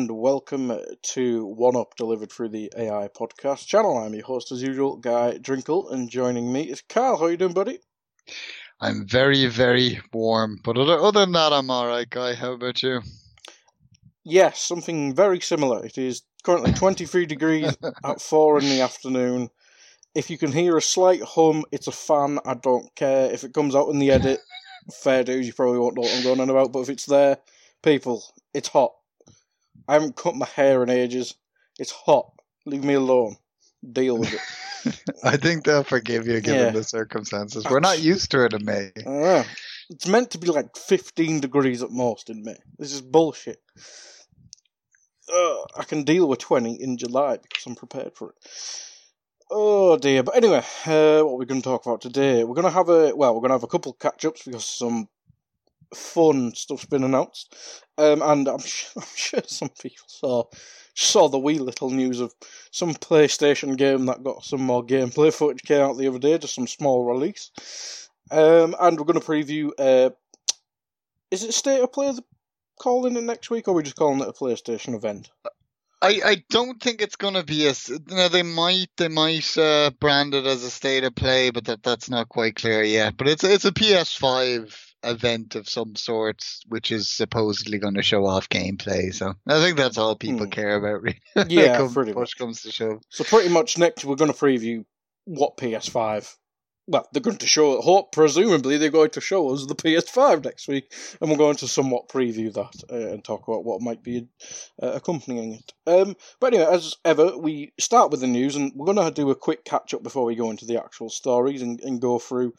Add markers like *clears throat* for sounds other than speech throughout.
and welcome to One Up delivered through the AI podcast channel. I'm your host as usual, Guy Drinkle, and joining me is Carl. How you doing, buddy? I'm very, very warm, but other, other than that, I'm all right, Guy. How about you? Yes, something very similar. It is currently 23 degrees *laughs* at four in the afternoon. If you can hear a slight hum, it's a fan. I don't care. If it comes out in the edit, fair dues. You probably won't know what I'm going on about. But if it's there, people, it's hot. I haven't cut my hair in ages. It's hot. Leave me alone. Deal with it. *laughs* I think they'll forgive you given Yeah. the circumstances. We're not used to it in May. Ah, it's meant to be like 15 degrees at most in May. This is bullshit. Uh, I can deal with 20 in July because I'm prepared for it. Oh dear. But anyway, uh, what we're going to talk about today, we're going to have a, well, we're going to have a couple catch ups because some fun stuff's been announced. Um, and I'm sure, *laughs* I'm sure some people saw saw the wee little news of some PlayStation game that got some more gameplay footage came out the other day, just some small release. Um, and we're going to preview. Uh, is it State of Play calling it next week, or are we just calling it a PlayStation event? I, I don't think it's going to be a. Now they might they might uh, brand it as a state of play, but that that's not quite clear yet. But it's it's a PS5 event of some sort, which is supposedly going to show off gameplay. So I think that's all people Hmm. care about. Really. *laughs* Yeah, Come- pretty much. comes to shove. So pretty much next we're going to preview what PS5. Well, they're going to show. Hope presumably they're going to show us the PS5 next week, and we're going to somewhat preview that uh, and talk about what might be uh, accompanying it. Um, but anyway, as ever, we start with the news, and we're going to do a quick catch up before we go into the actual stories and, and go through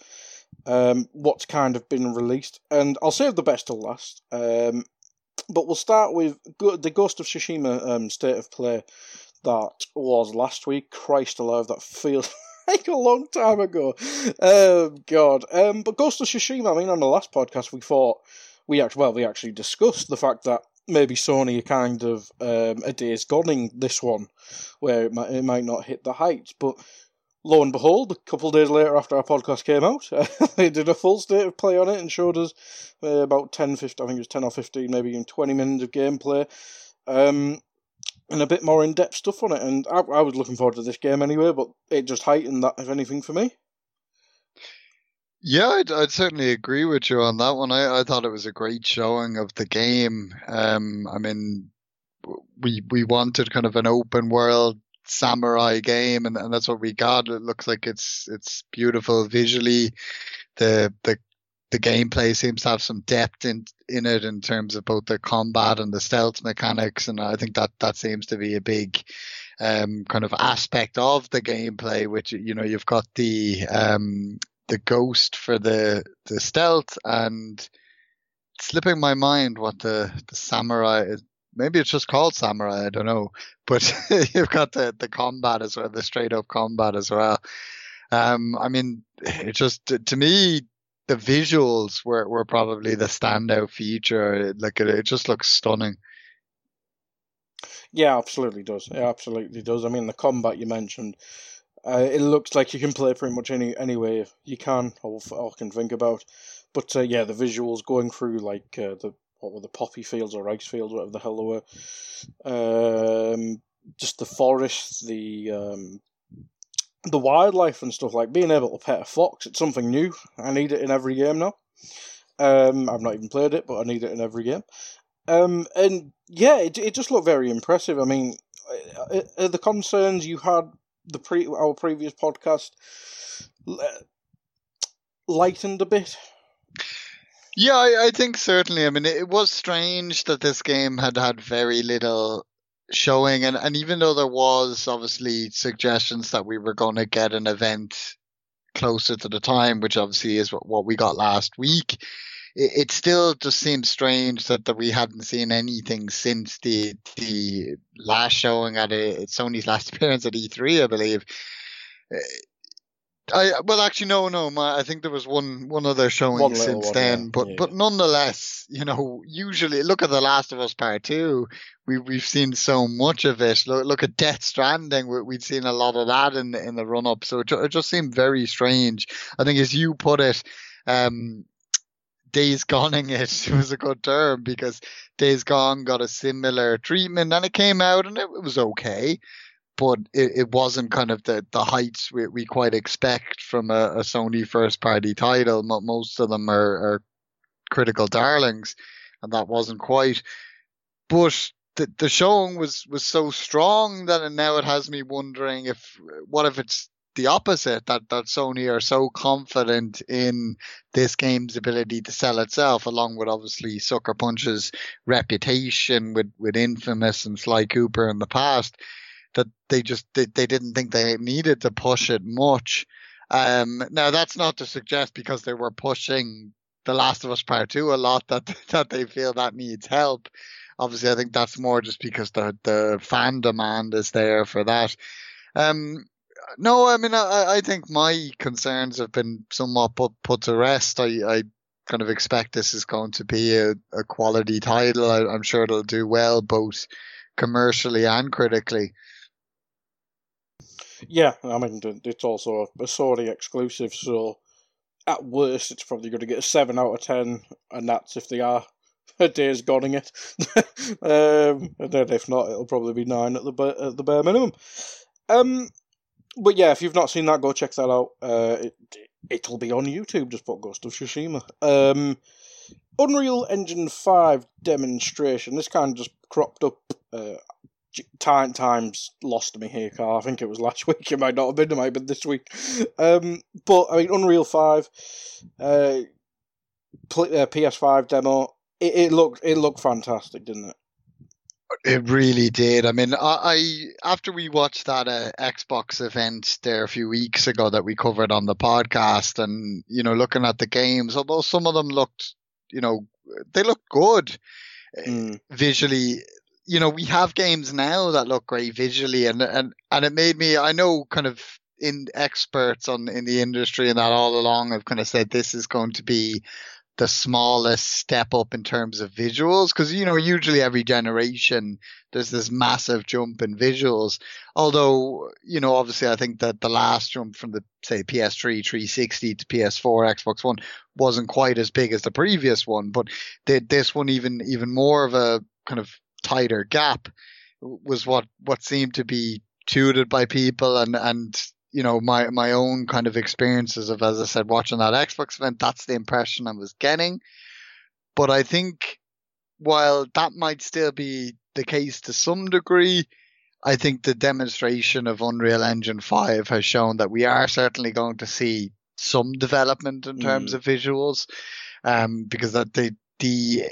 um, what's kind of been released. And I'll save the best till last. Um, but we'll start with the Ghost of Tsushima um, state of play that was last week. Christ alive, that feels *laughs* like a long time ago. Um, God. Um, but Ghost of Tsushima. I mean, on the last podcast, we thought we actually well, we actually discussed the fact that maybe Sony are kind of um, a day day's goning this one, where it might, it might not hit the heights, but. Lo and behold, a couple of days later after our podcast came out, *laughs* they did a full state of play on it and showed us uh, about 10, 15, I think it was 10 or 15, maybe even 20 minutes of gameplay. Um, and a bit more in depth stuff on it. And I, I was looking forward to this game anyway, but it just heightened that, if anything, for me. Yeah, I'd, I'd certainly agree with you on that one. I, I thought it was a great showing of the game. Um, I mean, we we wanted kind of an open world samurai game, and, and that's what we got. It looks like it's it's beautiful visually. The the the gameplay seems to have some depth in in it in terms of both the combat and the stealth mechanics, and I think that that seems to be a big um, kind of aspect of the gameplay. Which you know you've got the um, the ghost for the the stealth and slipping my mind what the the samurai. Maybe it's just called samurai. I don't know, but *laughs* you've got the the combat as well, the straight up combat as well. Um, I mean, it just to me the visuals were, were probably the standout feature. Like it, it just looks stunning. Yeah, absolutely does. It absolutely does. I mean, the combat you mentioned, uh, it looks like you can play pretty much any any way you can or, or can think about. But uh, yeah, the visuals going through like uh, the what were the poppy fields or rice fields, whatever the hell they were. Um, just the forest, the um, the wildlife and stuff like being able to pet a fox. It's something new. I need it in every game now. Um, I've not even played it, but I need it in every game. Um, and yeah, it it just looked very impressive. I mean, uh, uh the concerns you had the pre our previous podcast lightened a bit. Yeah, I, I think certainly. I mean, it, it was strange that this game had had very little showing, and, and even though there was obviously suggestions that we were going to get an event closer to the time, which obviously is what, what we got last week, it, it still just seems strange that, that we hadn't seen anything since the the last showing at a, Sony's last *laughs* appearance at E3, I believe. Uh, I well, actually, no, no. My, I think there was one one other showing one since one, then, yeah. but yeah. but nonetheless, you know, usually look at the Last of Us Part Two. We we've seen so much of it. Look look at Death Stranding. We, we'd seen a lot of that in in the run up. So it, it just seemed very strange. I think, as you put it, um, Days Goneing it *laughs* was a good term because Days Gone got a similar treatment and it came out and it, it was okay but it, it wasn't kind of the, the heights we, we quite expect from a, a Sony first party title. Most of them are, are critical darlings, and that wasn't quite. But the, the showing was, was so strong that now it has me wondering if what if it's the opposite that, that Sony are so confident in this game's ability to sell itself, along with obviously Sucker Punch's reputation with, with Infamous and Sly Cooper in the past that they just they, they didn't think they needed to push it much. Um, now that's not to suggest because they were pushing The Last of Us Part Two a lot that *laughs* that they feel that needs help. Obviously, I think that's more just because the the fan demand is there for that. Um, no, I mean, I, I think my concerns have been somewhat put put to rest. I, I kind of expect this is going to be a, a quality title. I, am sure it'll do well both commercially and critically. Yeah, I mean, it's also a Sony exclusive, so at worst, it's probably going to get a 7 out of 10, and that's if they are *laughs* a day's goning it. *laughs* um, and then if not, it'll probably be 9 at the, at the bare minimum. Um, but yeah, if you've not seen that, go check that out. Uh, it, it'll be on YouTube, just put Ghost of Tsushima. Um, Unreal Engine 5 demonstration. This kind of just cropped up uh, time times lost me here, Carl. I think it was last *laughs* week. It might not have been. It might have been this week. Um, but I mean, Unreal Five, uh, uh PS5 demo. It, it, looked it looked fantastic, didn't it? It really did. I mean, I, I after we watched that uh, Xbox event there a few weeks ago that we covered on the podcast, and you know, looking at the games, although some of them looked, you know, they looked good. Mm. Visually, you know, we have games now that look great visually, and and and it made me. I know, kind of in experts on in the industry and that all along have kind of said this is going to be the smallest step up in terms of visuals because you know usually every generation there's this massive jump in visuals although you know obviously i think that the last jump from the say ps3 360 to ps4 xbox one wasn't quite as big as the previous one but this one even even more of a kind of tighter gap was what what seemed to be tutored by people and and you know my my own kind of experiences of as I said watching that Xbox event that's the impression I was getting but I think while that might still be the case to some degree I think the demonstration of Unreal Engine 5 has shown that we are certainly going to see some development in terms mm. of visuals um, because that the the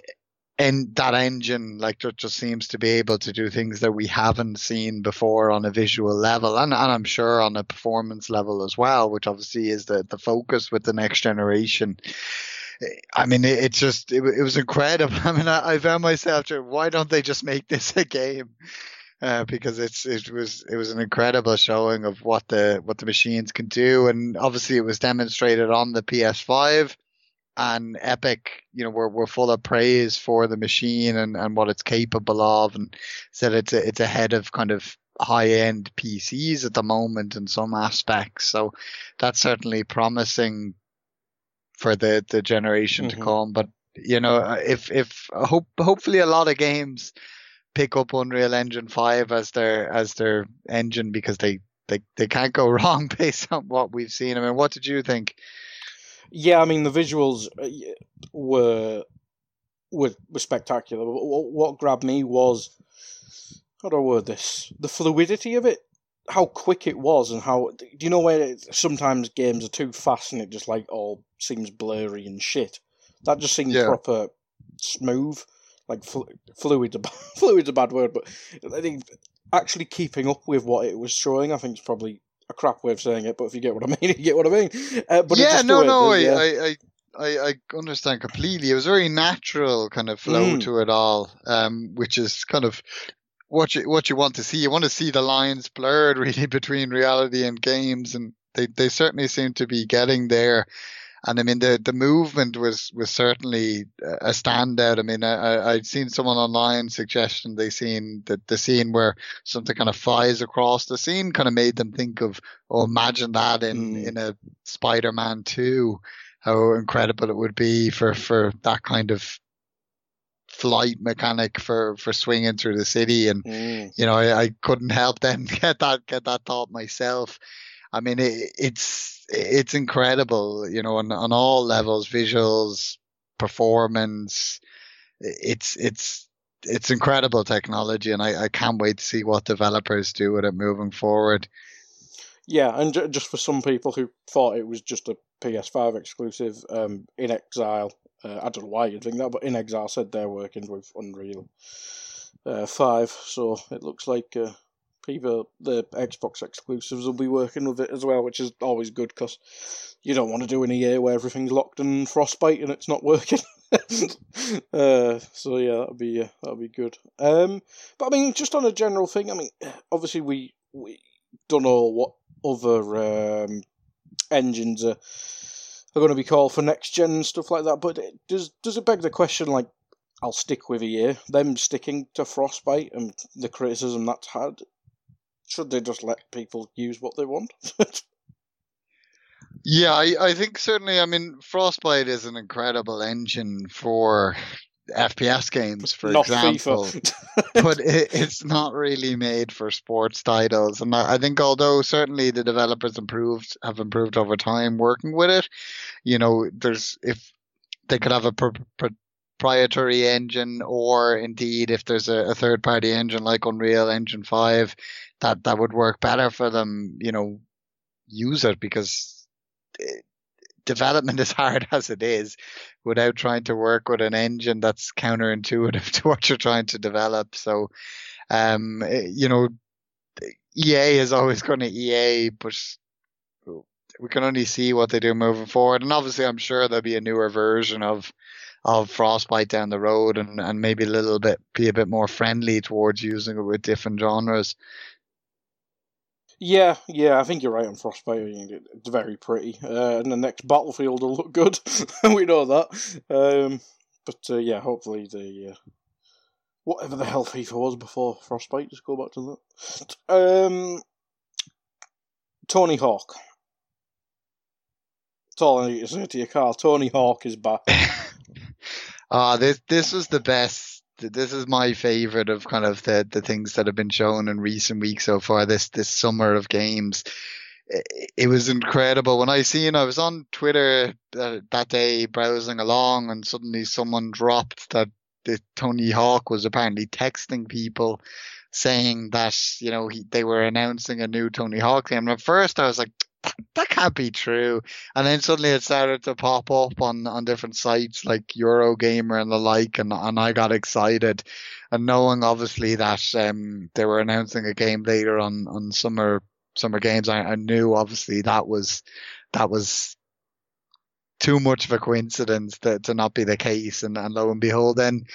and that engine like just seems to be able to do things that we haven't seen before on a visual level and, and I'm sure on a performance level as well which obviously is the, the focus with the next generation. I mean it, it just it, it, was incredible. *laughs* I mean I, I found myself why don't they just make this a game? Uh, because it's it was it was an incredible showing of what the what the machines can do and obviously it was demonstrated on the PS5 and Epic, you know, we're, we're full of praise for the machine and, and what it's capable of, and said it's a, it's ahead of kind of high end PCs at the moment in some aspects. So that's certainly promising for the the generation mm-hmm. to come. But you know, if if hope hopefully a lot of games pick up Unreal Engine five as their as their engine because they they they can't go *laughs* wrong based on what we've seen. I mean, what did you think? Yeah, I mean the visuals uh, were were, were spectacular. What, what grabbed me was how do I word this? The fluidity of it, how quick it was, and how do you know where it, sometimes games are too fast and it just like all seems blurry and shit. That just seemed yeah. proper smooth, like flu- fluid. *laughs* fluid's a bad word, but I think actually keeping up with what it was showing, I think is probably a crap way of saying it, but if you get what I *laughs* mean, you get what I mean. Uh, but yeah, no, no, is, I, yeah. I, I, I understand completely. It was a very natural kind of flow mm. to it all, um, which is kind of what you what you want to see. You want to see the lines blurred *laughs* really between reality and games, and they, they certainly seem to be getting there. And I mean, the, the movement was, was certainly a standout. I mean, I, I'd seen someone online suggesting they seen that the scene where something kind of flies across the scene kind of made them think of, oh, imagine that in, mm. in a Spider-Man 2, how incredible it would be for, for that kind of flight mechanic for, for swinging through the city. And, mm. you know, I, I couldn't help then *laughs* get that, get that thought myself. I mean, it, it's, it's incredible, you know, on, on all levels, visuals, performance. It's, it's, it's incredible technology and I, I can't wait to see what developers do with it moving forward. Yeah, and just for some people who thought it was just a PS5 exclusive, um, inXile, uh, I don't know why you'd think that, but inXile said they're working with Unreal uh, 5, so it looks like uh, people, the Xbox exclusives will be working with it as well, which is always good because you don't want to do an EA where everything's locked in frostbite and it's not working. *laughs* uh, so yeah, that'll be uh, that'll be good. Um, but I mean, just on a general thing, I mean, *sighs* obviously we we don't know what other um, engines are are going to be called for next gen and stuff like that. But does does it beg the question like? I'll stick with a year. Them sticking to Frostbite and the criticism that's had should they just let people use what they want? *laughs* yeah, I, I think certainly. I mean, Frostbite is an incredible engine for FPS games, for not example, *laughs* but it, it's not really made for sports titles. And I, I, think, although certainly the developers improved, have improved over time working with it, you know, there's if they could have a proprietary engine, or indeed if there's a, a third party engine like Unreal Engine Five, that that would work better for them, you know, use it because development is *laughs* hard as it is without trying to work with an engine that's counterintuitive *laughs* to what you're trying to develop. So, um, eh, you know, EA is always going to EA, but we can only see what they do moving forward. And obviously, I'm sure there'll be a newer version of of Frostbite down the road, and and maybe a little bit be a bit more friendly towards using it with different genres. Yeah, yeah, I think you're right on Frostbite. It's very pretty, uh, and the next Battlefield will look good. *laughs* we know that. Um, but uh, yeah, hopefully the uh, whatever the hell FIFA was before Frostbite. Just go back to that. Um, Tony Hawk. That's all I need to say to you, Carl. Tony Hawk is back. *laughs* Ah, this this was the best this is my favorite of kind of the the things that have been shown in recent weeks so far. This this summer of games, it, was incredible. When I seen, I was on Twitter that, that day browsing along, and suddenly someone dropped that the Tony Hawk was apparently texting people saying that you know he, they were announcing a new Tony Hawk game. And at first, I was like, that, can't be true. And then suddenly it started to pop up on, on different sites like Eurogamer and the like, and, and I got excited. And knowing obviously that um, they were announcing a game later on, on summer summer games, I, I knew obviously that was that was too much of a coincidence to, to not be the case. And, and lo and behold, then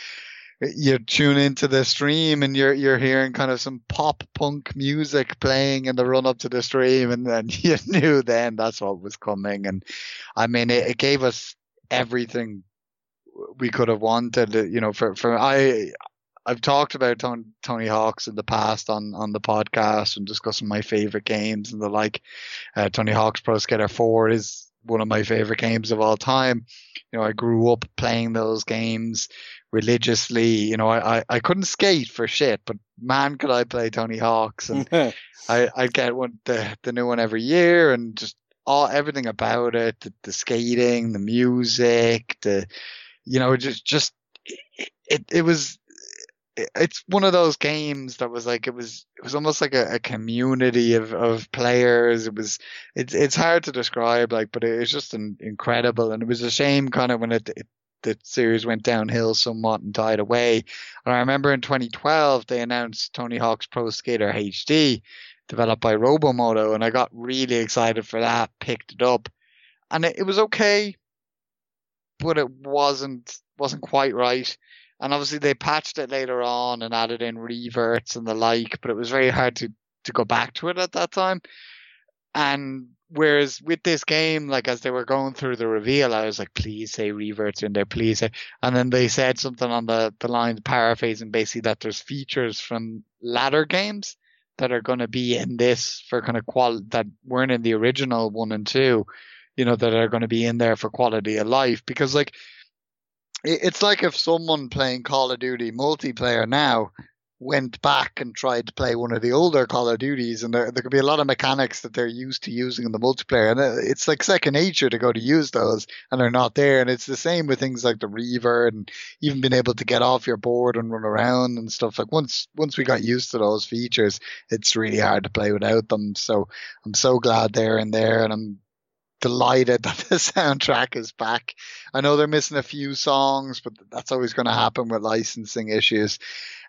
you tune into the stream and you're you're hearing kind of some pop punk music playing in the run up to the stream and then *laughs* you knew then that's what was coming and I mean it, it gave us everything we could have wanted. You know, for for I I've talked about Tony, Tony Hawk's in the past on, on the podcast and discussing my favorite games and the like. Uh, Tony Hawk's Pro Skater 4 is one of my favorite games of all time. You know, I grew up playing those games religiously. You know, I, I, I couldn't skate for shit, but man, could I play Tony Hawk's and *laughs* I, I get one, the, the new one every year and just all, everything about it, the, the skating, the music, the, you know, just, just, it, it, it was, it's one of those games that was like it was it was almost like a, a community of, of players. It was it's it's hard to describe like, but it was just an, incredible, and it was a shame kind of when it, it the series went downhill somewhat and died away. And I remember in 2012 they announced Tony Hawk's Pro Skater HD, developed by Robomodo, and I got really excited for that. Picked it up, and it, it was okay, but it wasn't wasn't quite right. And obviously they patched it later on and added in reverts and the like, but it was very hard to, to go back to it at that time. And whereas with this game, like as they were going through the reveal, I was like, please say reverts in there, please say. And then they said something on the, the line paraphrasing basically that there's features from latter games that are going to be in this for kind of qual that weren't in the original one and two, you know, that are going to be in there for quality of life. Because like, it's like if someone playing Call of Duty multiplayer now went back and tried to play one of the older Call of Duties, and there, there could be a lot of mechanics that they're used to using in the multiplayer, and uh, it's like second nature to go to use those, and they're not there. And it's the same with things like the revert, and even being able to get off your board and run around and stuff. Like once once we got used to those features, it's really hard to play without them. So I'm so glad they're in there, and I'm delighted *laughs* that the soundtrack is back. I know they're missing a few songs, but that's always going to happen with licensing issues.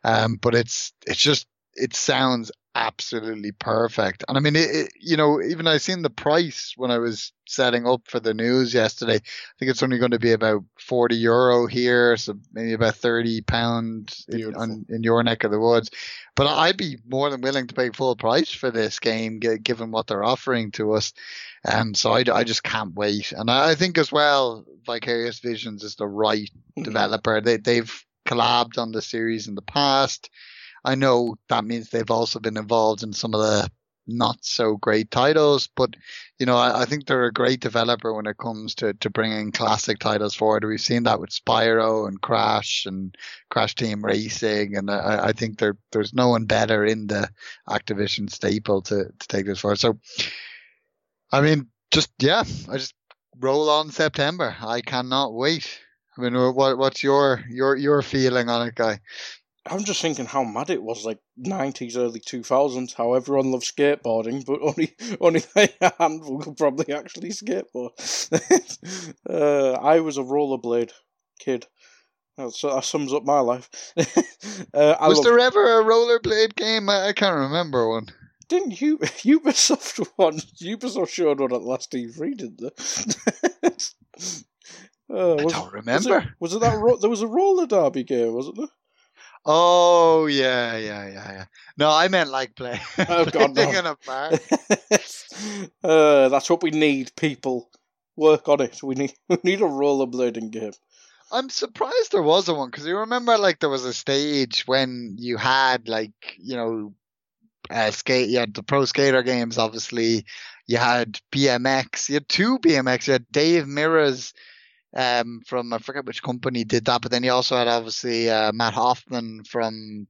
Um, but it's it's just it sounds absolutely perfect. And I mean, it, it, you know, even I seen the price when I was setting up for the news yesterday. I think it's only going to be about 40 euro here, so maybe about 30 pound in, in, your neck of the woods. But I'd be more than willing to pay full price for this game, given what they're offering to us. And so I, I just can't wait. And I think as well, Vicarious Visions is the right mm-hmm. developer. They, they've collabed on the series in the past. I know that means they've also been involved in some of the not so great titles, but you know, I, I, think they're a great developer when it comes to, to bringing classic titles forward. We've seen that with Spyro and Crash and Crash Team Racing, and I, I think there there's no one better in the Activision staple to, to take this forward. So, I mean, just yeah, I just roll on September. I cannot wait. I mean, what what's your your your feeling on it, guy? I'm just thinking how mad it was, like nineties, early two thousands. How everyone loved skateboarding, but only *laughs* only a handful could probably actually skateboard. *laughs* uh, I was a rollerblade kid. That sums up my life. *laughs* uh, was there ever a rollerblade game? I, I can't remember one. Didn't you Ubisoft one? Ubisoft showed one at last E3, didn't they? Uh, was, I don't remember. Was it, was it that ro- there was a roller derby game, wasn't there? Oh yeah, yeah, yeah, yeah. No, I meant like play. *laughs* Oh god, no. in a park. *laughs* uh, that's what we need. People work on it. We need *laughs* we need a rollerblading game. I'm surprised there was a one because you remember like there was a stage when you had like you know uh, skate. You had the pro skater games, obviously. You had BMX. You had two BMX. You had Dave Mirra's um, from I forget which company did that, but then you also had obviously uh, Matt Hoffman from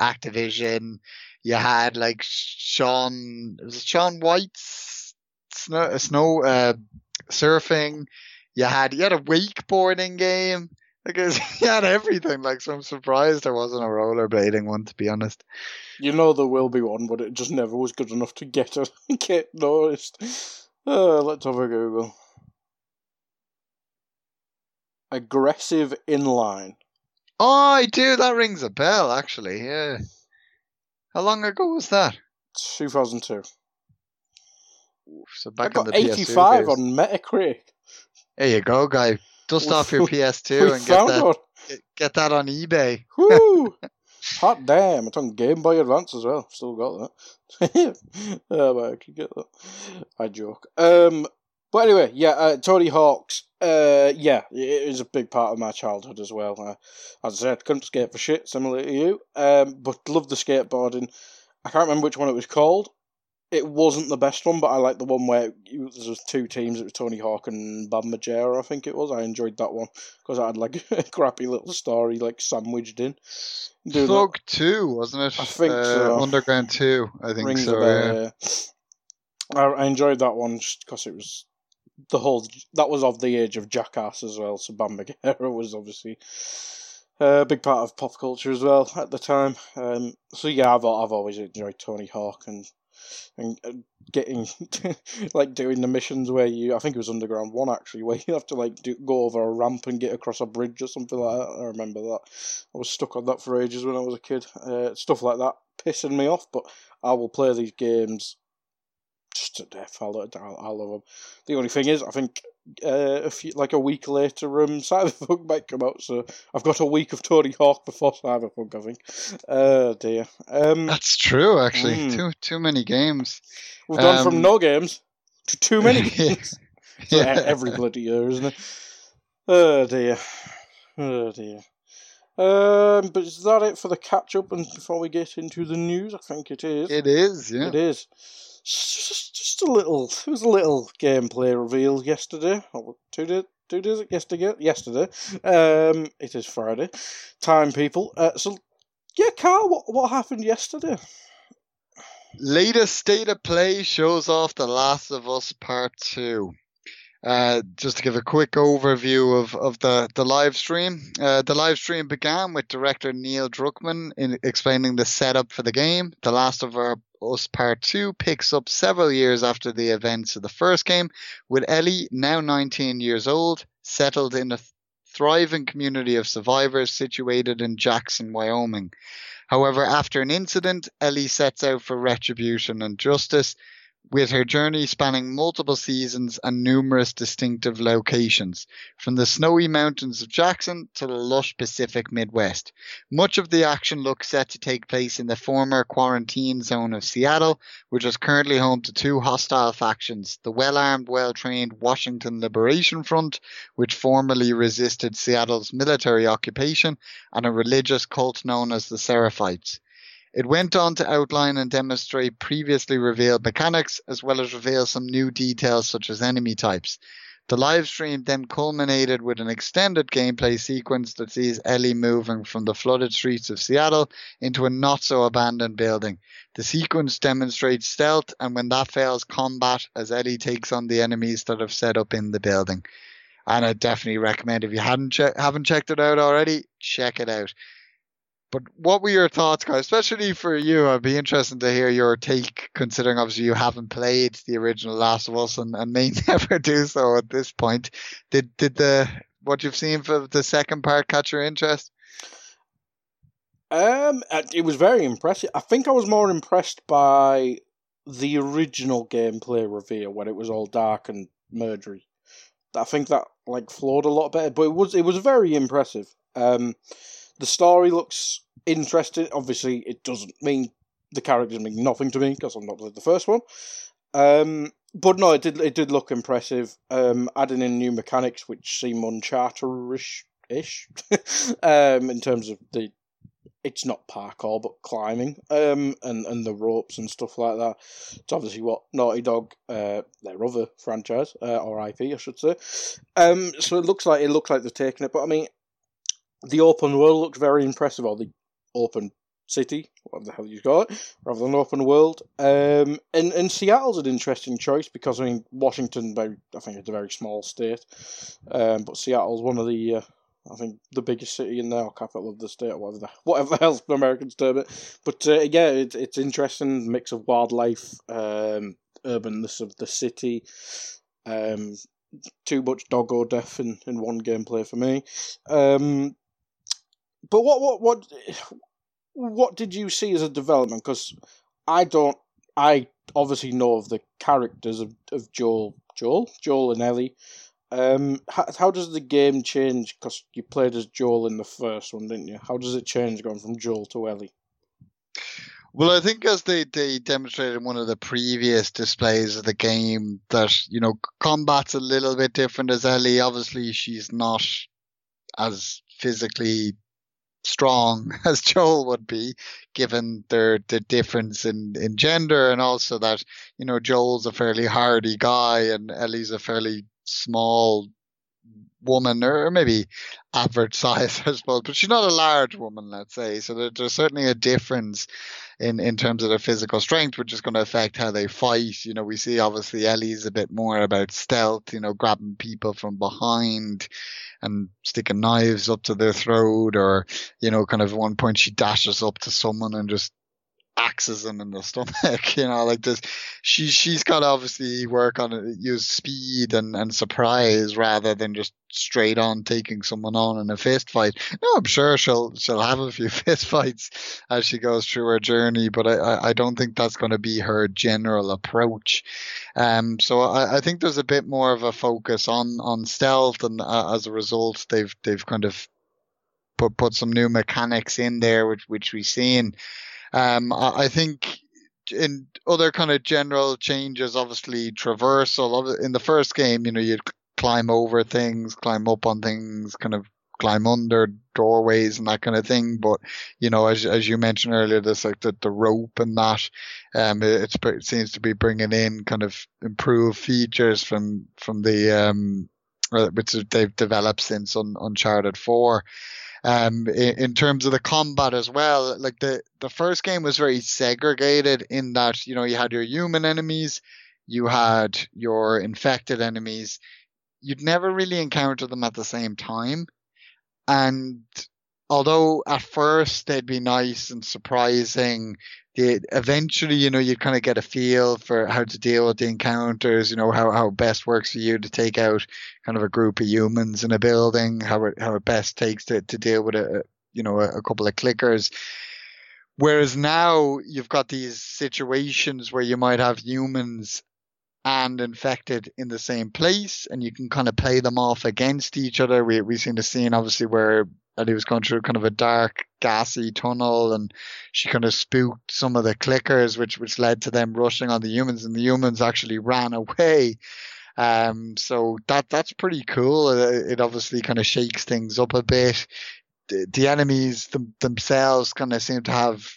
Activision. You had like Shaun, was it Shaun White's snow, snow uh, surfing. You had you had a wakeboarding game. Because *laughs* you had everything. Like, so I'm surprised there wasn't a rollerblading one, to be honest. You know there will be one, but it just never was good enough to get a, *laughs* get noticed. Uh, let's have a Google aggressive inline. Oh, I do. That rings a bell, actually. Yeah. How long ago was that? 2002. So back I on got the 85 PS2 on Metacritic. There you go, guy. Dust off your *laughs* PS2 and get that, get, get that on eBay. Woo! *laughs* Hot damn! It's on Game Boy Advance as well. Still got that. *laughs* oh, I can get that. I joke. Um, But anyway, yeah, uh, Tony Hawk's. Uh, yeah, it is a big part of my childhood as well. Uh, as I said, couldn't skate for shit, similar to you. Um, but loved the skateboarding. I can't remember which one it was called. It wasn't the best one, but I liked the one where there was two teams. It was Tony Hawk and Bam Margera, I think it was. I enjoyed that one because I had like *laughs* a crappy little story like sandwiched in. Doing that. Thug Two, wasn't it? I think uh, so. Underground Two, I think Rings so. a yeah. yeah. I, I enjoyed that one just because it was the whole. That was of the age of Jackass as well. So Bam Margera *laughs* was obviously a big part of pop culture as well at the time. Um, so yeah, I've I've always enjoyed Tony Hawk and and getting *laughs* like doing the missions where you I think it was Underground One actually *laughs* where you have to like do, go over a ramp and get across a bridge or something like that. I remember that. I was stuck on that for ages when I was a kid. Uh, stuff like that pissing me off, but I will play these games just to death. I love, I love them. The only thing is, I think uh, a few, like a week later, um, *laughs* Cyberpunk might come out, so I've got a week of Tony Hawk before Cyberpunk. I think. Oh dear. Um, That's true, actually. Mm. Too too many games. we've gone from um, no games to too many *laughs* Yeah. games. Yeah. e- Every bloody year, isn't it? Oh dear. Oh dear. Um, but is that it for the catch up? And before we get into the news, I think it is. It is, yeah. It is. Just, just a little. It was a little gameplay reveal yesterday. Or two days. Two days yesterday. Yesterday. Um, it is Friday. Time, people. Uh, so, yeah, Carl. What what happened yesterday? Latest state of play shows off The Last of Us Part 2. Uh, just to give a quick overview of, of the, the live stream. Uh, the live stream began with director Neil Druckmann in explaining the setup for the game. The Last of Us Part 2 picks up several years after the events of the first game, with Ellie, now 19 years old, settled in a thriving community of survivors situated in Jackson, Wyoming. However, after an incident, Ellie sets out for retribution and justice, with her journey spanning multiple seasons and numerous distinctive locations, from the snowy mountains of Jackson to the lush Pacific Midwest. Much of the action looks set to take place in the former quarantine zone of Seattle, which is currently home to two hostile factions the well armed, well trained Washington Liberation Front, which formerly resisted Seattle's military occupation, and a religious cult known as the Seraphites. It went on to outline and demonstrate previously revealed mechanics, as well as reveal some new details such as enemy types. The live stream then culminated with an extended gameplay sequence that sees Ellie moving from the flooded streets of Seattle into a not so abandoned building. The sequence demonstrates stealth and when that fails, combat as Ellie takes on the enemies that have set up in the building. And I definitely recommend if you hadn't che- haven't checked it out already, check it out. But what were your thoughts, guys? Especially for you, I'd be interested to hear your take, considering obviously you haven't played the original Last of Us and, and may *laughs* never do so at this point. Did did the what you've seen for the second part catch your interest? Um, it was very impressive. I think I was more impressed by the original gameplay reveal when it was all dark and murdery. I think that like flowed a lot better, but it was it was very impressive. Um, the story looks interesting. Obviously, it doesn't mean the characters mean nothing to me because I'm not the first one. Um, but no, it did it did look impressive. Um, adding in new mechanics which seem Uncharted-ish, ish, *laughs* um, in terms of the it's not parkour but climbing um and and the ropes and stuff like that it's obviously what naughty dog uh their other franchise uh, or ip i should say um so it looks like it looks like they're taking it but i mean the open world looks very impressive or the open city whatever the hell you call it rather than open world um and and seattle's an interesting choice because i mean washington very i think it's a very small state um but seattle's one of the uh, I think the biggest city in there, or capital of the state, or whatever the, *laughs* whatever the hell the Americans term it. But uh, yeah, it, it's interesting mix of wildlife, um, urbanness of the city. Um, too much dog or death in, in one gameplay for me. Um, but what what what what did you see as a development? Because I don't. I obviously know of the characters of, of Joel, Joel, Joel and Ellie. Um, how, how does the game change? Because you played as Joel in the first one, didn't you? How does it change going from Joel to Ellie? Well, I think as they, they demonstrated in one of the previous displays of the game that, you know, combat's a little bit different as Ellie. Obviously, she's not as physically strong *laughs* as Joel would be, given their the difference in, in gender and also that, you know, Joel's a fairly hardy guy and Ellie's a fairly small woman or maybe average *laughs* size, I suppose, but she's not a large woman, let's say. So there, there's certainly a difference in, in terms of their physical strength, which is going to affect how they fight. You know, we see obviously Ellie's a bit more about stealth, you know, grabbing people from behind and sticking knives up to their throat or, you know, kind of one point she dashes up to someone and just axes him in the stomach. *laughs* You know, like this, she she's got to obviously work on use speed and and surprise rather than just straight on taking someone on in a fist fight. No, I'm sure she'll she'll have a few *laughs* fist fights as she goes through her journey, but I I don't think that's going to be her general approach. Um, so I, I think there's a bit more of a focus on on stealth, and uh, as a result, they've they've kind of put put some new mechanics in there, which which we've seen. Um, I, I think in other kind of general changes, obviously traversal. In the first game, you know, you'd climb over things, climb up on things, kind of climb under doorways and that kind of thing. But you know, as as you mentioned earlier, there's like the, the rope and that. Um, it, it seems to be bringing in kind of improved features from from the um, which they've developed since Un- Uncharted Four um, in, in, terms of the combat as well. Like the, the first game was very segregated in that, you know, you had your human enemies, you had your infected enemies. You'd never really encounter them at the same time. And although at first they'd be nice and surprising, they, eventually, you know, you kind of get a feel for how to deal with the encounters, you know, how, how best works for you to take out kind of a group of humans in a building, how it, how it best takes to, to deal with a, you know, a, a couple of clickers. Whereas now you've got these situations where you might have humans and infected in the same place and you can kind of play them off against each other. We, we've seen a scene obviously where that he was going through kind of a dark, gassy tunnel, and she kind of spooked some of the clickers, which which led to them rushing on the humans, and the humans actually ran away. Um, so that that's pretty cool. It, it obviously kind of shakes things up a bit. The, the enemies them, themselves kind of seem to have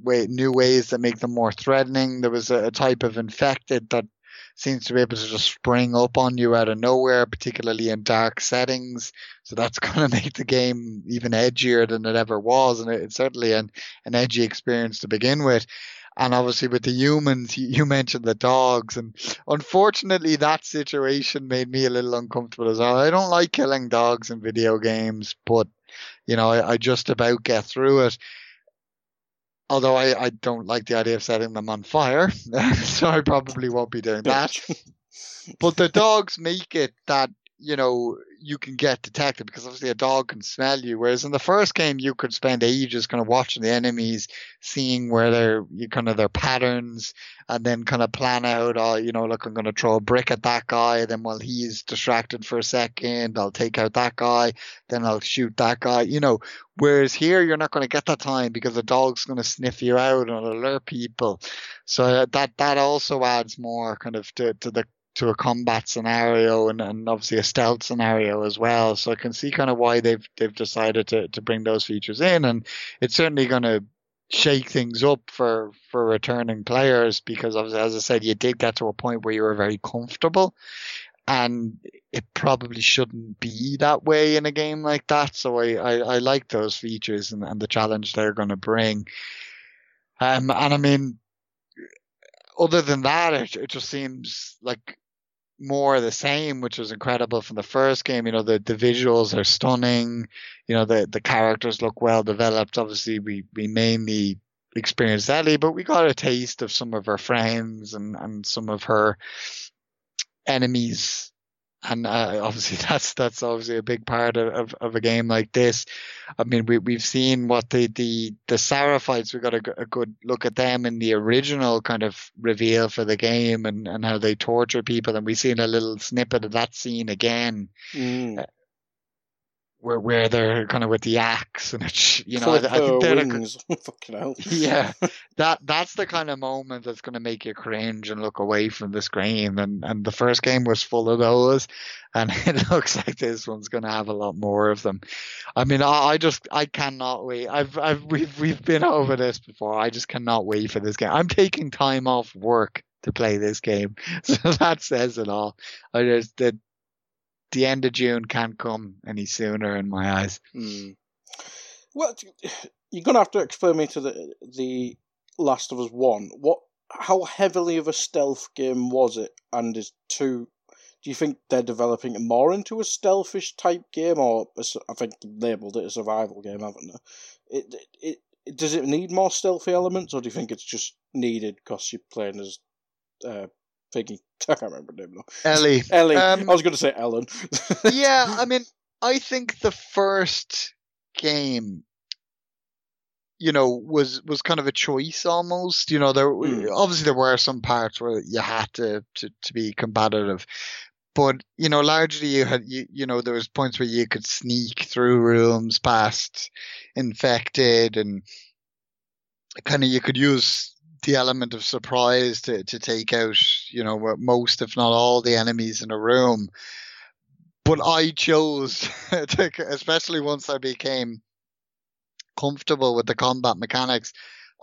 way, new ways that make them more threatening. There was a, a type of infected that seems to be able to just spring up on you out of nowhere, particularly in dark settings. So that's *laughs* going to make the game even edgier than it ever was. And it's certainly an, an edgy experience to begin with. And obviously with the humans, *laughs* you mentioned the dogs, and unfortunately that situation made me a little uncomfortable as well. I don't like killing dogs in video games, but you know, I, I just about get through it although I, I don't like the idea of setting them on fire, *laughs* so I probably won't be doing that. but the dogs make it that you know you can get detected because obviously a dog can smell you. Whereas in the first game, you could spend ages kind of watching the enemies, seeing where they're you kind of their patterns, and then kind of plan out, oh, you know, look, I'm going to throw a brick at that guy. Then while he's distracted for a second, I'll take out that guy. Then I'll shoot that guy. You know, whereas here you're not going to get that time because the dog's going to sniff you out and alert people. So uh, that that also adds more kind of to to the to a combat scenario and, and obviously a stealth scenario as well. So I can see kind of why they've they've decided to, to bring those features in and it's certainly gonna shake things up for for returning players because as I said, you did get to a point where you were very comfortable and it probably shouldn't be that way in a game like that. So I, I, I like those features and, and the challenge they're gonna bring. Um and I mean other than that, it, it just seems like more the same, which was incredible from the first game. You know, the, the visuals are stunning. You know, the, the characters look well developed. Obviously, we, we mainly experienced Ellie, but we got a taste of some of her friends and, and some of her enemies and uh, obviously *laughs* that's that's obviously a big part of, of, of, a game like this. I mean, we we've seen what the the the Seraphites. We got a, a, good look at them in the original kind of reveal for the game and and how they torture people, and we've seen a little snippet of that scene again. Mm. Where where they're kind of with the axe and it's you know I, I think they're wings. *laughs* Fucking hell. *laughs* yeah. *laughs* That that's the kind of moment that's going to make you cringe and look away from the screen. And and the first game was full of those and it looks like this one's going to have a lot more of them. I mean I, I just i cannot wait. I've i've we've we've been over this before. I just cannot wait for this game. I'm taking time off work to play this game. So that says it all. I just the the end of june can't come any sooner in my eyes Hmm. Well, *sighs* you're gonna have to explain me to the the Last of Us One. What? How heavily of a stealth game was it? And is two? Do you think they're developing it more into a stealthish type game, or I think they labelled it a survival game, haven't they? It, it, it does it need more stealthy elements, or do you think it's just needed because you're playing as uh, thingy? *laughs* I can't remember her name now. ellie *laughs* Ellie. Um, I was going to say Ellen. *laughs* yeah, I mean, I think the first game, you know, was was kind of a choice almost. You know, there Mm. obviously there were some parts where you had to to, to be combative, but you know, largely you had you, you know there was points where you could sneak through rooms past infected and kind of you could use the element of surprise to to take out you know most if not all the enemies in a room but I chose *laughs* to, especially once I became comfortable with the combat mechanics.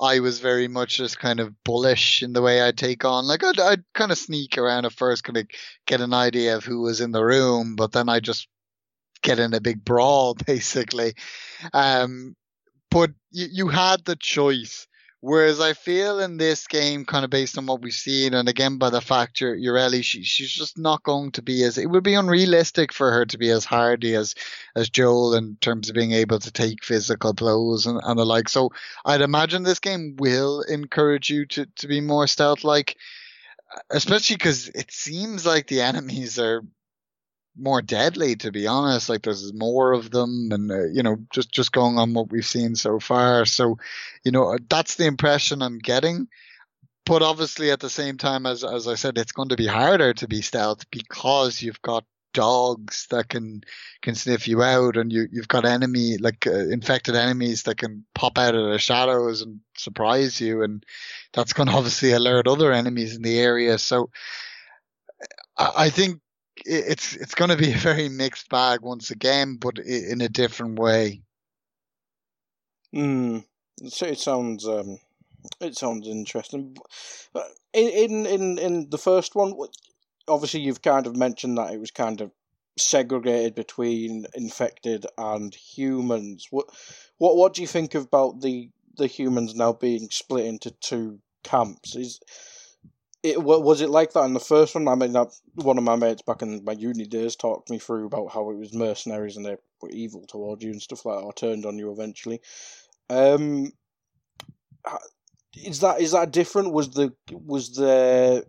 I was very much just kind of bullish in the way I take on. Like I'd, I'd kind of sneak around at first, kind of get an idea of who was in the room, but then I just get in a big brawl, *laughs* basically. Um, but you, you had the choice. Whereas I feel in this game, kind of based on what we've seen, and again by the fact you're, Ellie, she, she's just not going to be as. It would be unrealistic for her to be as hardy as as Joel in terms of being able to take physical blows and, and the like. So I'd imagine this game will encourage you to to be more stealth like, especially because it seems like the *laughs* enemies are more deadly to be honest. Like there's more of them and uh, you know just just going on what we've seen so far. So you know that's the impression i'm getting. But obviously at the same time as as i said it's going to be harder to be stealth because you've got dogs that can can sniff you out and you you've got enemy like uh, infected enemies that can pop out of the shadows and surprise you. And that's going to obviously alert other enemies in the area. So i, I think it's it's going to be a very mixed bag once again, but in a different way. Hmm. So it sounds um, it sounds interesting. Uh, In in in in the first one, obviously you've kind of mentioned that it was kind of segregated between infected and humans. What what what do you think about the the humans now being split into two camps? Is it was it like that in the first one? I mean, that, one of my mates back in my uni days talked me through about how it was mercenaries and they were evil towards you and stuff like that, or turned on you eventually. Um, is that is that different? Was the was the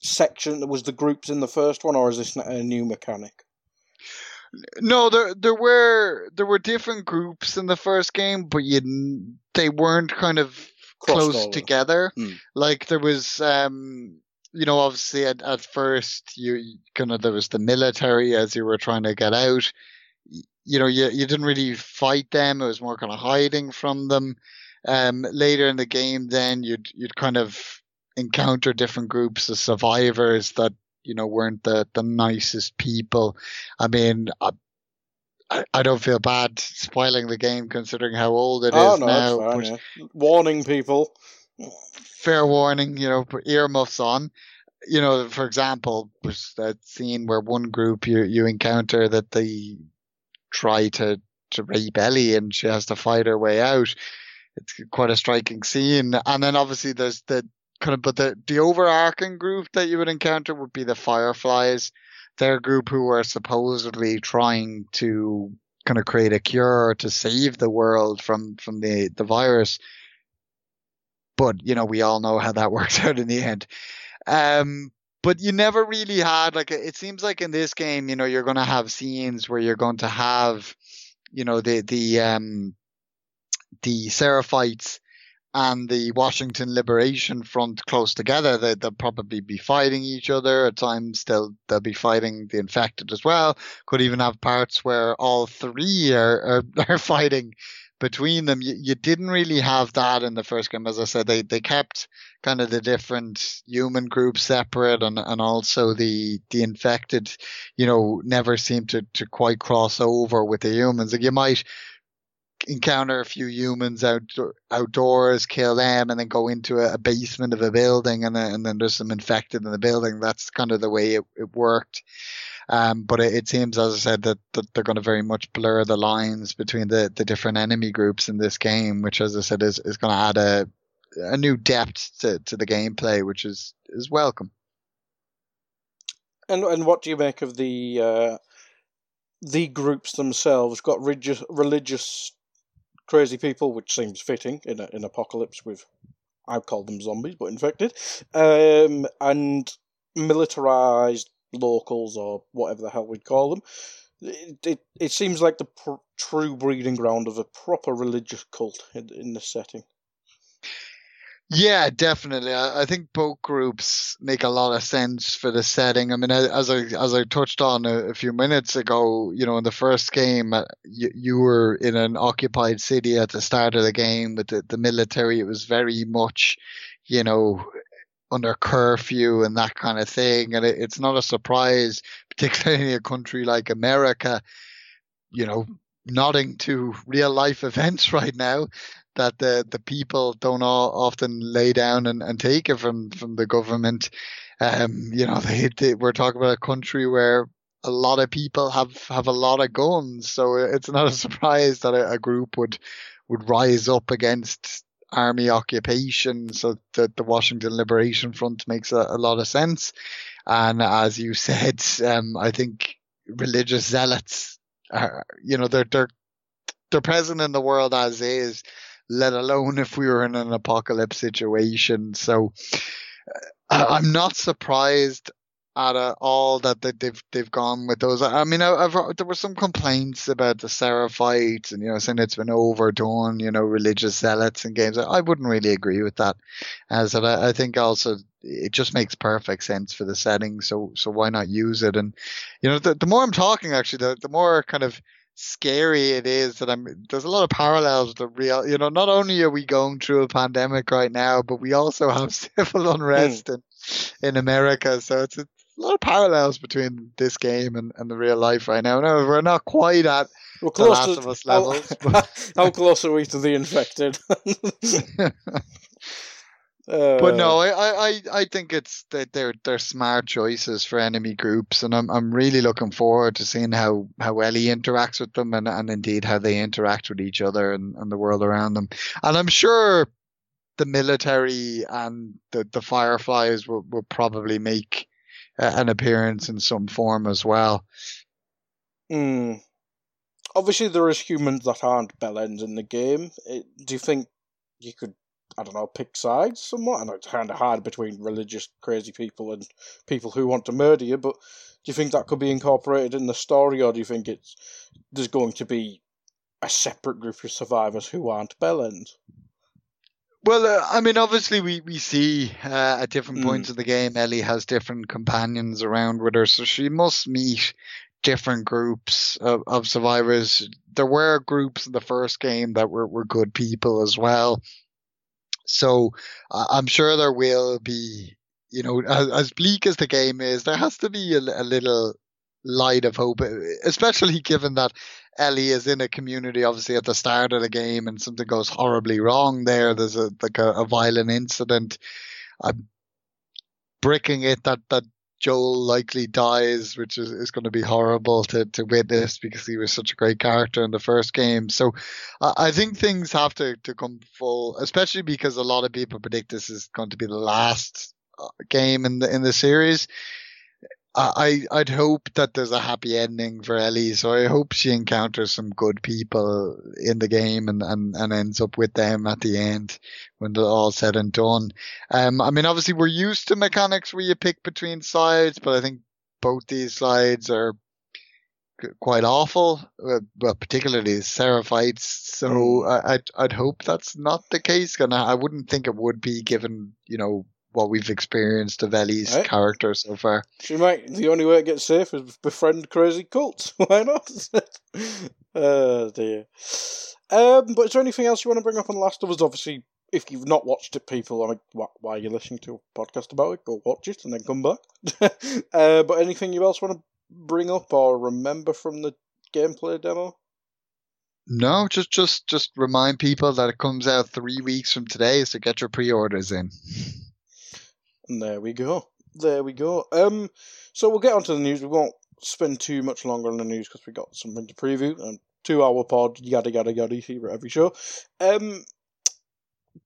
section was the groups in the first one, or is this a new mechanic? No, there there were there were different groups in the first game, but you they weren't kind of close together. Hmm. Like there was, um, you know, obviously at, at first you kind of there was the military as you were trying to get out. You know, you you didn't really fight them. It was more kind of hiding from them. Um, later in the game, then you'd you'd kind of encounter different groups of survivors that you know weren't the the nicest people. I mean, I, I, I don't feel bad spoiling the game considering how old it oh, is oh no, now. fine. Yeah. Warning people. fair warning, you know, put earmuffs on. You know, for example, there's that scene where one group you you encounter that they try to to rape Ellie and she has to fight her way out. It's quite a striking scene. And then obviously there's the kind of but the the overarching group that you would encounter would be the Fireflies. They're group who are supposedly trying to kind of create a cure to save the world from from the the virus but you know we all know how that *laughs* works out in the end. Um, but you never really had like it seems like in this game, you know, you're going to have scenes where you're going to have, you know, the the um the Seraphites and the Washington Liberation Front close together, they, will probably be fighting each other. At times, they'll they'll be fighting the infected as well. Could even have parts where all three are are, *laughs* are fighting between them. You, you didn't really have that in the first game, as I said. They they kept kind of the different human groups separate, and and also the the infected, you know, never seemed to to quite cross over with the humans. Like you might encounter a few humans out outdoors, kill them, and then go into a, a basement of a building, and then, and then there's some infected in the building. That's kind of the way it, it worked. Um, but it, it, seems, as I said, that, that they're going to very much blur the lines between the, the different enemy groups in this game, which, as I said, is, is going to add a a new depth to, to the gameplay, which is is welcome. And and what do you make of the uh, the groups themselves? Got religious religious crazy people, which seems fitting in an apocalypse with, I've called them zombies, but infected, um, and militarized locals or whatever the hell we'd call them. It, it, it seems like the pr- true breeding ground of a proper religious cult in, in this setting. Yeah, definitely. I, think both groups make a lot of sense for the setting. I mean, as I as I touched on a, a few minutes ago, you know, in the first game, uh, you, you were in an occupied city at the start of the game with the, the military. It was very much, you know, under curfew and that kind of thing. And it, it's not a surprise, particularly in a country like America, you know, nodding to real life events *laughs* right now that the the people don't often lay down and, and take it from from the government. Um, you know, they, they we're talking about a country where a lot of people have have a lot of guns, so it's not a *laughs* surprise that a, a group would would rise up against army occupation. So the the Washington Liberation Front makes a, a lot of sense. And as you said, um, I think religious zealots are, you know, they're they're they're present in the world as is let alone if we were in an apocalypse situation. So uh, I'm not surprised at all that they've they've gone with those. I mean, I, have there were some complaints about the Sarah Seraphites and you know saying it's been overdone, you know, religious zealots and games. I wouldn't really agree with that. As I, I think also it just makes perfect sense for the setting. So so why not use it? And you know, the, the more I'm talking, actually, the the more kind of scary it is that I'm there's a lot of parallels to real you know not only are we going through a pandemic right now but we also *laughs* have civil unrest mm. in in America. So it's a lot of parallels between this game and, and the real life right now. No we're not quite at we're the Last to, of Us levels *laughs* how, how close are we to the infected *laughs* but no, uh, I, I, I think it's that they're they're smart choices for enemy groups, and I'm I'm really looking forward to seeing how, how Ellie interacts with them, and, and indeed how they interact with each other and, and the world around them. And I'm sure the military and the, the Fireflies will, will probably make an appearance in some form as well. Mm. Obviously, there is humans that aren't bellends in the game. do you think you could I don't know, pick sides somewhat. I know it's kind of hard between religious crazy people and people who want to murder you, but do you think that could be incorporated in the story, or do you think it's there's going to be a separate group of survivors who aren't Bellend? Well, uh, I mean, obviously, we we see uh, at different mm. points of the game, Ellie has different companions around with her, so she must meet different groups of, of survivors. There were groups in the first game that were, were good people as well. So I'm sure there will be, you know, as, as, bleak as the game is, there has to be a, a little light of hope, especially *laughs* given that Ellie is in a community obviously at the start of the game and something goes horribly wrong there. There's a like a, a violent incident. I'm bricking it that that Joel likely dies, which is, is going to be horrible to, to witness because he was such a great character in the first game. So uh, I think things have to, to come full, especially because a lot of people predict this is going to be the last uh, game in the in the series. I I'd hope that there's a happy ending for Ellie. So I hope she encounters some good people in the game and, and, and ends up with them at the end when they're all said and done. Um, I mean, obviously we're used to mechanics where you pick between sides, but I think both these sides are quite awful, uh, well, particularly Seraphites. So mm. I, I'd, I'd hope that's not the case. And I, I wouldn't think it would be given, you know, what we've experienced of Ellie's right. character so far. She might. The only way to get safe is befriend crazy cults. *laughs* Why not? *laughs* oh dear. Um, but is there anything else you want to bring up on Last of Us? Obviously, if you've not watched it, people, I mean, why are you listening to a podcast about it? Go watch it and then come back. *laughs* uh, but anything you else want to bring up or remember from the gameplay demo? No, just just just remind people that it comes out three weeks from today, so get your pre-orders in. There we go. There we go. Um, so we'll get on to the news. We won't spend too much longer on the news because we got something to preview and two hour pod, yada yada yada, here at every show. Um,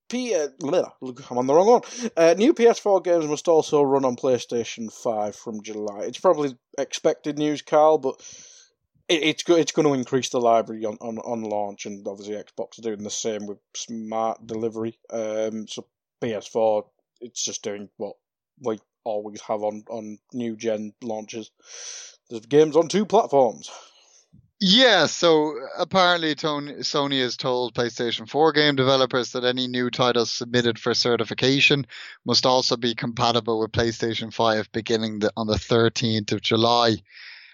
P- uh, I'm on the wrong one. Uh, new PS4 games must also run on PlayStation 5 from July. It's probably expected news, Carl, but it, it's go- it's going to increase the library on, on, on launch, and obviously Xbox are doing the same with smart delivery. Um, so PS4, it's just doing what we always have on, on new gen launches. There's games on two platforms. Yeah, so apparently Tony, Sony has told PlayStation 4 game developers that any new titles submitted for certification must also be compatible with PlayStation 5 beginning the, on the 13th of July.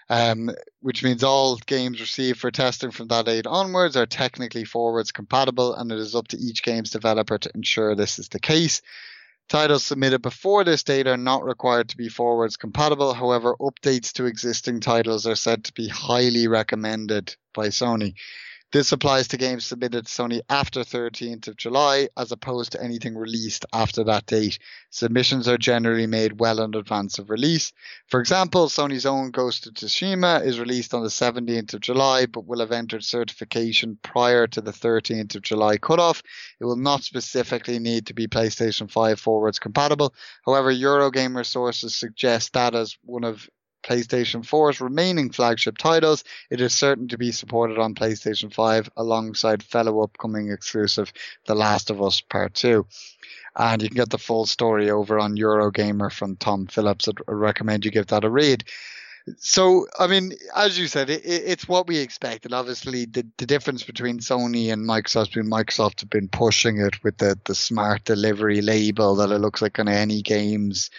Um, which means all games received for testing from that date onwards are technically forwards compatible, and it is up to each game's developer to ensure this is the case. Titles submitted before this date are not required to be forwards compatible. However, updates to existing titles are said to be highly recommended by Sony. This applies to games submitted to Sony after 13th of July, as opposed to anything released after that date. Submissions are generally made well in advance of release. For example, Sony's own Ghost of Tsushima is released on the 17th of July, but will have entered certification prior to the 13th of July cutoff. It will not specifically need to be PlayStation 5 forwards compatible. However, Eurogamer sources suggest that as one of PlayStation 4's remaining flagship titles, it is certain to be supported on PlayStation 5 alongside fellow upcoming exclusive The Last of Us Part 2. And you can get the full story over on Eurogamer from Tom Phillips. I'd recommend you give that a read. So, I mean, as you said, it, it's what we expected. Obviously, the, the difference between Sony and Microsoft, been Microsoft have been pushing it with the, the smart delivery label that it looks like on any games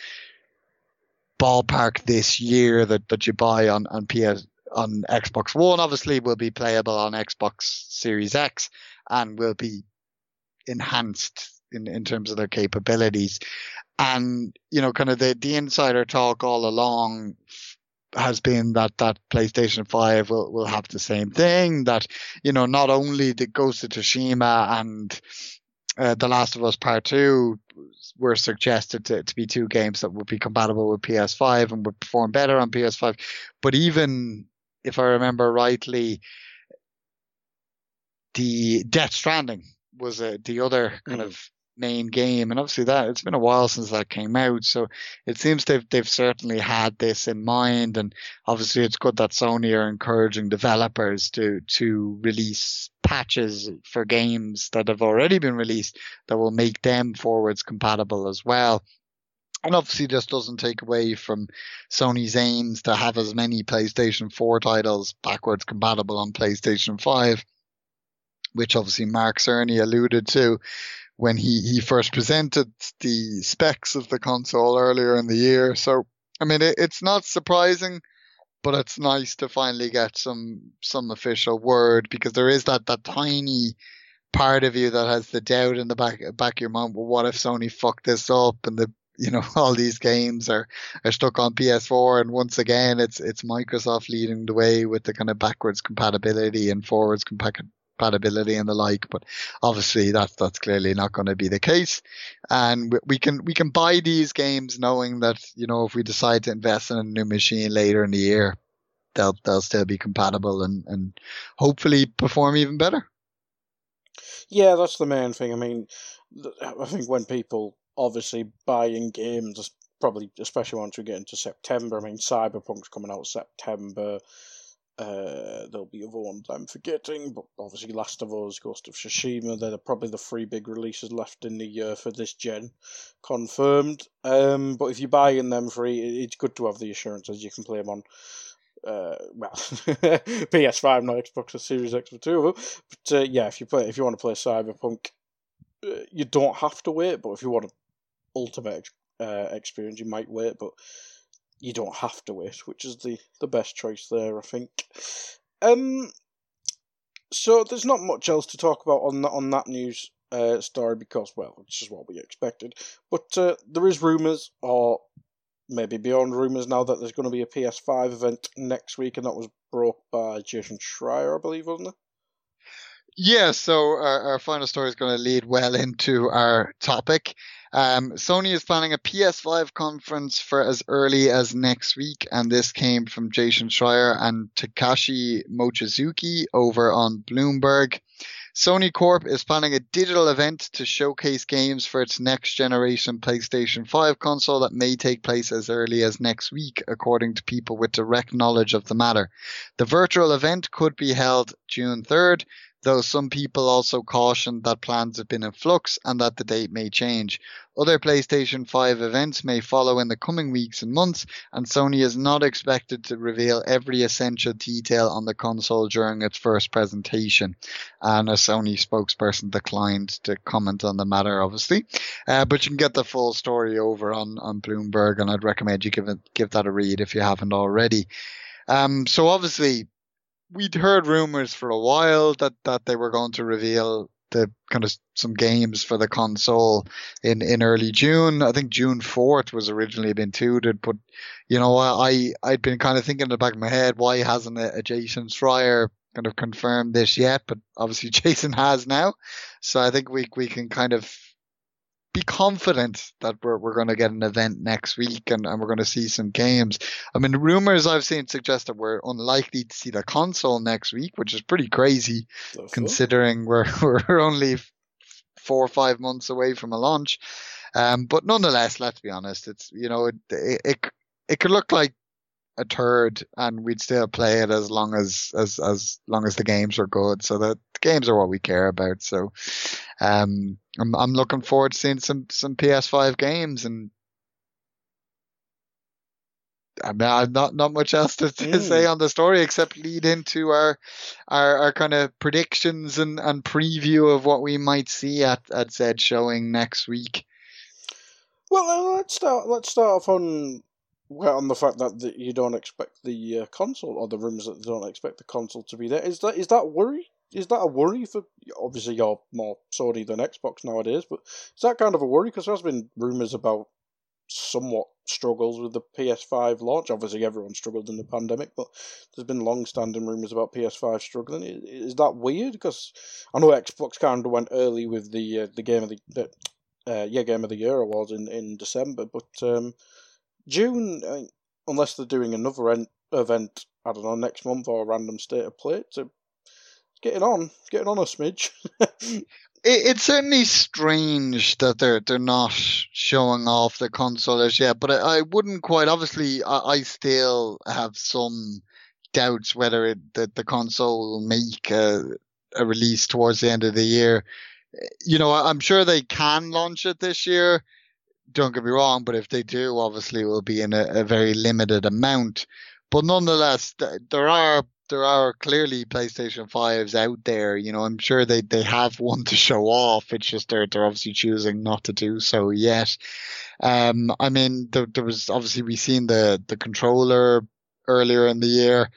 ballpark this year that, that you buy on, on PS on Xbox One obviously will be playable on Xbox Series X and will be enhanced in, in terms of their capabilities. And, you know, kind of the, the insider talk all along has been that that PlayStation 5 will, will have the same thing that, you know, not only the Ghost of Tsushima and uh, The Last of Us Part 2 were suggested to, to be two games that would be compatible with PS5 and would perform better on PS5. But even if I remember rightly, the Death Stranding was uh, the other kind mm. of main game, and obviously that it's been a while since that came out, so it seems they've they've certainly had this in mind, and obviously it's good that Sony are encouraging developers to to release patches for games that have already been released that will make them forwards compatible as well. And obviously, this doesn't take away from Sony's aims to have as many PlayStation 4 titles backwards compatible on PlayStation 5, which obviously Mark Cerny alluded to when he, he first presented the specs of the console earlier in the year. So, I mean, it, it's not surprising, but it's nice to finally get some, some official word because there is that, that tiny part of you that has the doubt in the back, back of your mind. Well, what if Sony fucked this up and the, you know, *laughs* all these games are, are stuck on PS4. And once again, it's, it's Microsoft leading the way with the kind of backwards compatibility and forwards compatibility compatibility and the like. But obviously, that's that's clearly not going to be the case. And we can we can buy these games knowing that you know if we decide to invest in a new machine later in the year, they'll they'll still be compatible and and hopefully perform even better. Yeah, that's the main thing. I mean, I think when people obviously buying games, probably especially once we get into September. I mean, Cyberpunk's coming out September. Uh, there'll be other ones I'm forgetting, but obviously Last of Us, Ghost of Tsushima, they're probably the three big releases left in the year for this gen, confirmed. Um, but if you're buying them free, it's good to have the assurances you can play them on uh, well, *laughs* PS5, not Xbox or Series X for two of them. But uh, yeah, if you play, if you want to play Cyberpunk, uh, you don't have to wait. But if you want an ultimate uh, experience, you might wait. But you don't have to wait, which is the the best choice there, I think. Um, so there's not much else to talk about on that on that news uh, story because well, it's just what we expected. But uh, there is rumours, or maybe beyond rumours now, that there's going to be a PS5 event next week, and that was broke by Jason Schreier, I believe, wasn't it? Yeah, so our, our final story is going to lead well into our topic. Um, Sony is planning a PS5 conference for as early as next week, and this came from Jason Schreier and Takashi Mochizuki over on Bloomberg. Sony Corp is planning a digital event to showcase games for its next generation PlayStation 5 console that may take place as early as next week, according to people with direct knowledge of the matter. The virtual event could be held June 3rd, though some people also cautioned that plans have been in flux and that the date may change. Other PlayStation 5 events may follow in the coming weeks and months, and Sony is not expected to reveal every essential detail on the console during its first presentation. And a Sony spokesperson declined to comment on the matter, obviously. Uh, but you can get the full story over on, on Bloomberg, and I'd recommend you give it, give that a read if you haven't already. Um, so obviously, we'd heard rumors for a while that that they were going to reveal the kind of some games for the console in in early June. I think June fourth was originally been tutored, but you know I I'd been kind of thinking in the back of my head why hasn't a, Jason Schreier kind of confirmed this yet? But obviously *laughs* Jason has now, so I think we we can kind of be confident that we're, we're going to get an event next week and, and we're going to see some games. I mean, rumors I've seen suggest that we're unlikely to see the console next week, which is pretty crazy considering we're, *laughs* we're only four or five months away from a launch. Um, but nonetheless, let's be honest, it's, you know, it, it, it, it could look like a third and we'd still play it as long as as as long as the games are good so that the games are what we care about so um i'm i'm looking forward to seeing some some ps5 games and I mean, I've not not much else to, to mm. say on the story except lead into our our, our kind of predictions and, and preview of what we might see at at said showing next week. Well, uh, let's start. Let's start off on well, on the fact that, that you don't expect the uh, console, or the rumors that they don't expect the console to be there, is that is that worry? Is that a worry for? Obviously, you're more Sony than Xbox nowadays, but is that kind of a worry? Because there's been rumors about somewhat struggles with the PS5 launch. Obviously, everyone struggled in the pandemic, but there's been long-standing rumors about PS5 struggling. Is, is that weird? Because I know Xbox kind of went early with the uh, the game of the uh, yeah game of the year awards in in December, but um, June, uh, unless they're doing another en- event, I don't know, next month or a random state of play. So getting on, getting on a smidge. *laughs* it, it's certainly strange that they're they're not showing off the console as yet, but I, I wouldn't quite. Obviously, I, I, still have some doubts whether it, the the console will make a, a release towards the end of the year. You know, I'm sure they can launch it this year don't get me wrong, but if they do, obviously it will be in a, a very limited amount. But nonetheless, th- there are there are clearly PlayStation fives out there. You know, I'm sure they, they have one to show off. It's just they're they're obviously choosing not to do so yet. Um, I mean, there, there was obviously we seen the the controller earlier in the year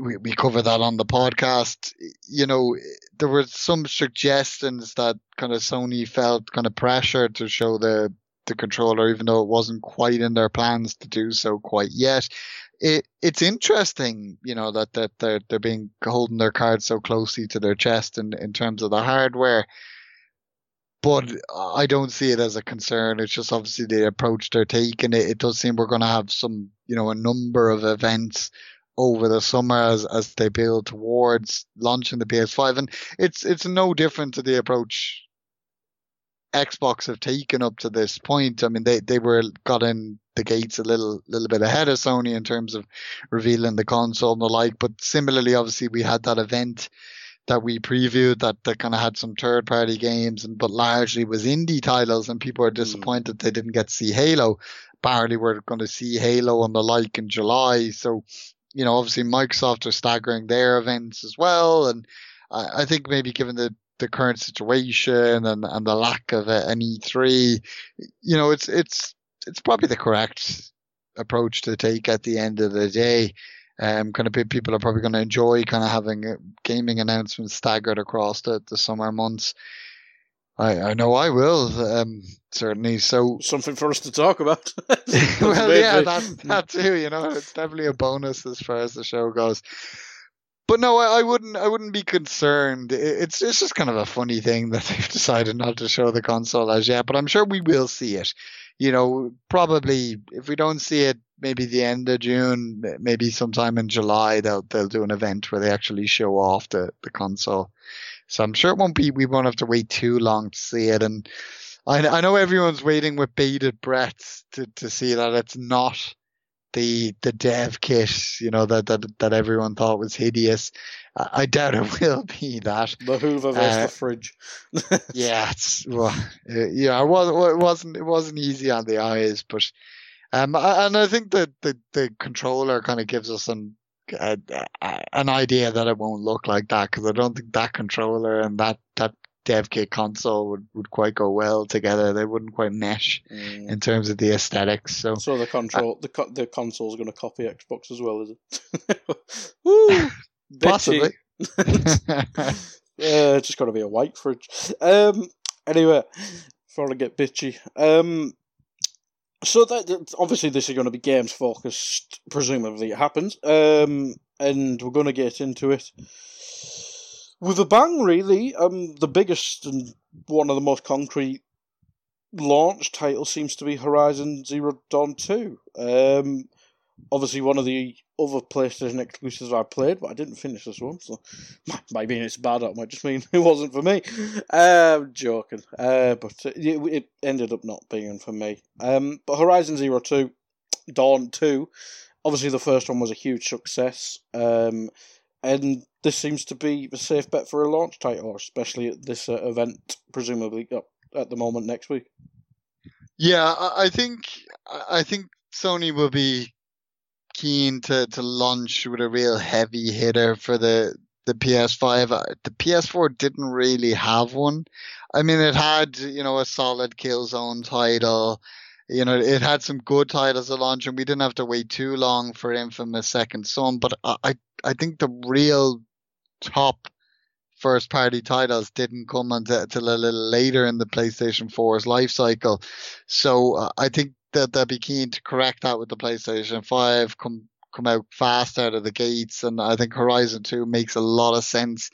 we, we covered that on the podcast. You know, there were some suggestions that kind of Sony felt kind of pressure to show the the controller, even though it wasn't quite in their plans to do so quite yet. It it's interesting, you know, that that they're they're being holding their cards so closely to their chest in in terms of the hardware. But I don't see it as a concern. It's just obviously the approach they're taking. It, it does seem we're going to have some, you know, a number of events over the summer as, as they build towards launching the PS5. And it's it's no different to the approach Xbox have taken up to this point. I mean, they, they were got in the gates a little little bit ahead of Sony in terms of revealing the console and the like. But similarly, obviously, we had that event that we previewed that, that kind of had some third party games and but largely was indie titles and people are disappointed mm. they didn't get to see Halo. Apparently we're going to see Halo and the like in July. So, you know, obviously Microsoft are staggering their events as well. And I, I think maybe given the, the current situation and, and the lack of a, an E3, you know, it's, it's, it's probably the correct approach to take at the end of the day. Um, kind of people are probably going to enjoy kind of having gaming announcements staggered across the, the summer months. I, I know I will, um, certainly. So *laughs* something for us to talk about. *laughs* well, yeah, that that too. You know, it's definitely a bonus as far as the show goes. But no, I, I wouldn't. I wouldn't be concerned. It's it's just kind of a funny thing *laughs* that they've decided not to show the console as yet. But I'm sure we will see it. You know, probably if we don't see it maybe the end of June, maybe sometime in July, they'll they'll do an event where they actually show off the, the console. So I'm sure it won't be. We won't have to wait too long to see it. And I I know everyone's waiting with bated breath to, to see that it's not the the dev kit, you know that that that everyone thought was hideous. I, doubt it *laughs* will be that. The Hoover versus uh, the fridge. *laughs* yeah, it's well, yeah, it was it wasn't it wasn't easy on the eyes, but um, and I think that the, the controller kind of gives us an, a, an idea that it won't look like that because I don't think that controller and that, that dev kit console would, would quite go well together. They wouldn't quite mesh mm. in terms of the aesthetics. So, so the control, uh, the co- the console is going to copy Xbox as well, is it? *laughs* Woo! *laughs* Possibly. *laughs* it's just got to be a white fridge. Um, anyway, before I get bitchy, um, so that obviously this is going to be games focused. Presumably, it happens, um, and we're going to get into it with a bang. Really, um, the biggest and one of the most concrete launch titles seems to be Horizon Zero Dawn Two. Um, obviously, one of the other PlayStation exclusives I played, but I didn't finish this one, so *laughs* might mean it's bad. That might just mean *laughs* it wasn't for me. Uh, joking, uh, but it, it, ended up not being for me. Um, but Horizon Zero Two, Dawn Two, obviously the first one was a huge success, um, and this seems to be a safe bet for a launch title, especially at this uh, event, presumably at the moment next week. Yeah, I think I think Sony will be keen to, to launch with a real heavy hitter for the, the PS5. Uh, the PS4 didn't really have one. I mean, it had, you know, a solid Killzone title. You know, it had some good titles to launch, and we didn't have to wait too long for Infamous Second Son. But I, I think the real top first party titles didn't come until, a little later in the PlayStation 4's life cycle. So uh, I think that they'll be keen to correct that with the PlayStation 5, come come out fast out of the gates, and I think Horizon 2 makes a lot of sense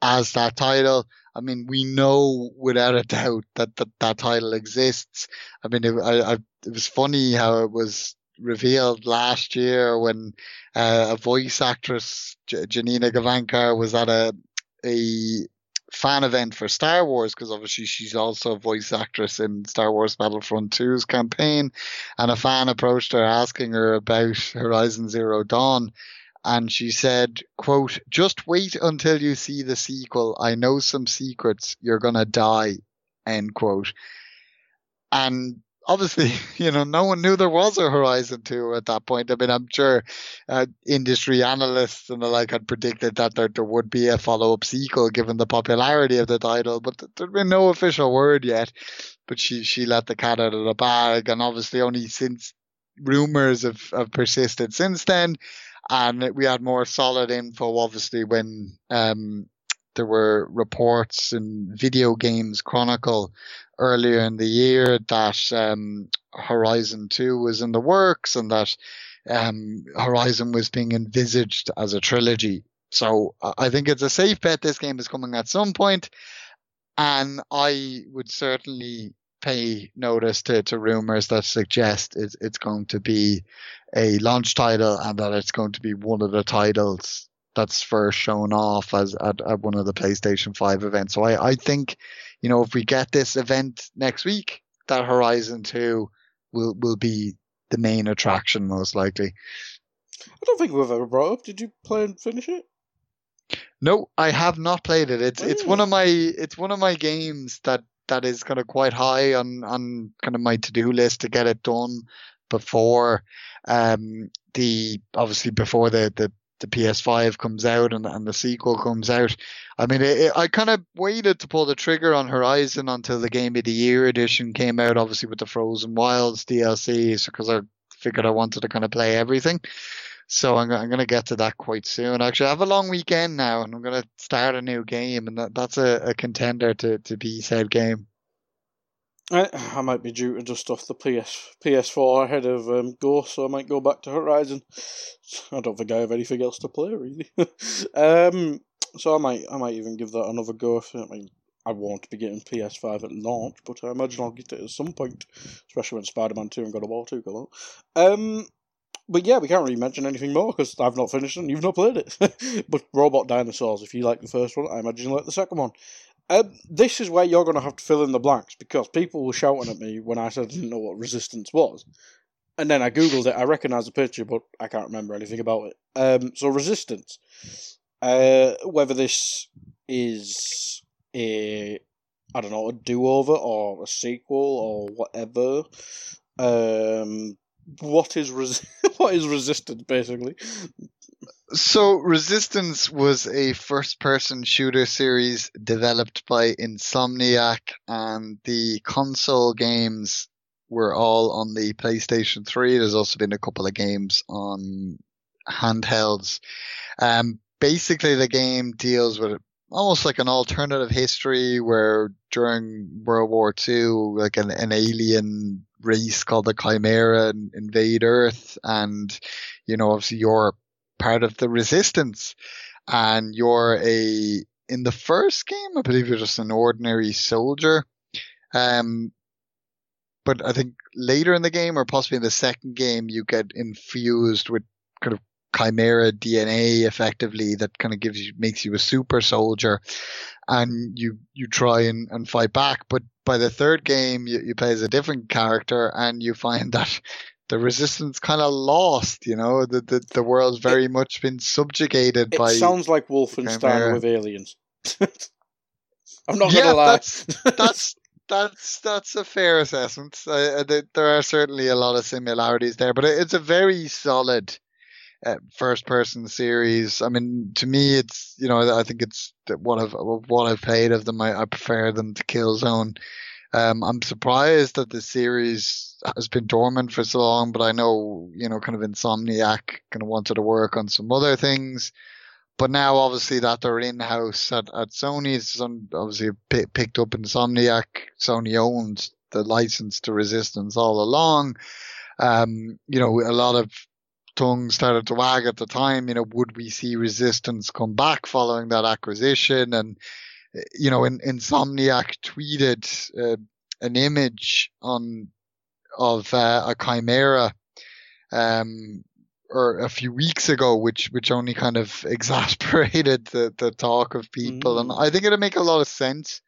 as that title. I mean, we know without a *laughs* doubt that that, that title exists. I mean, it, I, I, it was funny how it was revealed last year when uh, a voice actress, J- Janina Gavankar, was at a a fan event for Star Wars because obviously she's also a voice actress in Star Wars Battlefront 2's campaign. And a fan approached her asking her about Horizon Zero Dawn. And she said, quote, just wait until you see the sequel. I know some secrets. You're going to die, end quote. And obviously, *laughs* you know, no one knew there was a Horizon 2 at that point. I mean, I'm sure uh, industry analysts and the like had predicted that there, there would be a follow up sequel given the popularity of the title, but there'd been no official word yet. But she, she let the cat out of the bag, and obviously, only since rumors have, have persisted since then. And we had more solid info, obviously, when um, there were reports in Video Games Chronicle earlier in the year that um, Horizon 2 was in the works and that um, Horizon was being envisaged as a trilogy. So I think it's a safe bet this game is coming at some point, and I would certainly pay notice to, to rumors that suggest it's, it's going to be a launch title and that it's going to be one of the titles that's first shown off as at, at one of the PlayStation 5 events. So I, I think you know, if we get this event next week, that Horizon 2 will, will be the main attraction most likely. I don't think we've ever brought up. Did you play and finish it? No, I have not played it. It's it's one oh. of my it's one of my games that that is kind of quite high on on kind of my to do list to get it done before um the obviously before the the the PS5 comes out and, and the sequel comes out. I mean, it, it, I kind of waited to pull the trigger on Horizon until the Game of the Year edition came out, obviously with the Frozen Wilds DLC, because I figured I wanted to kind of play everything. So I'm, I'm going to get to that quite soon. Actually, I have a long weekend now, and I'm going to start a new game, and that, that's a, a contender to, to be said game. I, I might be due to dust off the PS PS4 ahead of um, Ghost, so I might go back to Horizon. I don't think I have anything else to play really. *laughs* um, so I might I might even give that another go. I mean, I won't be getting PS5 at launch, but I imagine I'll get it at some point, especially when Spider-Man 2 and God of War 2 come out. Um, but yeah, we can't really mention anything more because I've not finished and you've not played it. *laughs* but Robot Dinosaurs, if you like the first one, I imagine you like the second one. Um, this is where you're going to have to fill in the blanks because people were shouting at me when I said I didn't know what resistance was. And then I googled it. I recognised the picture, but I can't remember anything about it. Um, so resistance, uh, whether this is a I don't know a do over or a sequel or whatever. Um, what is res- *laughs* what is resistance basically? So Resistance was a first person shooter series developed by Insomniac and the console games were all on the PlayStation 3. There's also been a couple of games on handhelds. Um, basically the game deals with almost like an alternative history where during World War II, like an, an alien race called the Chimera and invade Earth and, you know, obviously you're part of the resistance and you're a in the first game i believe you're just an ordinary soldier. Um but i think later in the game or possibly in the second game you get infused with kind of chimera dna effectively that kind of gives you makes you a super soldier and you you try and, and fight back but by the third game you, you play as a different character and you find *laughs* that the resistance kind of lost. You know, the the, the world's very it, much been subjugated it by. It sounds like Wolfenstein with aliens. *laughs* I'm not yeah, gonna lie. That's *laughs* that's that's that's a fair assessment. Uh, there are certainly a lot of similarities there, but it's a very solid first person series. I mean, to me, it's you know I think it's what I've what I've played of them. I, I prefer them to Killzone. Um, I'm surprised that the series has been dormant for so long, but I know, you know, kind of Insomniac kind of wanted to work on some other things. But now, obviously, that they're in house at, at Sony, it's obviously p- picked up Insomniac. Sony owns the license to Resistance all along. Um, you know, a lot of tongue started to wag at the time. You know, would we see Resistance come back following that acquisition? And you know, in, Insomniac tweeted uh, an image on of uh, a chimera, um, or a few weeks ago, which which only kind of *laughs* exasperated the, the talk of people, mm. and I think it'll make a lot of sense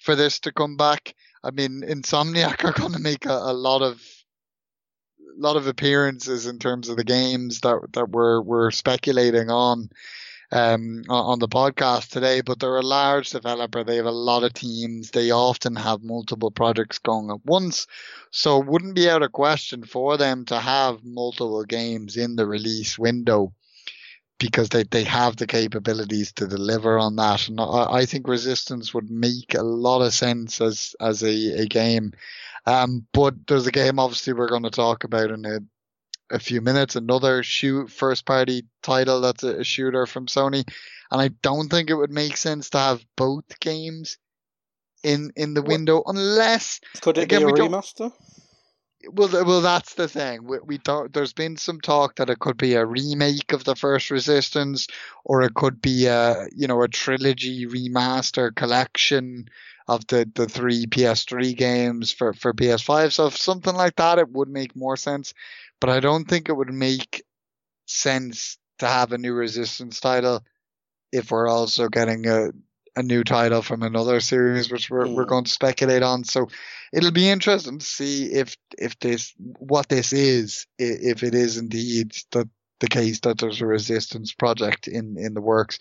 for this to come back. I mean, Insomniac are going to make a, a lot of lot of appearances in terms of the games that that we're we're speculating on um, on the podcast today, but they're a large developer. They have a lot of teams. They often have multiple projects going at once. So it wouldn't be out of question for them to have multiple games in the release window because they, they have the capabilities to deliver on that. And I, I think Resistance would make a lot of sense as, as a, a game. Um, but there's a game obviously we're going to talk about in a a few minutes. Another shoot first party title that's a, a shooter from Sony, and I don't think it would make sense to have both games in in the window unless could it again, be a remaster? Well, well, that's the thing. We, we don't. There's been some talk that it could be a remake of the first Resistance, or it could be a you know a trilogy remaster collection of the, the three PS3 games for, for PS5. So if something like that, it would make more sense but I don't think it would make sense to have a new Resistance title if we're also getting a a new title from another series, which we're, we're hmm. going to speculate on. So it'll be interesting to see if if this what this is, if it is indeed the the case that there's a resistance project in, in the works.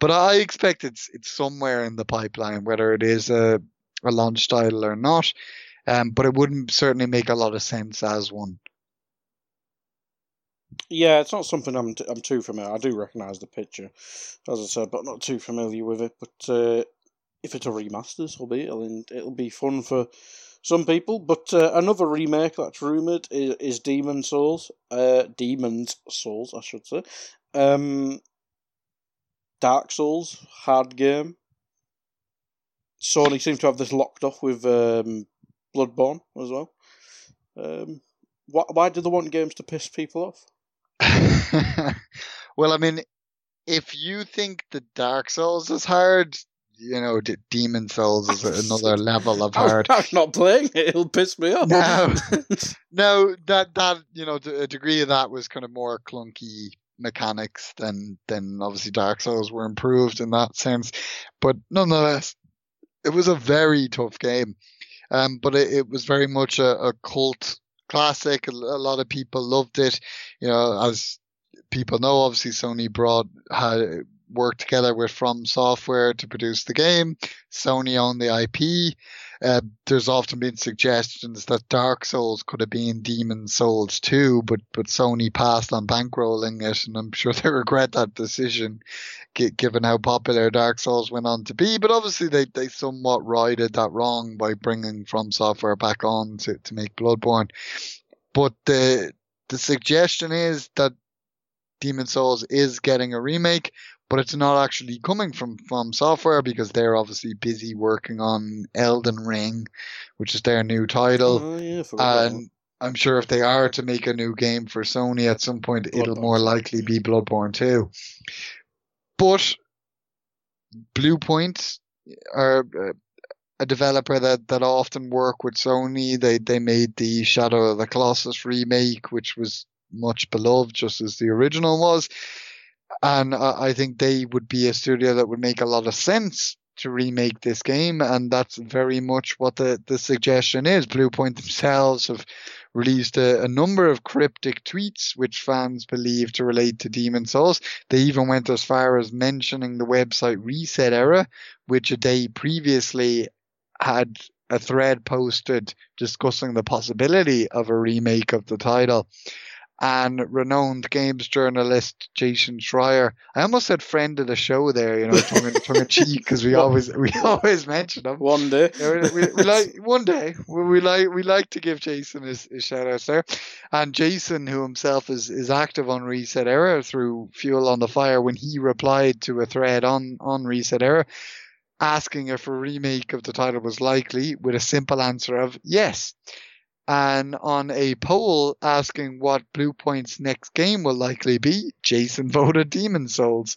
But I expect it's it's somewhere in the pipeline, whether it is a, a launch title or not. Um, but it wouldn't certainly make a lot of sense as one. Yeah, it's not something I'm t- I'm too familiar. I do recognise the picture, as I said, but not too familiar with it. But uh, if it's a remaster, so be it. It'll, it'll be fun for some people. But uh, another remake that's rumoured is, is Demon Souls. Uh, Demon's Souls, I should say. Um, Dark Souls, hard game. Sony seems to have this locked off with um, Bloodborne as well. Um, why, why do they want games to piss people off? *laughs* well, I mean, if you think the Dark Souls is hard, you know, D- Demon Souls is another *laughs* level of hard. I'm not playing it; it'll piss me off. No, *laughs* no, that that you know, a degree of that was kind of more clunky mechanics than than obviously Dark Souls were improved in that sense, but nonetheless, it was a very tough game. Um, but it, it was very much a, a cult classic. A, a lot of people loved it. You know, as people know, obviously Sony brought had worked together with From Software to produce the game. Sony owned the IP. Uh, there's often been suggestions that Dark Souls could have been Demon Souls too, but but Sony passed on bankrolling it, and I'm sure *laughs* they regret that decision, given how popular Dark Souls went on to be. But obviously they, they somewhat righted that wrong by bringing From Software back on to, to make Bloodborne. But the the suggestion is that Demon Souls is getting a remake, but it's not actually coming from from software because they're obviously busy working on Elden Ring, which is their new title. Oh, yeah, and I'm sure if they are to make a new game for Sony at some point, Bloodborne. it'll more likely be Bloodborne 2. But Bluepoint are uh, a developer that, that often work with Sony. They they made the Shadow of the Colossus remake, which was much beloved, just as the original was and I think they would be a studio that would make a lot of sense to remake this game, and that's very much what the, the suggestion is. Bluepoint themselves have released a, a, number of cryptic tweets which fans believe to relate to Demon Souls. They even went as far as mentioning the website ResetEra, which a day previously had a thread posted discussing the possibility of a remake of the title and renowned games journalist Jason Schreier. I almost said friend of the show there, you know, tongue in, tongue in cheek, because we always *laughs* we always mention him. One day, we, we, we, like one day we, we, like we like to give Jason his, his shout outs there, and Jason, who himself is is active on ResetEra through Fuel on the Fire, when he replied to a thread on on ResetEra. Asking if a remake of the title was likely, with a simple answer of yes and on a poll asking what Bluepoint's next game will likely be, Jason *laughs* voted Demon Souls.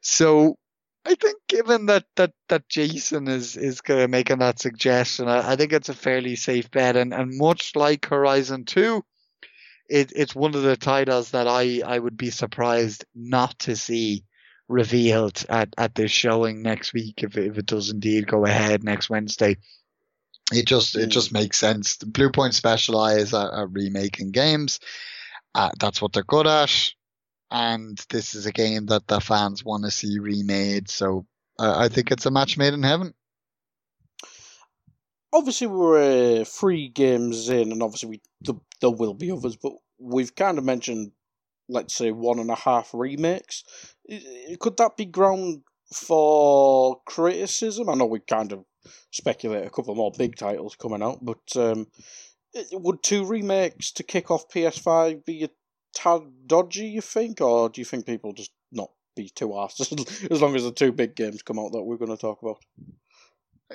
So I think given that that, that Jason is is kind of making that suggestion, I, I think it's a fairly safe bet. And, and much like Horizon 2, it, it's one of the titles that I, I would be surprised not to see revealed at, at this showing next week if, if it does indeed go ahead next Wednesday it just it just makes sense. Bluepoint specialize at, at remaking games. Uh, that's what they're good at, and this is a game that the fans want to see remade. So uh, I think it's a match made in heaven. Obviously, we're uh, three games in, and obviously we the, there will be others, but we've kind of mentioned, let's say, one and a half remakes. Could that be ground for criticism? I know we kind of speculate a couple more big titles coming out, but um, would two remakes to kick off PS5 be a tad dodgy, you think, or do you think people just not be too arsed *laughs* as long as the two big games come out that we're going to talk about?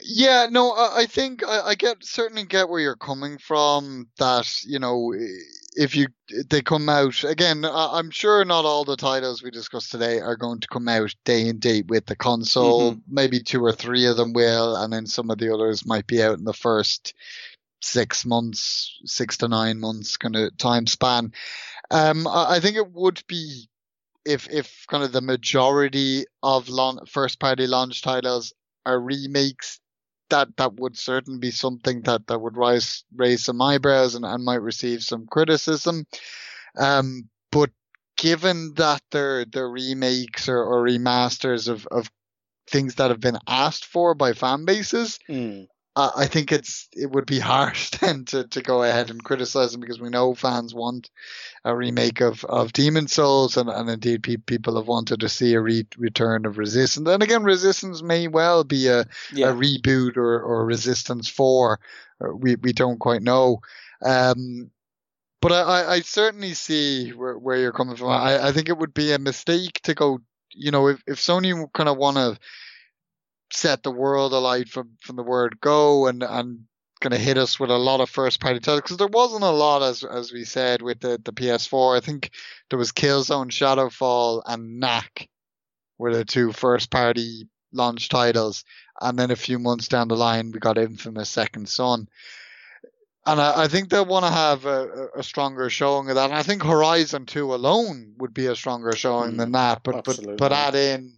Yeah, no, I think I get certainly get where you're coming from. That you know, if you they come out again, I'm sure not all the titles we discussed today are going to come out day and date with the console. Mm-hmm. Maybe two or three of them will, and then some of the others might be out in the first six months, six to nine months kind of time span. Um, I think it would be if if kind of the majority of long, first party launch titles are remakes that that would certainly be something that that would raise raise some eyebrows and, and might receive some criticism. Um, but given that they're they're remakes or, or remasters of, of things that have been asked for by fan bases, Mm. Uh, I think it's it would be *laughs* harsh then to, to go ahead and criticize them because we know fans want a remake of, of Demon Souls and, and indeed pe- people have wanted to see a re- return of Resistance. And again, Resistance may well be a, Yeah. a reboot or, or Resistance 4. We, we don't quite know. Um, but I, I, I certainly see where, where you're coming from. I, I think it would be a mistake to go, you know, if, if Sony kind of want to set the world alight from, from the word go and, and kind of hit us with a lot of first party titles because there wasn't a lot as as we said with the, the PS4. I think there was Killzone, Shadowfall, and Knack were the two first party launch titles, and then a few months down the line we got Infamous Second Son. And I, I think they'll want to have a, a stronger showing of that. And I think Horizon 2 alone would be a stronger showing Mm, than that. But but but add in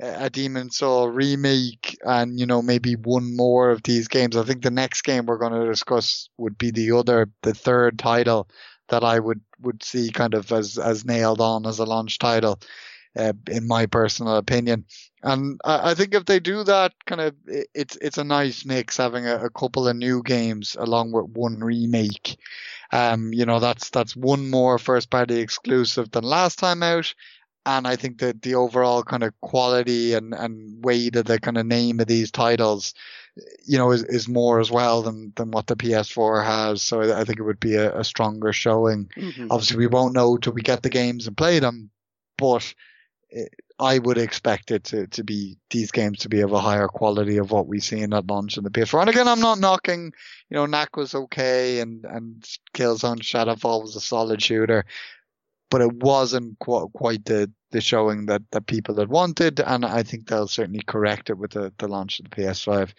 a Demon Soul remake and you know maybe one more of these games. I think the next game we're going to discuss would be the other, the third title that I would would see kind of as as nailed on as a launch title, uh, in my personal opinion. And I, I think if they do that, kind of it, it's it's a nice mix having a, a couple of new games along with one remake. Um, you know that's that's one more first party exclusive than last time out and I think that the overall kind of quality and, and weight of the kind of name of these titles, you know, is, is more as well than, than what the PS4 has. So I I think it would be a, a stronger showing. Mhm. Obviously, we won't know till we get the games and play them, but it, I would expect it to, to be these games to be of a higher quality of what we see in that launch in the PS4. And again, I'm not knocking, you know, Knack was okay and, and Killzone Shadowfall was a solid shooter but it wasn't qu- quite the, the showing that, that people had wanted, and I think they'll certainly correct it with the, the launch of the PS5.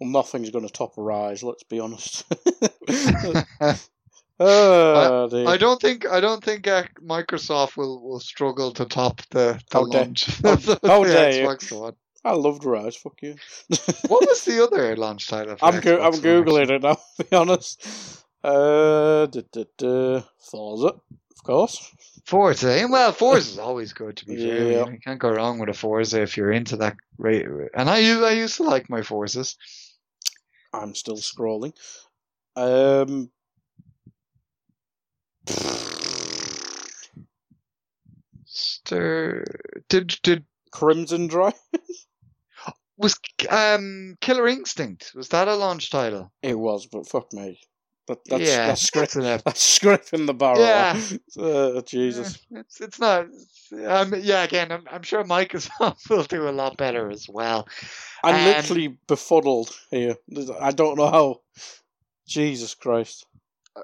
Well, nothing's going to top Ryse. Let's be honest. *laughs* *laughs* oh, dear. I don't think I don't think uh, Microsoft will, will struggle to top the, the How dare- launch. how- of the how dare you. Xbox One. I loved Ryse. Fuck you. What was the *laughs* other launch title? For I'm go- I'm googling it now. To be honest. Uh, duh, duh, duh. Forza, of course. Forza. Well, Forza is always good to be fair. Yeah. You can't go wrong with a Forza if you're into that. Right, and I used I used to like my Forzas. I'm still scrolling. Um, Stir. Did did Crimson Drive. *laughs* was um Killer Instinct was that a launch title? It was, but fuck me. That, that's, yeah, that's, that's *laughs* that's scraping the barrel. Yeah. Uh, *laughs* Jesus. Yeah, it's it's not. Um, yeah, again, I'm I'm sure Microsoft *laughs* will do a lot better as well. I'm Um, literally befuddled here. I don't know how. Jesus Christ. Uh,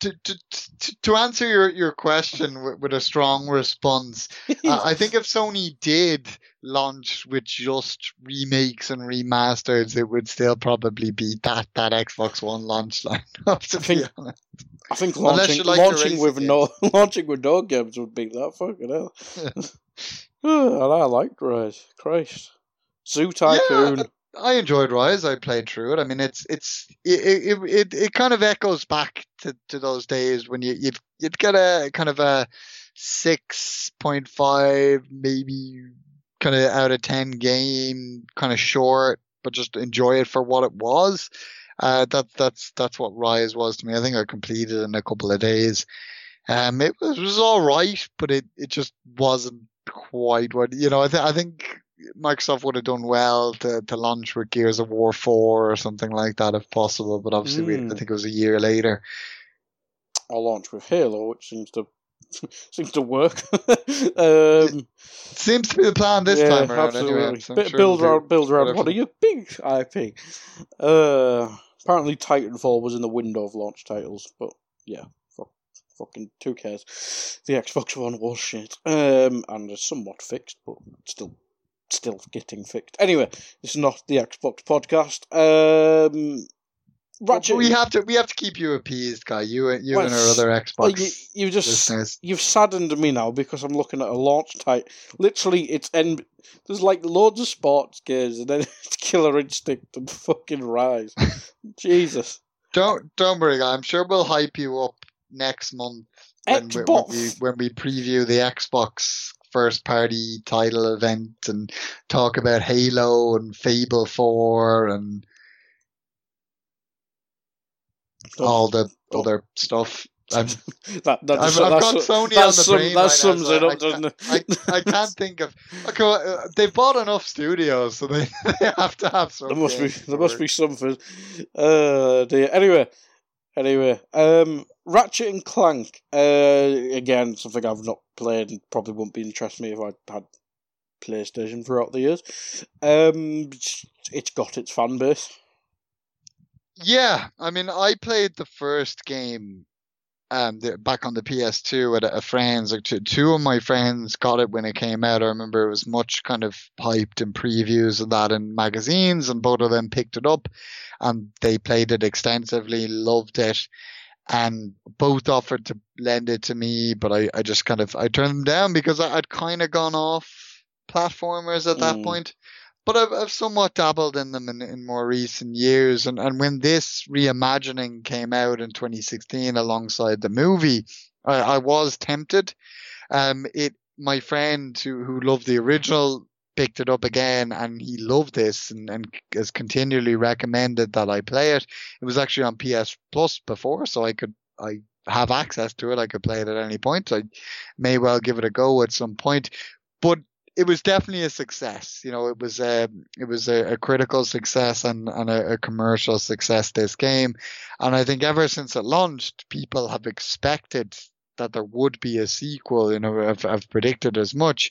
To to to, to answer your your question with, with a strong response, uh, I think if Sony did launch with just remakes and remasters, it would still probably be that that Xbox One launch lineup. *laughs* To I think- be honest. I think launching, like launching with games. no *laughs* launching with no games would be that fucking hell. oh, *laughs* *sighs* *sighs* and I liked Ryse. Christ. Zoo Tycoon. I enjoyed Ryse. I played through it. I mean, it's it's it it it, it kind of echoes back to, to those days when you you'd you'd get a kind of a six point five maybe kind of out of ten game, kind of short, but just enjoy it for what it was. Uh, that that's that's what Ryse was to me. I think I completed it in a couple of days. Um, it was, it was all right, but it, it just wasn't quite what you know. I, th- I think Microsoft would have done well to, to launch with Gears of War 4 or something like that if possible, but obviously we, I Mm. think it was a year later. I'll launch with Halo, which seems to *laughs* seems to work. *laughs* um, Seems to be the plan this yeah, time around absolutely. anyway. so I'm sure build around, build around one of your big IP. Uh, apparently, Titanfall was in the window of launch titles, but yeah, fuck, fucking who cares? The Xbox One was shit, um, and is somewhat fixed, but still, still getting fixed. Anyway, it's not the Xbox podcast. Um, Ratchet, we have to we have to keep you appeased, guy. You you Well, and our other Xbox well, you, you just listeners. you've saddened me now because I'm looking at a launch title. Literally, it's N. There's like loads of sports games, and then *laughs* it's Killer Instinct and fucking Ryse. *laughs* Jesus. Don't don't worry, guy. I'm sure we'll hype you up next month when we, when we when we preview the Xbox first party title event and talk about Halo and Fable 4 and all the other stuff. *laughs* That, that, I've, I've got Sony on the brain that right sums now, so it up, I, doesn't it? I, I can't *laughs* think of. Okay, uh, they bought enough studios, so they, *laughs* they have to have some. there must be there must be something. Uh, dear. Anyway, anyway, um, Ratchet and Clank. Uh, again, something I've not played and probably wouldn't be interest me if I had PlayStation throughout the years. Um, it's got its fan base. Yeah, I mean, I played the first game um the, back on the PS2 at a, a friend's. Like two, two of my friends got it when it came out. I remember it was much kind of hyped in previews and that in magazines, and both of them picked it up, and they played it extensively, loved it, and both offered to lend it to me, but I, I just kind of I turned them down because I, I'd kind of gone off platformers at that Mm. point but I've, I've somewhat dabbled in them in, in more recent years. And, and when this reimagining came out in 2016 alongside the movie, I, I was tempted. Um, it, my friend who, who loved the original picked it up again and he loved this and, and has continually recommended that I play it. It was actually on PS Plus before, so I could, I have access to it. I could play it at any point. I may well give it a go at some point, but it was definitely a success. You know, it was a it was a, a critical success and, and a, a commercial success. This game, and I think ever since it launched, people have expected that there would be a sequel. You know, have, have predicted as much.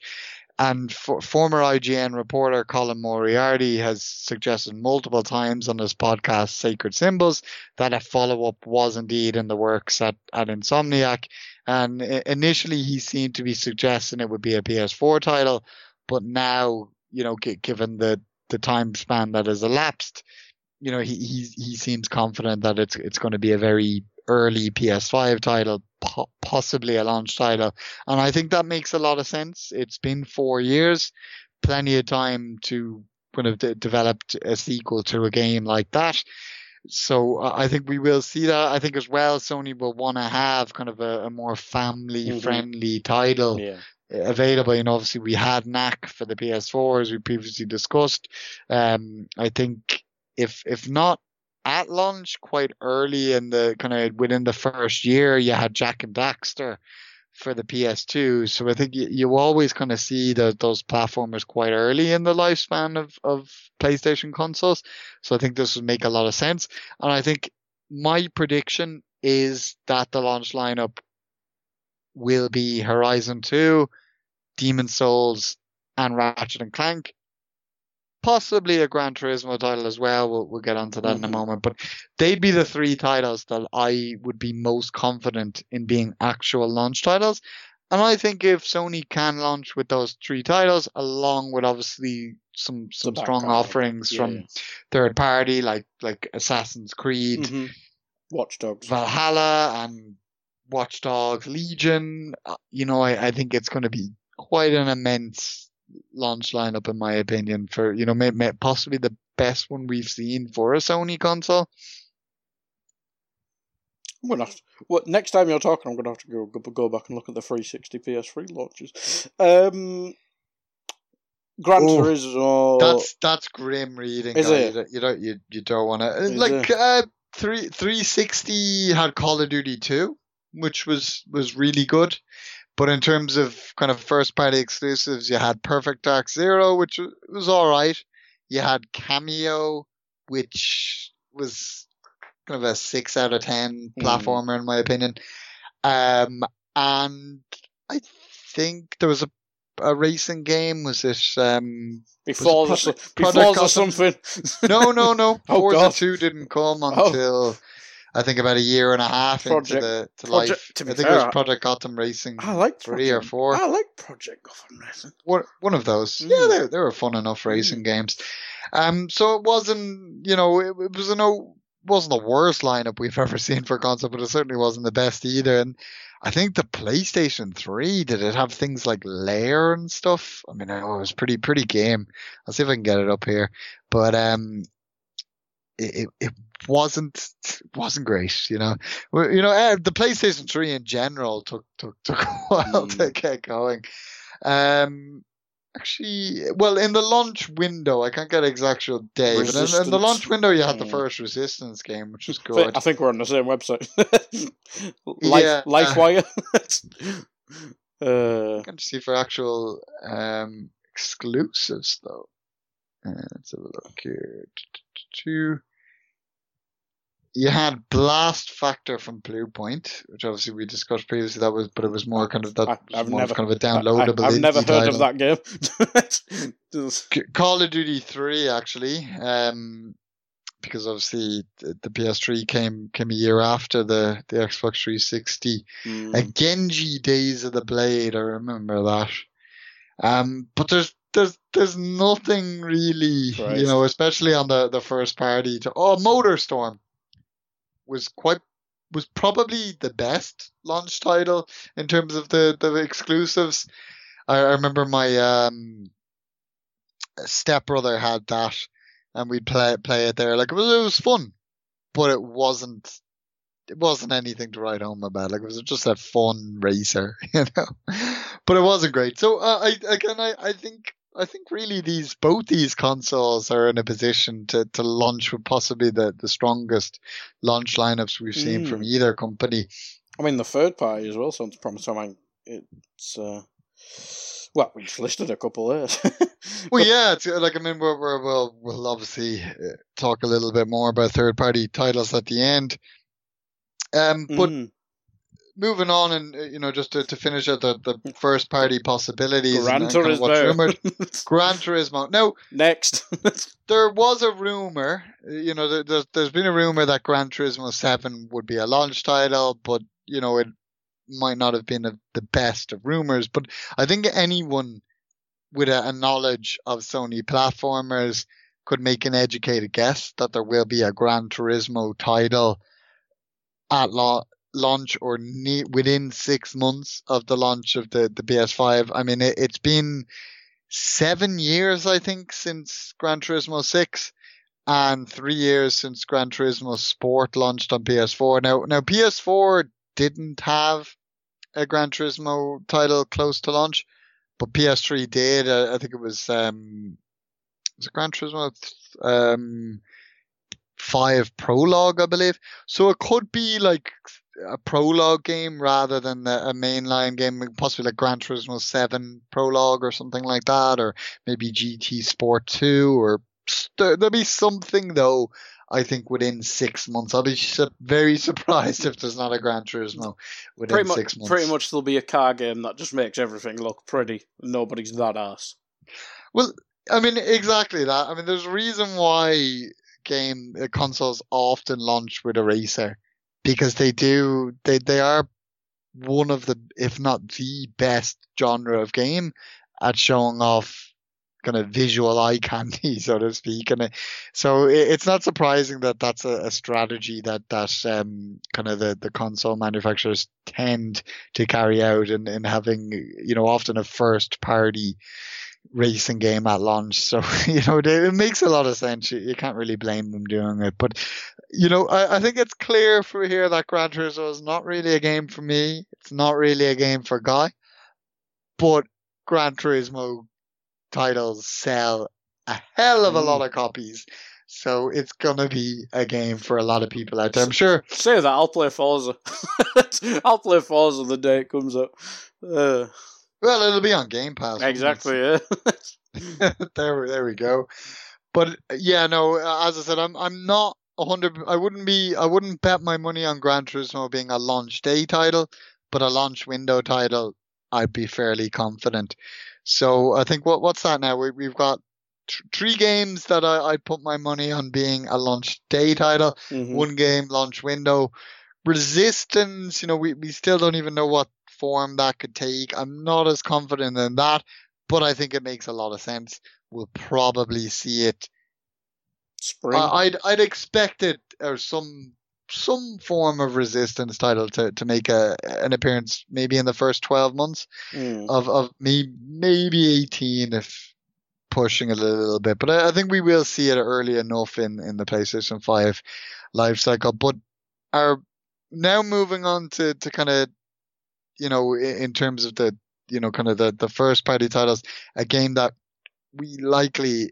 And for, former IGN reporter Colin Moriarty has suggested multiple times on his podcast Sacred Symbols that a follow up was indeed in the works at, at Insomniac. And initially he seemed to be suggesting it would be a PS4 title, but now, you know, given the, the time span that has elapsed, you know, he, he, he seems confident that it's, it's going to be a very early PS5 title, po- possibly a launch title. And I think that makes a lot of sense. It's been four years, plenty of time to kind of de- develop a sequel to a game like that. So uh, I think we will see that. I think as well, Sony will want to have kind of a, a more family friendly title Yeah. available. And obviously we had Knack for the PS4 as we previously discussed. Um, I think if, if not at launch quite early in the kind of within the first year, you had Jak and Daxter for the PS2. So I think you, you always kind of see the, those platformers quite early in the lifespan of, of PlayStation consoles. So I think this would make a lot of sense. And I think my prediction is that the launch lineup will be Horizon 2, Demon Souls, and Ratchet and Clank. Possibly a Gran Turismo title as well. We'll, we'll get onto that in a Mhm. moment. But they'd be the three titles that I would be most confident in being actual launch titles. And I think if Sony can launch with those three titles, along with obviously some some back strong offerings Yeah, from yeah. third party like like Assassin's Creed, Mhm. Watch Dogs. Valhalla and Watch Dogs Legion. uh, You know, I, I think it's going to be quite an immense launch lineup, in my opinion, for, you know, may, may, possibly the best one we've seen for a Sony console. I'm gonna have to, what next time you're talking, I'm gonna have to go go, go back and look at the 360 PS3 launches. Um, Gran Oh, Turismo. That's that's grim reading. Is it? You don't you you, don't want to like it? uh, three three sixty had Call of Duty two, which was was really good. But in terms of kind of first party exclusives, you had Perfect Dark Zero, which was all right. You had Kameo, which was kind of a six out of ten Mm. platformer in my opinion. Um, and I think there was a a racing game. Was it um? before was it su- Project- before the something. No, no, no. *laughs* Oh, Forza God. Two didn't come Oh. I think about a year and a half Project- into the to Project- life. to I think it was Project Gotham Racing I like three or four. I like Project Gotham Racing. One, one of those. Mm. Yeah, they, they were fun enough racing games. Um, so it wasn't, you know, it, it was a no, wasn't the worst lineup we've *laughs* ever seen for console, but it certainly wasn't the best either. And I think the PlayStation 3, did it have things like Lair and stuff? I mean, I know it was pretty, pretty game. I'll see if I can get it up here. But, um, it, it, it wasn't wasn't great. You know, you know uh, the PlayStation Three in general took took took a *laughs* while mm. to get going. Um, actually, well, in the launch window, I can't get exact day, Resistance. but in, in, the launch window, you had the mm. first Resistance game, which was good. I think we're on the same website. *laughs* Life, yeah, Lifewire. uh, I *laughs* can see for actual um, exclusives though. Uh, let's have a look here. You had Blast Factor from Bluepoint, which obviously we discussed previously. That was, but it was more kind of that. I, have never kind of a downloadable. I, have never heard title. of that game. *laughs* Call of Duty Three, actually, um, because obviously the, the, PS3 came came a year after the the Xbox 360. Mm. A Genji Days of the Blade, I remember that. Um, but there's there's there's nothing really, you know, especially on the the first party. To oh, MotorStorm was quite was probably the best launch title in terms of the the exclusives. I, I remember my um stepbrother had that, and we'd play play it there. Like it was it was fun, but it wasn't it wasn't anything to write home about. Like it was just a fun racer, *laughs* you know. But it wasn't great. So uh, I again I I think I think really these both these consoles are in a position to, to launch with possibly the, the strongest launch lineups we've seen mm. from either company. I mean, the third party as well sounds promising. I mean, it's uh, well, we just listed a couple there. *laughs* well, yeah, it's like I mean, we're, we're, we'll we'll obviously uh, talk a little bit more about third party titles at the end. Um, but mm moving on and uh, you know just to, to finish out the, the first party possibilities Gran Turismo. rumored *laughs* Gran Turismo now next *laughs* there was a rumor you know there, there's, there's been a rumor that Gran Turismo 7 would be a launch title but you know it might not have been a, the best of rumors but I think anyone with a, a knowledge of Sony platformers could make an educated guess that there will be a Gran Turismo title at law launch or ne- within six months of the launch of the, the PS5. I mean, it, it's been seven years, I think, since Gran Turismo 6 and three years since Gran Turismo Sport launched on PS4. Now, now PS4 didn't have a Gran Turismo title close to launch, but PS3 did. I, I think it was, um, was it Gran Turismo, um, five prologue, I believe. So it could be like a prologue game rather than a mainline game, possibly like Gran Turismo 7 prologue or something like that, or maybe GT Sport 2, or there'll be something though. I think within six months, I'll be very *laughs* surprised if there's not a Gran Turismo within pretty six months. Pretty much, there'll be a car game that just makes everything look pretty. Nobody's that ass. Well, I mean, exactly that. I mean, there's a reason why game uh, consoles often launch with a racer because they do they they are one of the if not the best genre of game at showing off kind of visual eye candy, *laughs* so to speak. And it, so it, it's not surprising that that's a, a strategy that that um, kind of the, the console manufacturers tend to carry out in, in having you know often a first party racing game at launch. So, *laughs* you know, it makes a lot of sense. You, you can't really blame them doing it. But, you know, I, I think it's clear for here that Gran Turismo is not really a game for me. It's not really a game for Guy. But Gran Turismo titles sell a hell of a lot mm. of copies. So it's gonna be a game for a lot of people out there. I'm sure. Say that I'll play Forza. *laughs* I'll play Forza the day it comes out. Uh. Well, it'll be on Game Pass. Exactly. Yeah. *laughs* *laughs* there, there we go. But yeah, no. As I said, I'm I'm not hundred. I wouldn't be. I wouldn't bet my money on Gran Turismo being a launch day title, but a launch window title, I'd be fairly confident. So I think what what's that now? We, we've got three games that I, I'd put my money on being a launch day title. Mm-hmm. One game launch window. Resistance, you know, we, we still don't even know what form that could take. I'm not as confident in that, but I think it makes a lot of sense. We'll probably see it. Spring. Uh, I'd I'd expect it or some some form of resistance title to, to make a an appearance maybe in the first 12 months mm. of of me maybe 18 if pushing it a little bit, but I, I think we will see it early enough in in the PlayStation Five life cycle. But are now moving on to to kind of you know in, terms of the you know kind of the the first party titles, a game that we likely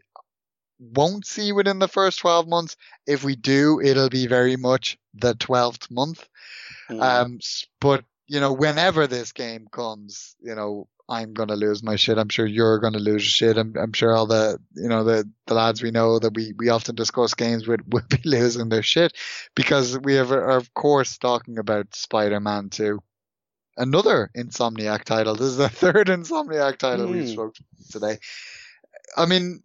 won't see within the first 12 months. If we do, it'll be very much the 12th month. Mm. Um, but you know, whenever this game comes, you know, I'm gonna lose my shit. I'm sure you're gonna lose your shit. I'm, I'm sure all the, you know, the, the lads we know that we, we often discuss games with *laughs* will be losing their shit because we have, are of course talking about Spider-Man 2. Another Insomniac title. This is the *laughs* third Insomniac title we've Mm. today. I mean,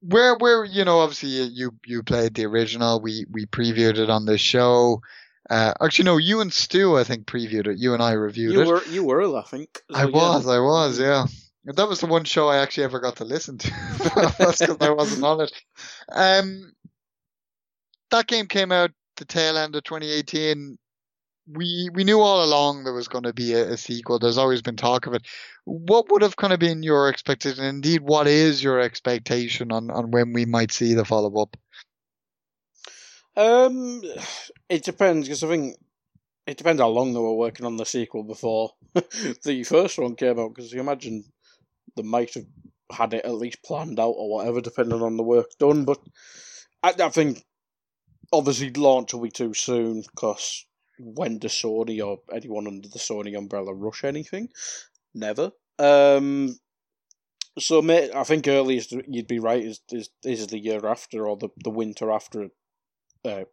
where where you know obviously you you, played the original. We we previewed it on the show. Uh, actually, no, you and Stu I think previewed it. You and I reviewed You it. were, you were, I think. I So, yeah. was, I was, yeah. That was the one show I actually ever got to listen to. *laughs* That's because I wasn't on it. Um, that game came out the tail end of 2018. We we knew all along there was going to be a, a sequel. There's always been talk of it. What would have kind of been your expectation? Indeed, what is your expectation on, on when we might see the follow up? Um, it depends because I think it depends how long they were working on the sequel before *laughs* the first one came out. Because you imagine they might have had it at least planned out or whatever, depending on the work done. But I, I think obviously launch will be too soon because when does Sony or anyone under the Sony umbrella rush anything? Never. Um. So, mate, I think earliest you'd be right is is, is the year after or the, the winter after uh,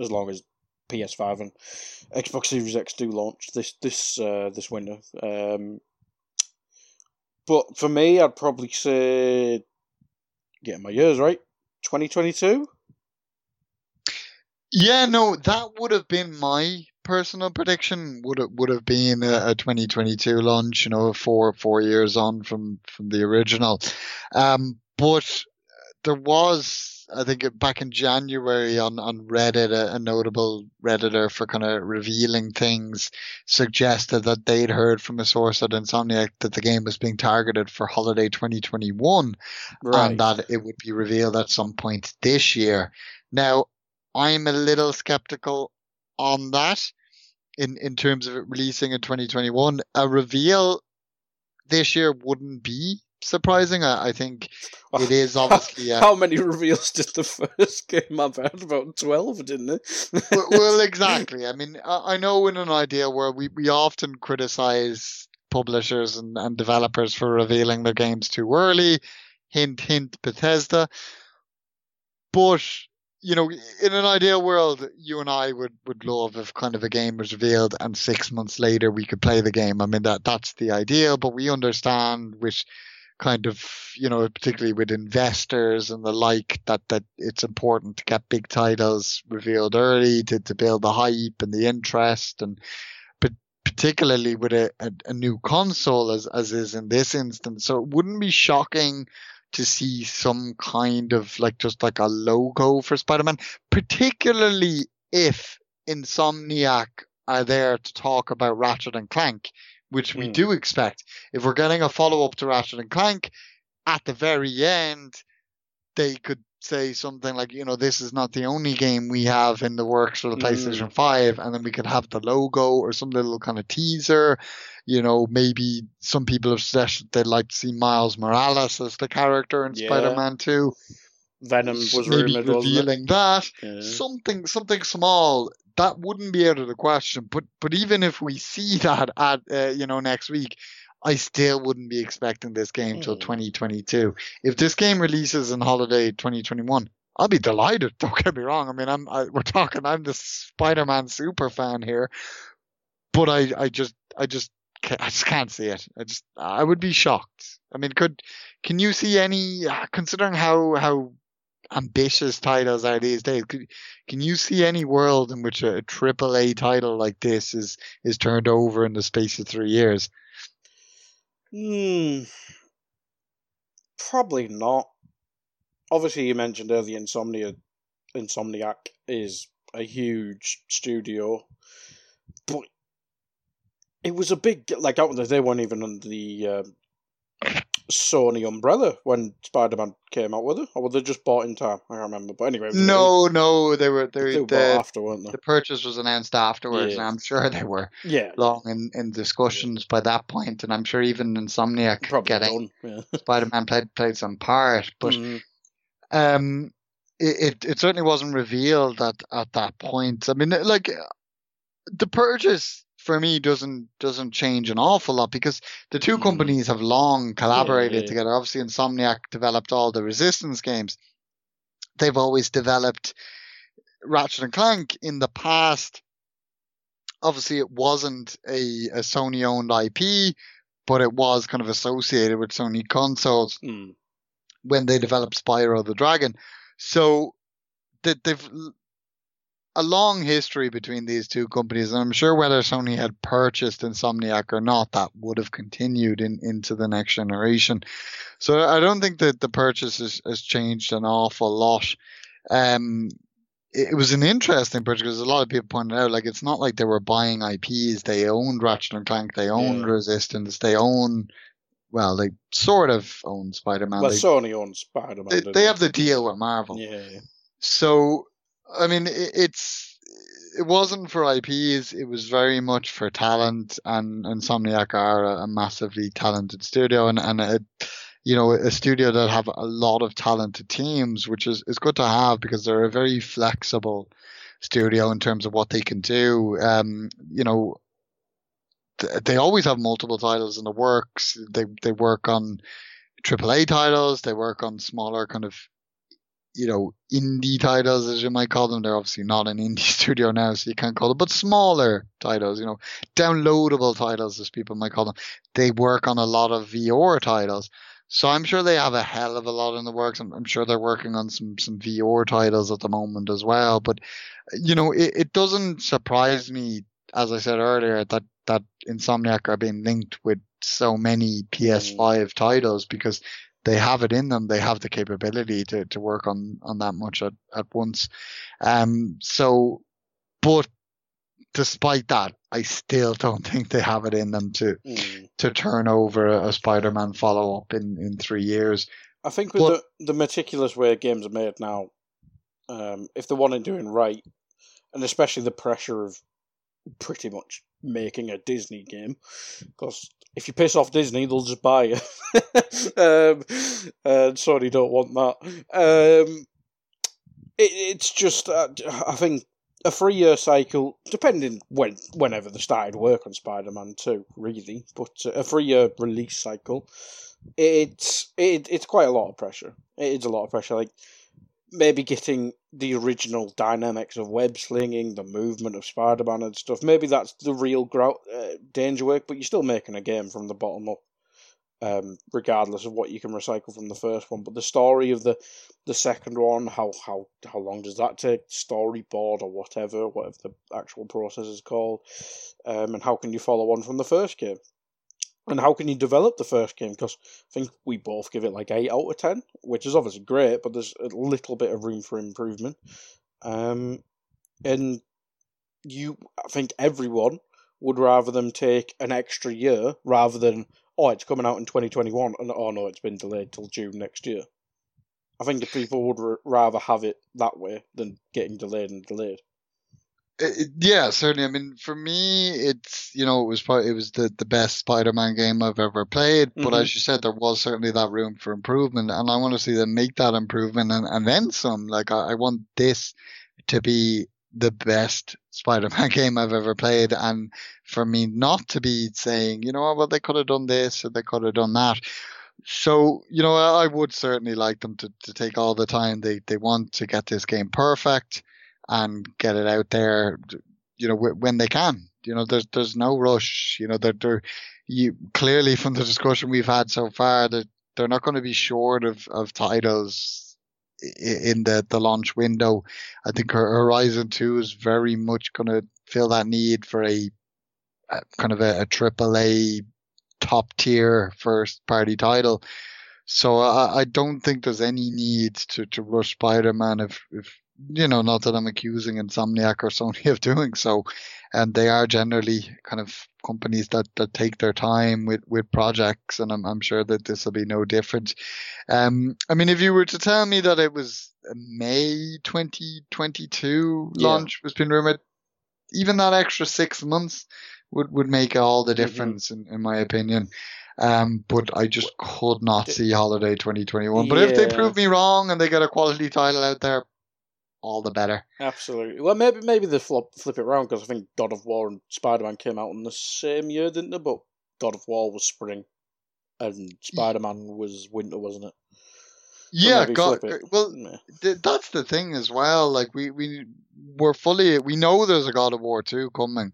as long as PS5 and Xbox Series X do launch this this uh, this winter. Um, but for me, I'd probably say, getting my years right, twenty twenty two. Yeah, no, that would have been my personal prediction. Would it would have been a, a 2022 launch, you know, four four years on from from the original. Um, but there was, I think, back in January on on Reddit, a, a notable redditor for kind of revealing things suggested that they'd heard from a source at Insomniac that the game was being targeted for holiday 2021 Right. and that it would be revealed at some point this year. Now, I'm a little skeptical on that in, in terms of it releasing in 2021. A reveal this year wouldn't be surprising. I, I think it is obviously *laughs* How many reveals did the first game have? Had about twelve, didn't it? *laughs* well, well, *laughs* exactly. I mean, I, I know in an idea where we, we often criticize publishers and, and developers for revealing their games too early. Hint, hint, Bethesda. But, you know, in an ideal world, you and I would, would love if kind of a game was revealed and six months later we could play the game. I mean, that, that's the ideal, but we understand which kind of, you know, particularly with investors and the like, that, that it's important to get big titles revealed early to, to build the hype and the interest and, but particularly with a, a, a new console as, as is in this instance. So it wouldn't be shocking to see some kind of like just like a logo for Spider-Man, particularly if Insomniac are there to talk about Ratchet and Clank, which we Hmm. do expect. If we're getting a follow-up to Ratchet and Clank, at the very end, they could say something like, you know, this is not the only game we have in the works for the Mm. PlayStation 5, and then we could have the logo or some little kind of teaser. You know, maybe some people have suggested they'd like to see Miles Morales as the character in Yeah. Spider-Man 2. Venom was maybe rumored, revealing that Yeah. something something small that wouldn't be out of the question. But but even if we see that at uh, you know next week, I still wouldn't be expecting this game till Hmm. 2022. If this game releases in holiday 2021, I'll be delighted. *laughs* Don't get me wrong. I mean, I'm I, we're talking. I'm the Spider-Man super fan here, but I I just I just I just can't see it. I just I would be shocked. I mean, could can you see any uh, considering how how ambitious titles are these days? Could, can you see any world in which a, triple A title like this is is turned over in the space of three years? Hmm. Probably not. Obviously, you mentioned earlier, Insomnia, Insomniac is a huge studio, but it was a big like out there. They weren't even under the um, Sony umbrella when Spider Man came out with it, or were they just bought in time? I can't remember. But anyway, no, no, they were they, they were the, bought after, weren't they? the purchase was announced afterwards, Yeah. and I'm sure they were Yeah, long in, in discussions by that point, and I'm sure even Insomniac probably getting. Yeah. *laughs* Spider-Man played played some part, but Mm, um, it, it it certainly wasn't revealed at at that point. I mean, like the purchase for me doesn't doesn't change an awful lot because the two Mm. companies have long collaborated yeah. together. Obviously, Insomniac developed all the Resistance games. They've always developed Ratchet and Clank in the past. Obviously, it wasn't a, a Sony owned IP, but it was kind of associated with Sony consoles mm. when they developed Spyro the Dragon. So that they've a long history between these two companies, and I'm sure whether Sony had purchased Insomniac or not, that would have continued in, into the next generation. So I don't think that the purchase has, has changed an awful lot. Um, it, was an interesting purchase because a lot of people pointed out, like it's not like they were buying IPs. They owned Ratchet and Clank, they owned Yeah. Resistance, they own, well, they sort of own Spider-Man. Well, They- Sony owns Spider Man. they, they have the deal with Marvel. Yeah. So, I mean, it, it's it wasn't for IPs. It was very much for talent, and Insomniac are a, a massively talented studio, and and a, you know a studio that have a lot of talented teams, which is is good to have because they're a very flexible studio in terms of what they can do. Um, you know. th- They always have multiple titles in the works. They they work on AAA titles. They work on smaller kind of you know, indie titles, as you might call them. They're obviously not an indie *laughs* studio now, so you can't call them, but smaller titles, you know, downloadable titles, as people might call them. They work on a lot of VR titles. So I'm sure they have a hell of a lot in the works. I'm, I'm sure they're working on some, some VR titles at the moment as well. But, you know, it, it doesn't surprise me, as I said earlier, that, that Insomniac are being linked with so many mm. PS5 titles because they have it in them. They have the capability to, to work on, on that much at, at once. Um, so, but despite that, I still don't *laughs* think they have it in them to, Mm. to turn over a Spider-Man follow-up in, in three years. I think with But- the, the meticulous way games are made now, um, if they want it doing right, and especially the pressure of pretty much making a Disney game, because if you piss off Disney, they'll just buy you. *laughs* um, and Sony don't want that. Um, it, it's just, uh, I think, a three year cycle, depending when whenever they started work on Spider Man 2, really, but a three year release cycle it's it, it's quite a lot of pressure. It is a lot of pressure. Like maybe getting the original dynamics of web slinging, the movement of Spider Man and stuff. Maybe that's the real gro- uh, danger work, but you're still making a game from the bottom up, um, regardless of what you can recycle from the first one. But the story of the the second one, how how how long does that take? Storyboard or whatever, whatever the actual process is called, um, and how can you follow on from the first game? And how can you develop the first game? Because I think we both give it like 8 out of 10, which is obviously great, but there's a little bit of room for improvement. Um, and you, I think everyone would rather them take an extra year rather than, oh, it's coming out in 2021, and oh no, it's been delayed till June next year. I think the people would r- rather have it that way than getting delayed and delayed. It- it- yeah, certainly. I mean, for me, it's you know, it was probably it was the the best Spider-Man game I've ever played. But Mhm. as you said, there was certainly that room for improvement, and I want to see them make that improvement and, and then some. Like I, I want this to be the best Spider-Man *laughs* game I've ever played, and for me not to be saying, you know, "Oh, well they could have done this or they could have done that. So, you know, I I would certainly like them to, to take all the time they, they want to get this game perfect and get it out there, you know, when they can. You know, there's there's no rush. You know, they're, they're you clearly from the discussion we've had so far that they're not going to be short of, of titles in the, the launch window. I think Horizon 2 is very much going to fill that need for a, a kind of a, a triple A top tier first party title. So I, I don't think there's any need to, to rush Spider-Man if, if you know, not that I'm accusing Insomniac or Sony of doing so, and they are generally kind of companies that, that take their time with, with projects, and I'm, I'm sure that this will be no different. Um, I mean, if you were to tell me that it was May 2022 Yeah. launch was being rumored, even that extra six months would, would make all the difference, in, in my opinion. Um, but I just could not see holiday 2021. But if they prove me wrong and they get a quality title out there, all the better. Absolutely. Well, maybe maybe they flip flip it around because I think God of War and Spider Man came out in the same year, didn't they? But God of War was spring, and Spider Man was winter, wasn't it? Yeah, God, well, Yeah. th- that's the thing as well. Like we we we're fully we know there's a God of War two coming,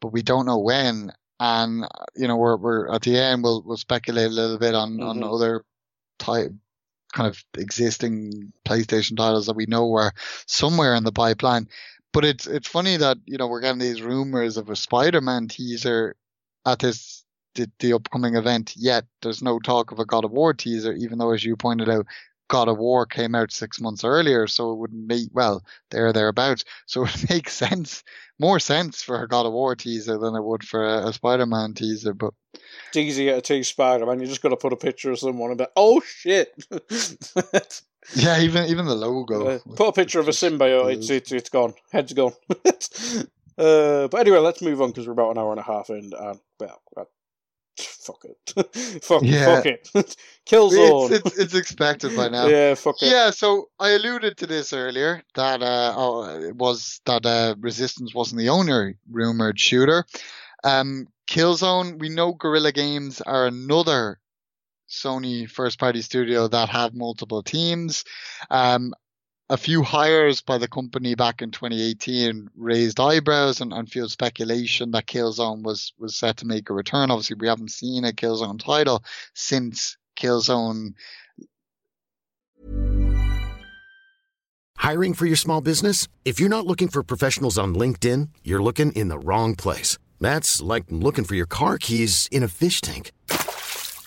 but we don't know when. And you know we're we're at the end we'll we'll speculate a little bit on on Mhm. other type kind of existing PlayStation titles that we know are somewhere in the pipeline. But it's it's funny that you know we're getting these rumors of a Spider-Man teaser at this the, the upcoming event. Yet there's no talk of a God of War teaser, even though as you pointed out, God of War came out six months earlier, so it would make well there thereabouts. So *laughs* it makes sense, more sense for a God of War teaser than it would for a, a Spider-Man teaser. But It's easy to tease Spider Man. You just got to put a picture of someone and be, oh shit. *laughs* yeah, even even the logo. Uh, put a picture of a symbiote. It's it's it's gone. Head's gone. *laughs* uh, but anyway, let's move on because we're about an hour and a half in. And well, uh, *laughs* fuck it. *laughs* fuck, Yeah. fuck it. *laughs* Killzone. It's, it's it's expected by now. Yeah, fuck it. Yeah, so I alluded to this earlier that uh, oh, it was that uh, Resistance wasn't the only rumored shooter. Um, Killzone, we know Guerrilla Games are another Sony first party studio that have multiple teams. Um, a few hires by the company back in 2018 raised eyebrows and, and fueled speculation that Killzone was, was set to make a return. Obviously, we haven't seen a Killzone title since Killzone Hiring for your small business? If you're not looking for professionals on LinkedIn, you're looking in the wrong place. That's like looking for your car keys in a fish tank.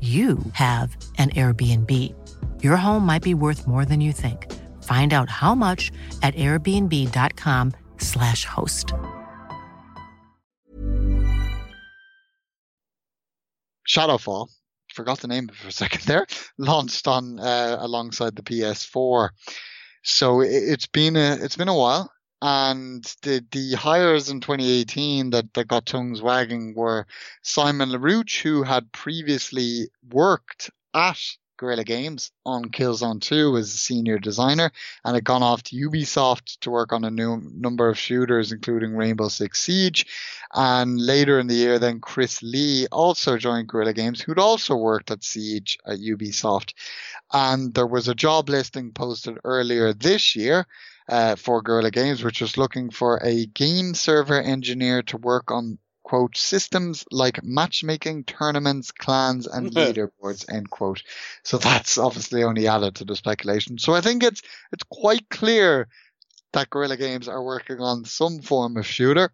you have an Airbnb. Your home might be worth more than you think. Find out how much at airbnb.com/slash host. Shadowfall, forgot the name for a second there, launched on uh, alongside the PS4. So it's been a it's been a while, and the the hires in 2018 that that got tongues wagging were Simon LaRouche, who had previously worked at Guerrilla Games on Killzone 2 as a senior designer, and had gone off to Ubisoft to work on a new number of shooters, including Rainbow Six Siege. And later in the year, then Chris Lee also joined Guerrilla Games, who'd also worked at Siege at Ubisoft. And there was a job listing posted earlier this year uh, for Guerrilla Games, which was looking for a game server engineer to work on quote systems like matchmaking, tournaments, clans, and *laughs* leaderboards end quote. So that's obviously only added to the speculation. So I think it's it's quite clear that Guerrilla Games are working on some form of shooter.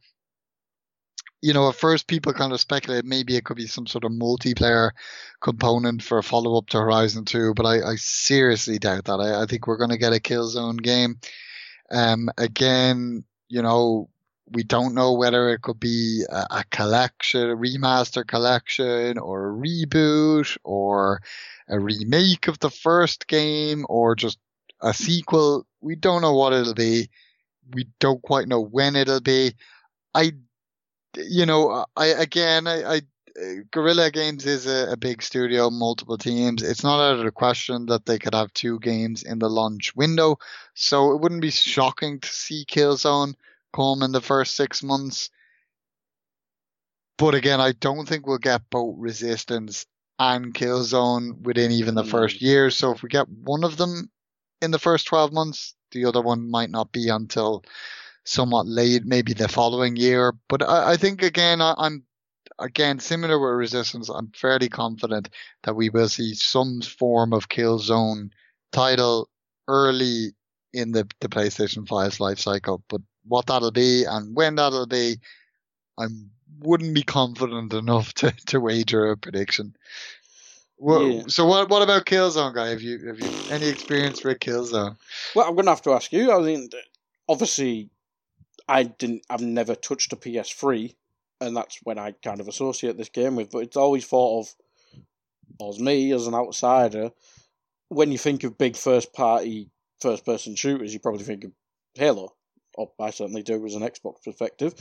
you know, at first people kind of speculate maybe it could be some sort of multiplayer component for a follow up to Horizon 2, but I, I seriously doubt that. I, I think we're going to get a Killzone game. Um, again, you know, we don't know whether it could be a, a collection, a remaster collection, or a reboot, or a remake of the first game, or just a sequel. We don't know what it'll be. We don't quite know when it'll be. I, you know, I again, I, I Guerrilla Games is a, a, big studio, multiple teams. It's not out of the question that they could have two games in the launch window. So it wouldn't be shocking to see Killzone come in the first six months. But again, I don't think we'll get both Resistance and Killzone within even the mm. first year. So if we get one of them in the first 12 months, the other one might not be until somewhat late, maybe the following year. But I, I think again, I, I'm again similar with Resistance. I'm fairly confident that we will see some form of Killzone title early in the, the PlayStation 5's life cycle. But what that'll be and when that'll be, I wouldn't be confident enough *laughs* to, to wager a prediction. Well, yeah. So what what about Killzone, guy? Have you have you any experience with Killzone? Well, I'm gonna have to ask you. I mean, obviously, I didn't. I've never touched a PS3, and that's when I kind of associate this game with. But it's always thought of, as me as an outsider, when you think of big first party first person shooters, you probably think of Halo or I certainly do as an Xbox perspective.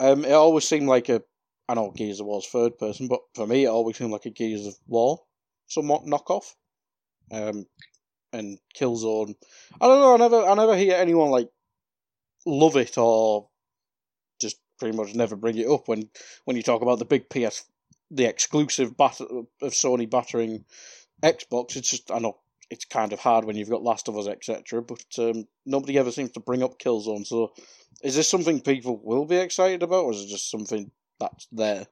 Um, it always seemed like a, I know Gears of War's third person, but for me it always seemed like a Gears of War somewhat knockoff. Um, and Killzone, I don't know. I never, I never hear anyone like love it or pretty much never bring it up when when you talk about the big PS, the exclusive batter of Sony battering Xbox. It's just I know it's kind of hard when you've got Last of Us, etc. But um, nobody ever seems to bring up Killzone. So, is this something people will be excited about, or is it just something that's there?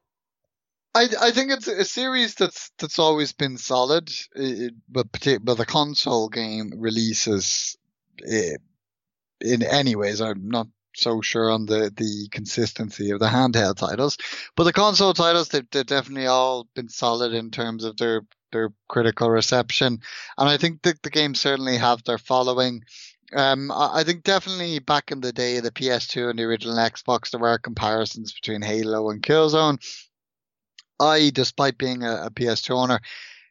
I, I think it's a series that's that's always been solid, it, but but the console game releases it, in any ways. I'm not so sure on the, the consistency of the handheld titles, but the console titles they've, they've definitely all been solid in terms of their their critical reception. And I think the, the games certainly have their following. Um, I think definitely back in the day, of the PS2 and the original Xbox, there were comparisons between Halo and Killzone. I, despite being a, a PS2 owner,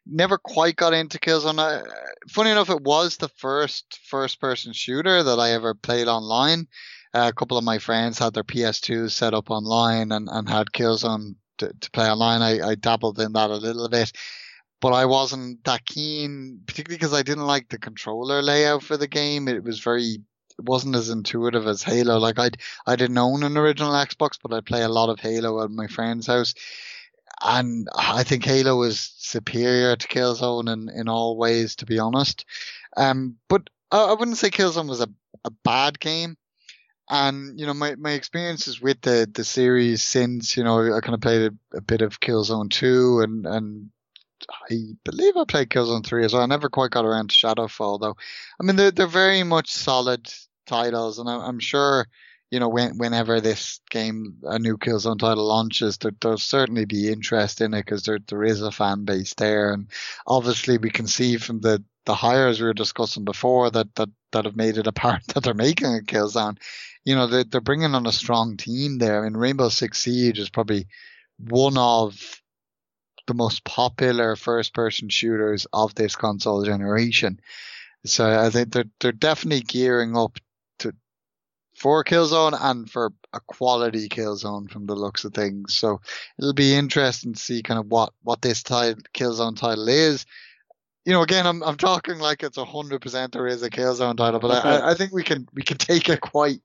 never quite got into Killzone. I, funny enough, it was the first first-person shooter that I ever played online. Uh, a couple of my friends had their PS2 set up online and, and had Killzone to, to play online. I, I dabbled in that a little bit but I wasn't that keen, particularly because I didn't like the controller layout for the game. It was very, it wasn't as intuitive as Halo. Like I, I didn't own an original Xbox, but I play a lot of Halo at my friend's house, and I think Halo is superior to Killzone in in all ways, to be honest. Um, but I, I wouldn't say Killzone was a a bad game. And you know my, my experiences with the, the series since you know I kind of played a, a bit of Killzone two and and I believe I played Killzone 3 as well. I never quite got around to Shadowfall though. I mean, they're, they're very much solid titles, and I'm, sure, you know, when, whenever this game, a new Killzone title launches, there, there'll certainly be interest in it because there, there is a fan base there. And obviously, we can see from the, the hires we were discussing before that, that, that have made it apparent *laughs* that they're making a Killzone. You know, they, they're bringing on a strong team there. I mean, Rainbow Six Siege is probably one of the most popular first person shooters of this console generation. So I think they're they're definitely gearing up to for Killzone and for a quality Killzone from the looks of things. So it'll be interesting to see kind of what what this title Killzone title is. You know, again, I'm I'm talking like it's a hundred percent there is a Killzone title, but I, I think we can we can take it quite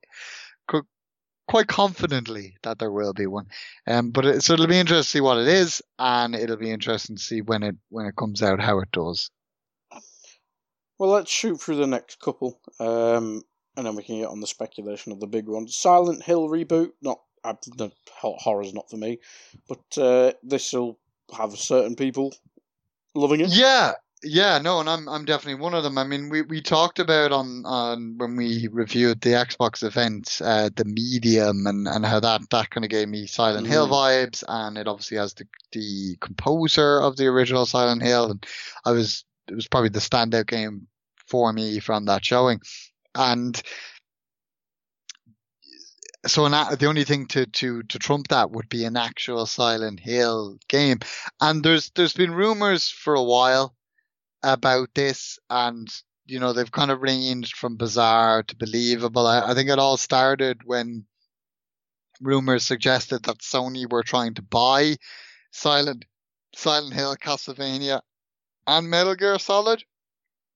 quite confidently that there will be one. Um, but it, so it'll be interesting to see what it is, and it'll be interesting to see when it when it comes out how it does. Well, let's shoot through the next couple, um, and then we can get on the speculation of the big one. Silent Hill reboot. Not uh, the horror's not for me, but uh, this will have certain people loving it. Yeah, Yeah, no, and I'm I'm definitely one of them. I mean, we, we talked about on, on when we reviewed the Xbox event, uh, the medium and, and how that, that kind of gave me Silent mm. Hill vibes, and it obviously has the the composer of the original Silent Hill, and I was it was probably the standout game for me from that showing, and so an, the only thing to, to, to trump that would be an actual Silent Hill game. And there's there's been rumors for a while about this, and you know they've kind of ranged from bizarre to believable. I, I think it all started when rumors suggested that Sony were trying to buy Silent Silent Hill, Castlevania, and Metal Gear Solid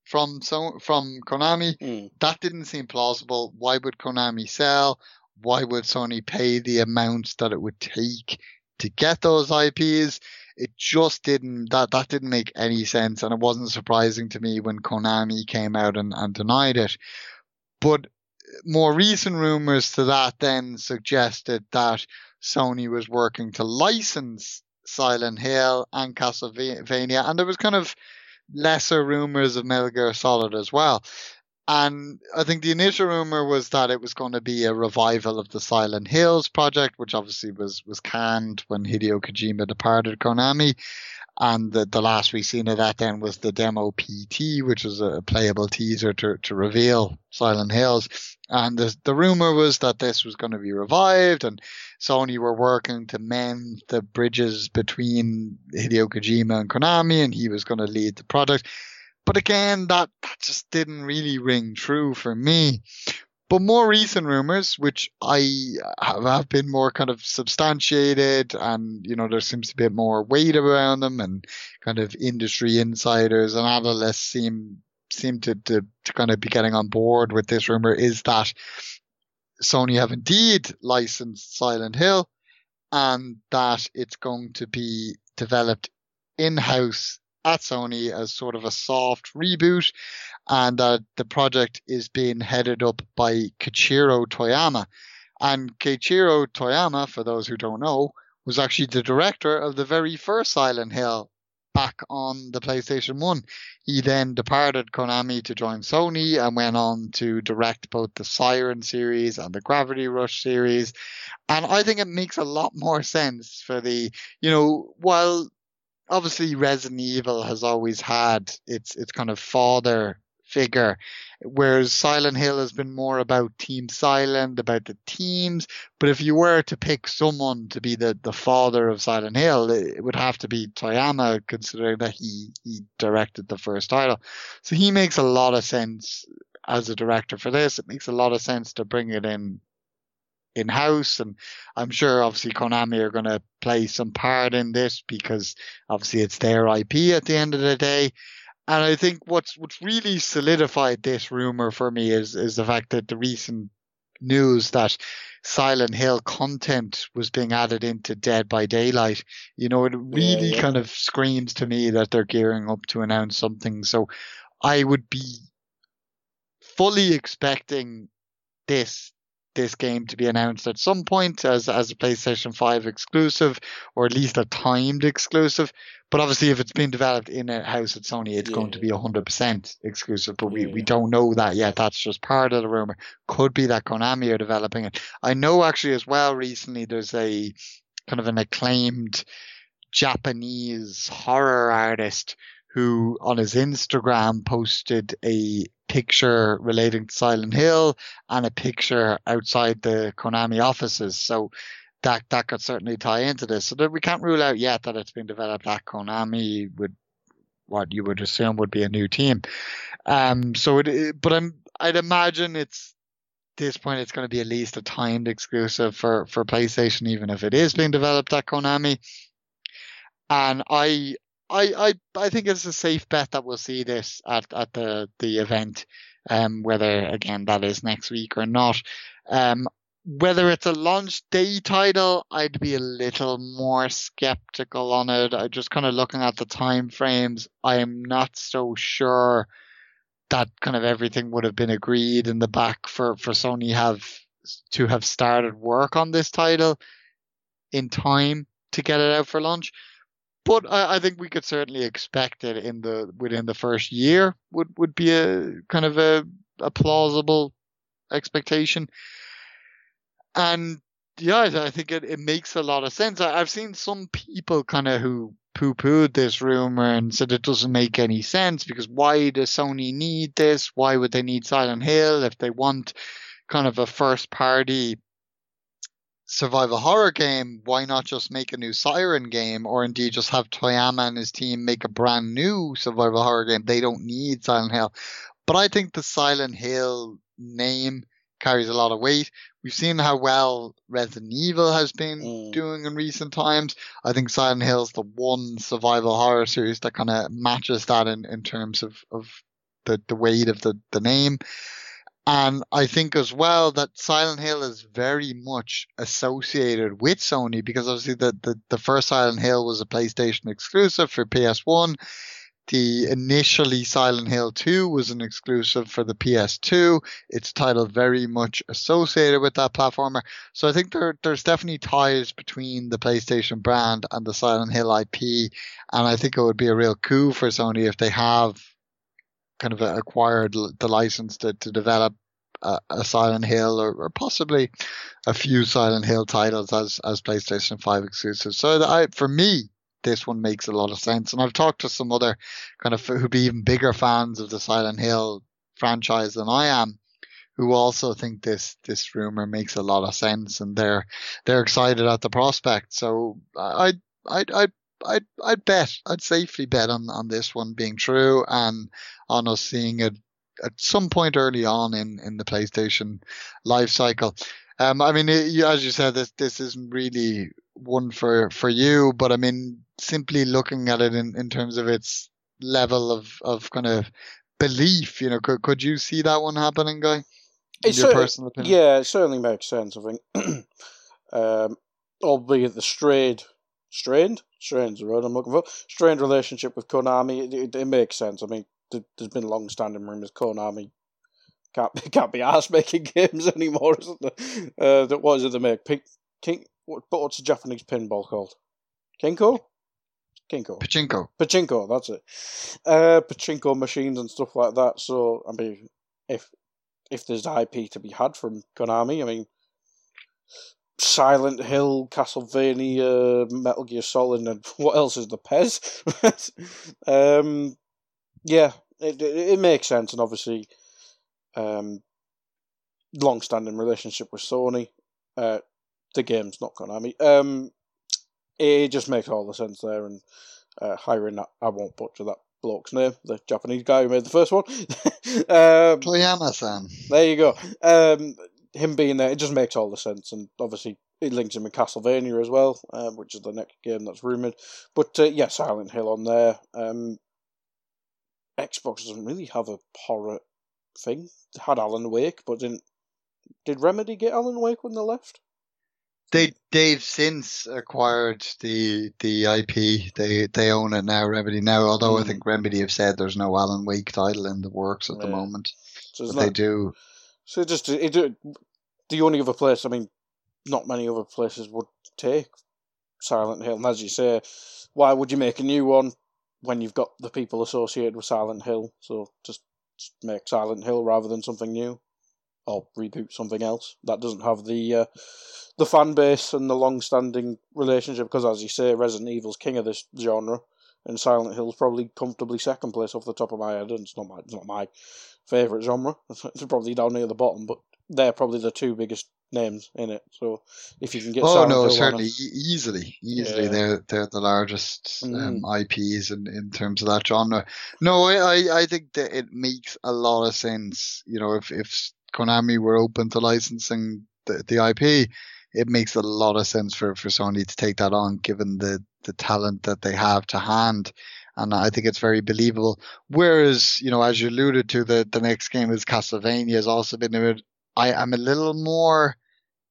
from so from Konami. Mm. That didn't seem plausible. Why would Konami sell? why would Sony pay the amounts that it would take to get those IPs? It just didn't that that didn't make any sense, and it wasn't surprising to me when Konami came out and, and denied it. But more recent rumors to that then suggested that Sony was working to license Silent Hill and Castlevania, and there was kind of lesser rumors of Metal Gear Solid as well. And I think the initial rumor was that it was going to be a revival of the Silent Hills project, which obviously was, was canned when Hideo Kojima departed Konami. And the, the last we seen of that then was the demo PT, which was a playable teaser to, to reveal Silent Hills. And the, the rumor was that this was going to be revived and Sony were working to mend the bridges between Hideo Kojima and Konami and he was going to lead the project. But again, that, that just didn't really ring true for me. But more recent rumors, which I have, have been more kind of substantiated and, you know, there seems to be a more weight around them and kind of industry insiders and analysts seem, seem to, to, to kind of be getting on board with this rumor is that Sony have indeed licensed Silent Hill and that it's going to be developed in-house at Sony as sort of a soft reboot, and that the project is being headed up by Keiichiro Toyama. And Keiichiro Toyama, for those who don't know, was actually the director of the very first Silent Hill back on the PlayStation 1. He then departed Konami to join Sony and went on to direct both the Siren series and the Gravity Rush series. And I think it makes a lot more sense for the, you know, while obviously Resident Evil has always had its its kind of father figure, whereas Silent Hill has been more about Team Silent, about the teams. But if you were to pick someone to be the, the father of Silent Hill, it would have to be Toyama, considering that he, he directed the first title. So he makes a lot of sense as a director for this. It makes a lot of sense to bring it in in house. And I'm sure obviously Konami are going to play some part in this because obviously it's their IP at the end of the day. And I think what's what's really solidified this rumor for me is is the fact that the recent news that Silent Hill content was being added into Dead by Daylight. You know, it really yeah, yeah. kind of screams to me that they're gearing up to announce something. So I would be fully expecting this this game to be announced at some point as as a PlayStation 5 exclusive or at least a timed exclusive. But obviously, if it's being developed in a house at Sony, it's yeah. going to be 100% exclusive. But we, yeah. we don't know that yet. That's just part of the rumor. Could be that Konami are developing it. I know actually as well recently there's a kind of an acclaimed Japanese horror artist who on his Instagram posted a picture relating to Silent Hill and a picture outside the Konami offices. So that that could certainly tie into this. So that we can't rule out yet that it's been developed at Konami with what you would assume would be a new team. Um, so it, but I'm, I'd imagine it's this point it's going to be at least a timed exclusive for for PlayStation, even if it is being developed at Konami. And I I, I I think it's a safe bet that we'll see this at, at the the event, um, whether again that is next week or not. Um, whether it's a launch day title, I'd be a little more skeptical on it. I just kind of looking at the time frames, I am not so sure that kind of everything would have been agreed in the back for for Sony have to have started work on this title in time to get it out for launch. But I, I, think we could certainly expect it in the within the first year would would be a kind of a, a plausible expectation. And yeah, I think it, it makes a lot of sense. I, have seen some people kind of who poo pooed this rumor and said it doesn't make any sense because why does Sony need this? Why would they need Silent Hill if they want kind of a first party survival horror game? Why not just make a new Siren game or indeed just have Toyama and his team make a brand new survival horror game? They don't need Silent Hill. But I think the Silent Hill name carries a lot of weight. We've seen how well Resident Evil has been mm. doing in recent times. I think Silent Hill is the one survival horror series that kind of matches that in, in terms of, of the, the weight of the, the name. And I think as well that Silent Hill is very much associated with Sony because obviously the, the, the first Silent Hill was a PlayStation exclusive for PS1 the initially Silent Hill 2 was an exclusive for the PS2. Its title very much associated with that platformer. So I think there, there's definitely ties between the PlayStation brand and the Silent Hill IP. And I think it would be a real coup for Sony if they have kind of acquired the license to, to develop a, a Silent Hill or, or, possibly a few Silent Hill titles as, as PlayStation 5 exclusives. So I, for me, this one makes a lot of sense. And I've talked to some other kind of who'd be even bigger fans of the Silent Hill franchise than I am, who also think this this rumor makes a lot of sense, and they're they're excited at the prospect. So I I I. I'd, I'd bet, I'd safely bet on, on this one being true and on us seeing it at some point early on in, in the PlayStation life cycle. Um, I mean, it, as you said, this this isn't really one for for you, but I mean, simply looking at it in, in terms of its level of, of kind of belief, you know, could could you see that one happening, guy? In your personal opinion? Yeah, it certainly makes sense. I think, *clears throat* um, albeit the strained, strained, strained the word I'm looking for. Strained relationship with Konami, it, it, it makes sense. I mean, there's been long-standing rumors Konami can't *laughs* can't be asked making games anymore, isn't there? Uh, that what is it they make? Pink, King, what, what's the Japanese pinball called? Kinko? Kinko. Pachinko. Pachinko, that's it. Uh, pachinko machines and stuff like that. So, I mean, if if there's IP to be had from Konami, I mean, Silent Hill, Castlevania, Metal Gear Solid, and *laughs* what else is the PES? *laughs* um, yeah, it, it, it makes sense, and obviously, um, long-standing relationship with Sony. Uh, the game's not Konami. Um, it just makes all the sense there, and uh, hiring that I won't butcher that bloke's name, the Japanese guy who made the first one. *laughs* um, Toyama-san. There you go. Um, him being there, it just makes all the sense, and obviously it links him with Castlevania as well, uh, which is the next game that's rumored. But uh, yeah, Silent Hill on there. Um, Xbox doesn't really have a horror thing. It had Alan Wake, but didn't. Did Remedy get Alan Wake when they left? They they've since acquired the the IP. They they own it now, Remedy now. Although mm. I think Remedy have said there's no Alan Wake title in the works at yeah. the moment. So but not, they do. So just it, it, the only other place, I mean, not many other places would take Silent Hill. And as you say, why would you make a new one when you've got the people associated with Silent Hill? So just make Silent Hill rather than something new or reboot something else that doesn't have the uh, the fan base and the long-standing relationship. Because as you say, Resident Evil's king of this genre, and Silent Hill's probably comfortably second place off the top of my head. And it's not my it's not my favorite genre. *laughs* It's probably down near the bottom, but they're probably the two biggest names in it. So if you can get, oh Silent no, Hill certainly easily, easily yeah. they're they're the largest um, mm. um, IPs in, in terms of that genre. No, I, I I think that it makes a lot of sense. You know, if if Konami were open to licensing the, the IP, it makes a lot of sense for, for Sony to take that on, given the, the talent that they have to hand. And I think it's very believable. Whereas, you know, as you alluded to, the, the next game is Castlevania has also been, I am a little more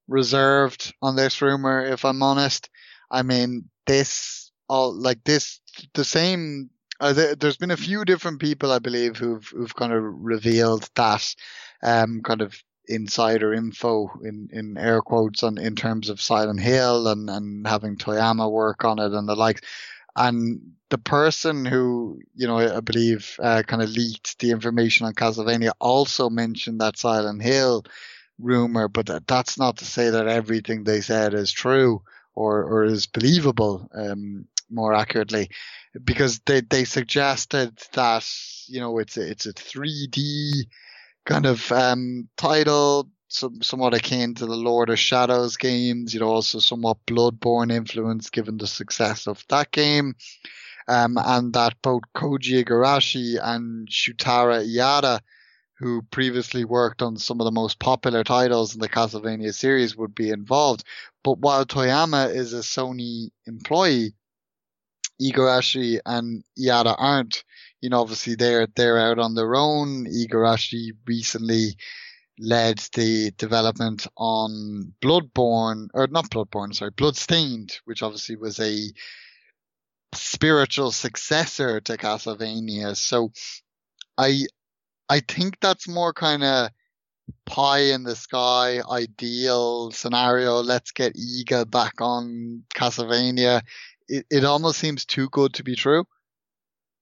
reserved on this rumor, if I'm honest. I mean, this, all like this, the same, uh, there's been a few different people, I believe, who've, who've kind of revealed that um, kind of insider info in, in air quotes on in terms of Silent Hill and, and having Toyama work on it and the likes. And the person who, you know, I believe uh, kind of leaked the information on Castlevania also mentioned that Silent Hill rumor, but that, that's not to say that everything they said is true or, or is believable, um, more accurately, because they, they suggested that, you know, it's a, it's a 3D kind of, um, title, some, somewhat akin to the Lord of Shadows games, you know, also somewhat Bloodborne influence given the success of that game. Um, and that both Koji Igarashi and Shutaro Iida who previously worked on some of the most popular titles in the Castlevania series would be involved. But while Toyama is a Sony employee, Igarashi and Iida aren't. You know, obviously they're they're out on their own. Igarashi recently led the development on Bloodborne, or not Bloodborne, sorry, Bloodstained, which obviously was a spiritual successor to Castlevania. So I I think that's more kind of pie in the sky ideal scenario. Let's get Iga back on Castlevania. It, it almost seems too good to be true.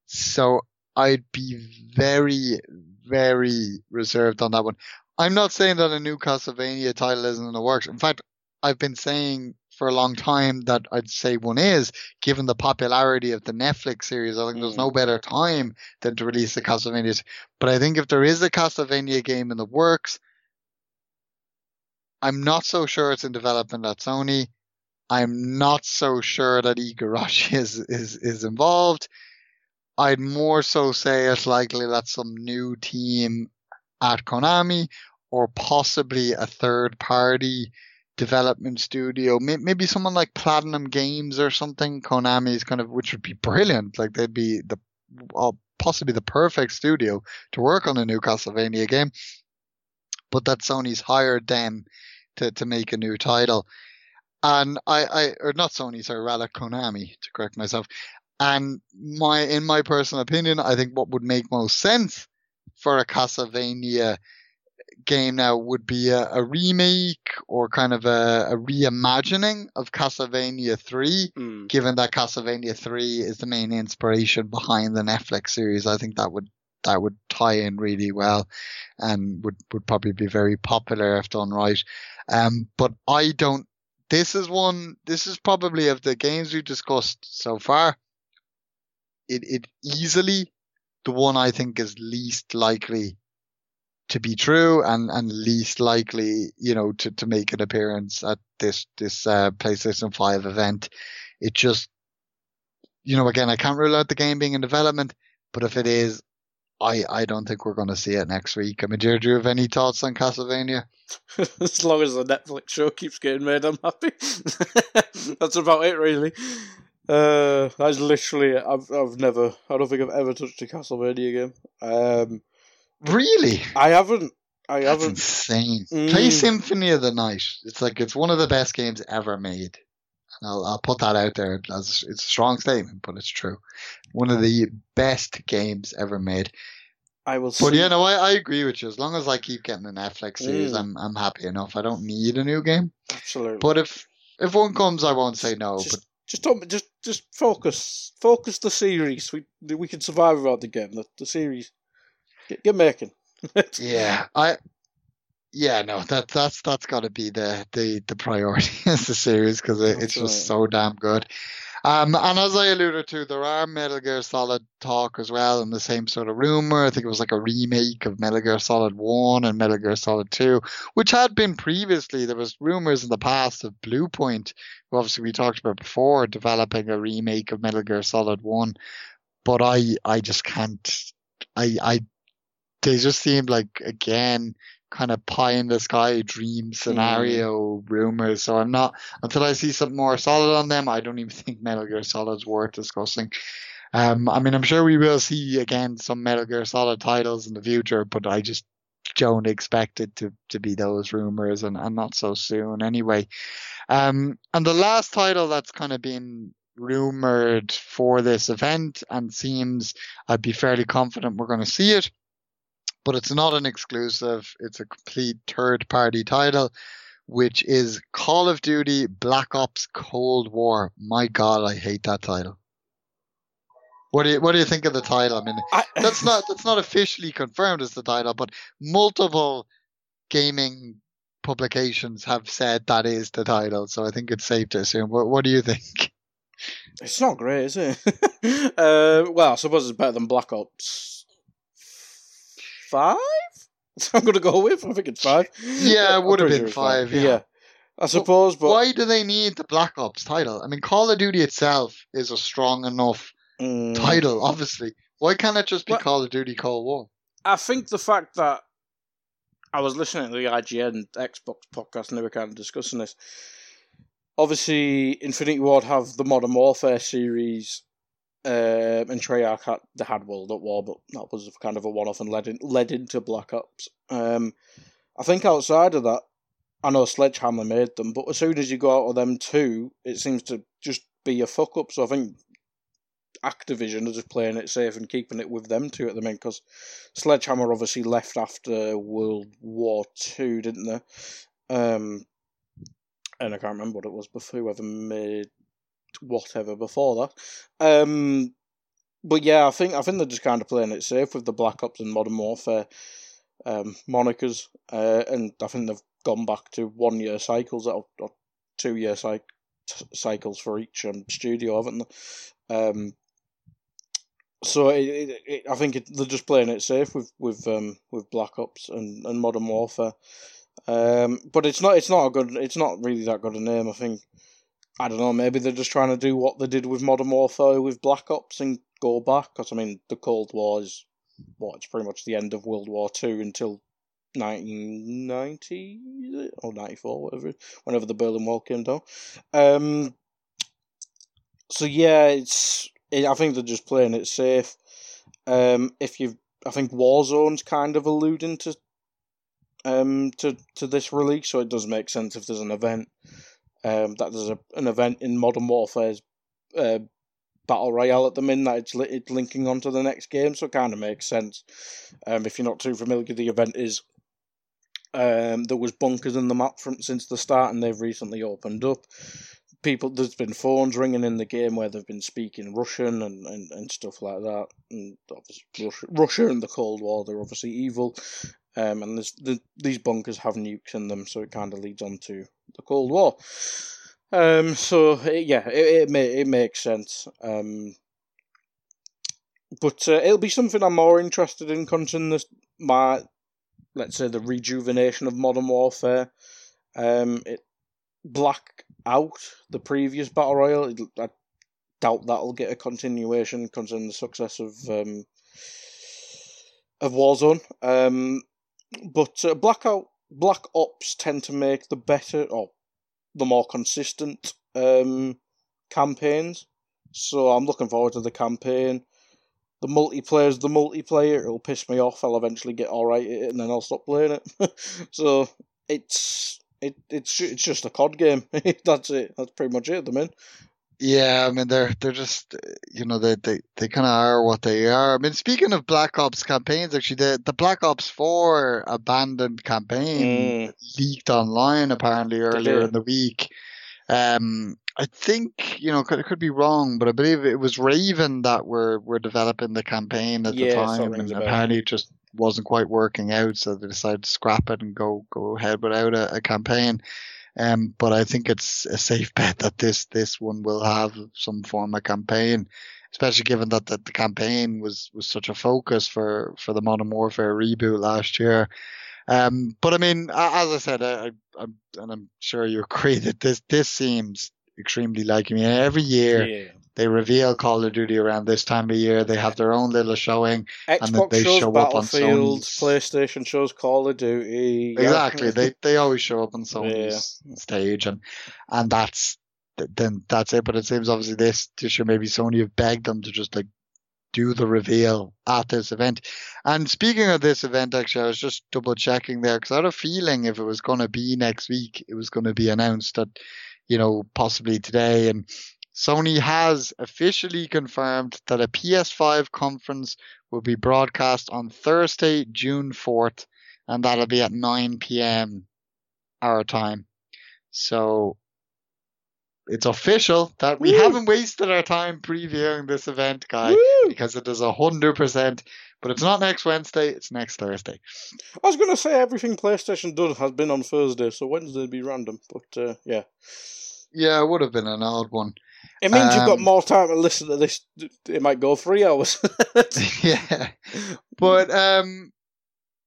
So I'd be very, very reserved on that one. I'm not saying that a new Castlevania title isn't in the works. In fact, I've been saying for a long time that I'd say one is, given the popularity of the Netflix series. I think mm. there's no better time than to release the Castlevania. But I think if there is a Castlevania game in the works, I'm not so sure it's in development at Sony. I'm not so sure that Igarashi *laughs* is, is, is involved. I'd more so say it's likely that some new team at Konami or possibly a third party development studio, maybe someone like Platinum Games or something. Konami's kind of, which would be brilliant. Like they'd be the possibly the perfect studio to work on a new Castlevania game. But that Sony's hired them to to make a new title, and I, I or not Sony, sorry, rather Konami to correct myself. And my, in my personal opinion, I think what would make most sense for a Castlevania game now would be a, a remake or kind of a, a, reimagining of Castlevania 3, mm. given that Castlevania 3 is the main inspiration behind the Netflix series. I think that would that would tie in really well and would, would probably be very popular if done right. Um, but I don't, this is one, this is probably of the games we've discussed so far, it, it easily the one I think is least likely to be true and, and least likely, you know, to, to make an appearance at this, this, uh, PlayStation 5 event. It just, you know, again, I can't rule out the game being in development, but if it is, I, I don't think we're going to see it next week. I mean, do you have any thoughts on Castlevania? *laughs* as long as the Netflix show keeps getting made, I'm happy. *laughs* That's about it, really. Uh, that's literally, I've, I've never, I don't think I've ever touched a Castlevania game. Um, Really? I haven't. I That's haven't. insane. Mm. Play Symphony of the Night. It's like it's one of the best games ever made. I'll, I'll put that out there as it's a strong statement, but it's true. One of the best games ever made. I will. But yeah, no, I, I agree with you. As long as I keep getting the Netflix series, mm. I'm I'm happy enough. I don't need a new game. Absolutely. But if if one comes, I won't say no. Just, but just don't just just focus focus the series. We we can survive without the game. The, the series Get, get making. *laughs* yeah, I. Yeah, no, that that's that's got to be the the the priority *laughs* as the series because it, it's just so damn good. Um, and as I alluded to, there are Metal Gear Solid talk as well, and the same sort of rumor. I think it was like a remake of Metal Gear Solid One and Metal Gear Solid Two, which had been previously. There was rumors in the past of Bluepoint, who obviously we talked about before, developing a remake of Metal Gear Solid One. But I I just can't. I I they just seemed like again kind of pie in the sky dream scenario mm. rumors. So I'm not until I see something more solid on them. I don't even *laughs* think Metal Gear Solid's worth discussing. Um, I mean, I'm sure we will see again some Metal Gear Solid titles in the future, but I just don't expect it to, to be those rumors and, and not so soon anyway. Um, and the last title that's kind of been rumored for this event and seems I'd be fairly confident we're going to see it but it's not an exclusive. It's a complete third party title, which is Call of Duty Black Ops Cold War. My God, I hate that title. What do you What do you think of the title? I mean, I, *laughs* that's not that's not officially confirmed as the title, but multiple gaming publications have said that is the title. So I think it's safe to assume. What What do you think? It's not great, is it? *laughs* uh, well, I suppose it's better than Black Ops Five. *laughs* So I'm going to go with. I think it's five. Yeah, it would have been sure five. Yeah. I suppose, but Why do they need the Black Ops title? I mean, Call of Duty itself is a strong enough mm, title, obviously. Why can't it just be Well- Call of Duty Cold War? I think the fact that I was listening to the IGN Xbox podcast and they were kind of discussing this. Obviously, Infinity Ward have the Modern Warfare series, um, and Treyarch had they had World at War, but that was kind of a one-off and led in, led into Black Ops. Um, I think outside of that, I know Sledgehammer made them, but as soon as you go out of them two, it seems to just be a fuck up. So I think Activision are just playing it safe and keeping it with them two at the minute because Sledgehammer obviously left after World War Two, didn't they? Um, and I can't remember what it was before whoever made whatever before that. Um, but yeah, I think I think they're just kind of playing it safe with the Black Ops and Modern Warfare um, monikers, uh, and I think they've gone back to one year cycles or, two year cyc- cycles for each um, studio, haven't they? Um, so it, it, it, I think they're just playing it safe with with um, with Black Ops and, and Modern Warfare. Um, but it's not it's not a good it's not really that good a name. I think I don't know. Maybe they're just trying to do what they did with Modern Warfare with Black Ops and go back. Because I mean, the Cold War is what it's pretty much the end of World War Two until 1990 or 94 whatever whenever the Berlin Wall came down. Um, so yeah, it's it, I think they're just playing it safe. Um, if you, I think Warzone's kind of alluding to um to to this release, so it does make sense if there's an event um that there's a, an event in Modern Warfare's uh, battle royale at the minute that it's, li- it's linking onto the next game, so it kind of makes sense. Um, if you're not too familiar, the event is um there was bunkers in the map from since the start, and they've recently opened up. People, there's been phones ringing in the game where they've been speaking Russian and, and, and stuff like that. And obviously, Russia, Russia and the Cold War, they're obviously evil. Um, and there's, the, these bunkers have nukes in them, so it kind of leads on to the Cold War. Um, so it, yeah, it it, may, it makes sense. Um, but uh, it'll be something I'm more interested in, considering this my let's say the rejuvenation of modern warfare. Um, it black out the previous battle royale. It, I doubt that'll get a continuation, considering the success of um, of Warzone. Um, but uh, blackout black ops tend to make the better or the more consistent um, campaigns. So I'm looking forward to the campaign. The multiplayer is the multiplayer. It'll piss me off. I'll eventually get alright at it, and then I'll stop playing it. *laughs* so it's it it's it's just a COD game. *laughs* That's it. That's pretty much it. The minute. Yeah, I mean they're they're just you know they they, they kind of are what they are. I mean speaking of Black Ops campaigns, actually the the Black Ops Four abandoned campaign leaked online apparently earlier in the week. Um, I think you know could, it could be wrong, but I believe it was Raven that were were developing the campaign at Yeah, the time, and apparently it just wasn't quite working out, so they decided to scrap it and go go ahead without a, a campaign. Um, but I think it's a safe *laughs* bet that this this one will have some form of campaign, especially given that the, the campaign was was such a focus for for the Modern Warfare reboot last year. Um, but I mean, as I said, I, I, I'm, and I'm sure you *laughs* agree that this this seems extremely like me. Every year Yeah. they reveal Call of Duty around this time of year. They have their own little showing. And then they shows show up on Sony's- PlayStation shows Call of Duty. Exactly. They they always show up on *laughs* Sony's stage and and that's then that's it. But it seems obviously this this year maybe Sony have begged them to just like do the reveal at this event. And speaking of this event, actually, I was just double checking there because I had a feeling if it was going to be next week, it was going to be announced that you know possibly today and. Sony has officially confirmed that a PS5 conference will be broadcast on Thursday, June 4th, and that'll be at 9 p.m. our time. So it's official that we Woo! haven't wasted our time previewing this event, guy, Woo! because it is a hundred percent. But it's not next Wednesday; it's next Thursday. I was going to say everything PlayStation does has been on Thursday, so Wednesday would be random. But uh, yeah, Yeah, it would have been an odd one. it means you've got Um, more time to listen to this. It might go three hours. *laughs* *laughs* yeah, but um,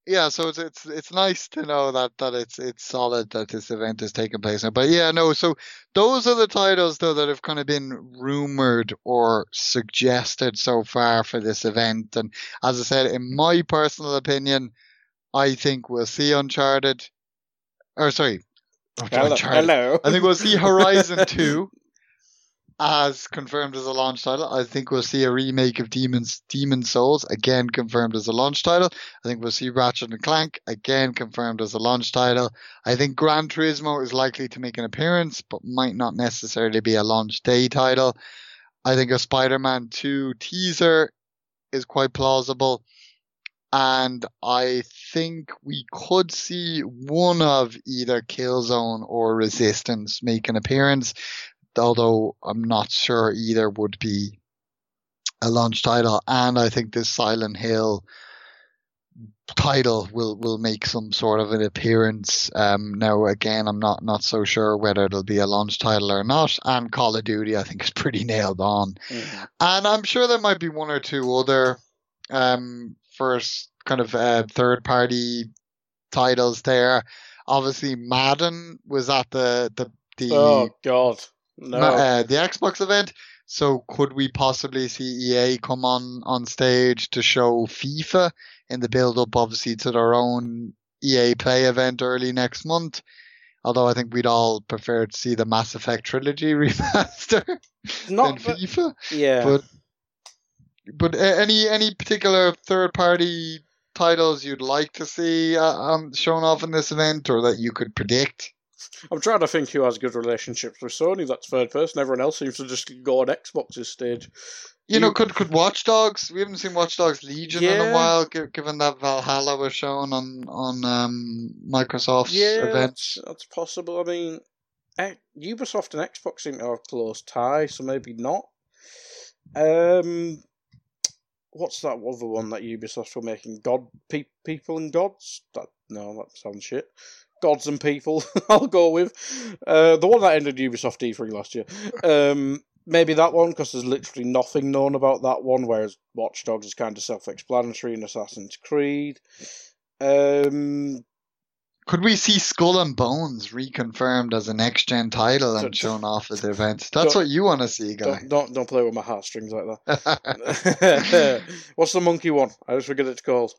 yeah. So it's it's it's nice to know that that it's it's solid that this event is taking place now. But yeah, no. So those are the titles though that have kind of been rumored or suggested so far for this event. And as I said, in my personal opinion, I think we'll see Uncharted. Or sorry, hello, Uncharted. hello. I think we'll see Horizon *laughs* 2 as confirmed as a launch title. I think we'll see a remake of Demons Demon Souls again confirmed as a launch title. I think we'll see Ratchet and Clank again confirmed as a launch title. I think Gran Turismo is likely to make an appearance but might not necessarily be a launch day title. I think a Spider-Man 2 teaser is quite plausible. And I think we could see one of either Killzone or Resistance make an appearance, although I'm not sure either would be a launch title. And I think this Silent Hill title will will make some sort of an appearance. Um, now again, I'm not not so sure whether it'll be a launch title or not. And Call of Duty, I think, is pretty *laughs* nailed on. Mhm. And I'm sure there might be one or two other um, first kind of uh, third party titles there. Obviously, Madden was at the the the Oh God, no. Uh, the Xbox event. So could we possibly see EA come on on stage to show FIFA in the build up, obviously, to their own EA Play event early next month? Although I think we'd all prefer to see the Mass Effect trilogy *laughs* remaster Not, than but- FIFA. yeah. But but any any particular third party titles you'd like to see uh, um, shown off in this event, or that you could predict? I'm trying to think who has good relationships with Sony. That's third person. Everyone else seems to just go on Xbox's stage. You know, could could Watch Dogs? We haven't seen Watch Dogs Legion in a while, given that Valhalla was shown on on um, Microsoft's Yeah, event. that's, that's possible. I mean, Ubisoft and Xbox seem to have a close tie, so maybe not. Um, what's that other one that Ubisoft were making? God, Pe- People and Gods? That no, that sounds shit. Gods and People. *laughs* I'll go with uh, the one that ended Ubisoft E3 last year. Um, maybe that one because there's literally nothing known about that one, whereas Watch Dogs is kind of self-explanatory in Assassin's Creed. Um, Could we see Skull and Bones reconfirmed as a next gen title and shown off at the event? That's what you want to see, guy. don't, don't don't play with my heartstrings like that. *laughs* *laughs* What's the monkey one? I just forget it's called.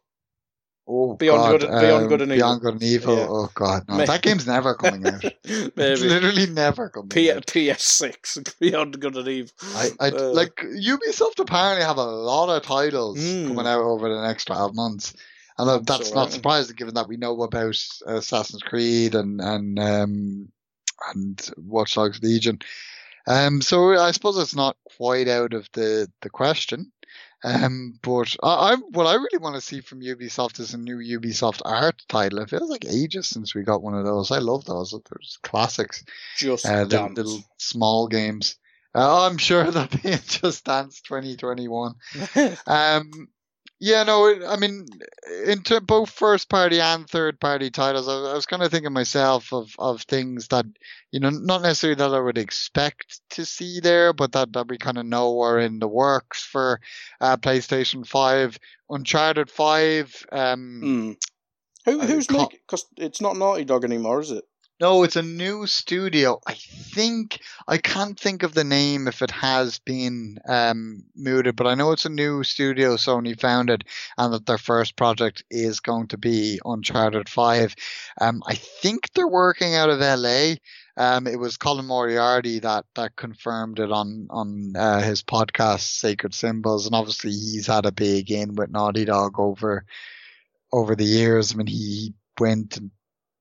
Oh, Beyond God, Good- Beyond um, Good and Beyond Evil. Good and Evil. Yeah. Oh God, no! May- that game's never coming out. *laughs* It's Maybe literally never coming P- out. PS6 *laughs* Beyond Good and Evil. I, I Uh, like Ubisoft apparently have a lot of titles Mm. coming out over the next twelve months, and uh, that's not Absolutely. surprising given that we know about Assassin's Creed and and um, and Watch Dogs Legion. Um, so I suppose it's not quite out of the the question. Um, but I, I what I really want to see from Ubisoft is a new Ubisoft art title. It feels like ages since we got one of those. I love those. There's classics Just uh, little, dance. little small games. Uh, I'm sure that *laughs* being Just Dance 2021. *laughs* Um, yeah, no, I mean, into both first party and third party titles, I, I was kind of thinking myself of, of things that, you know, not necessarily that I would expect to see there, but that, that we kind of know are in the works for uh, PlayStation 5. Uncharted 5, um, Mm. Who who's can't- making? Because it's not Naughty Dog anymore, is it? No, it's a new studio. I think I can't think of the name if it has been um, mooted, but I know it's a new studio Sony founded, and that their first project is going to be Uncharted Five. Um, I think they're working out of LA. Um, it was Colin Moriarty that that confirmed it on on uh, his podcast Sacred Symbols, and obviously he's had a big in with Naughty Dog over over the years. I mean, he went and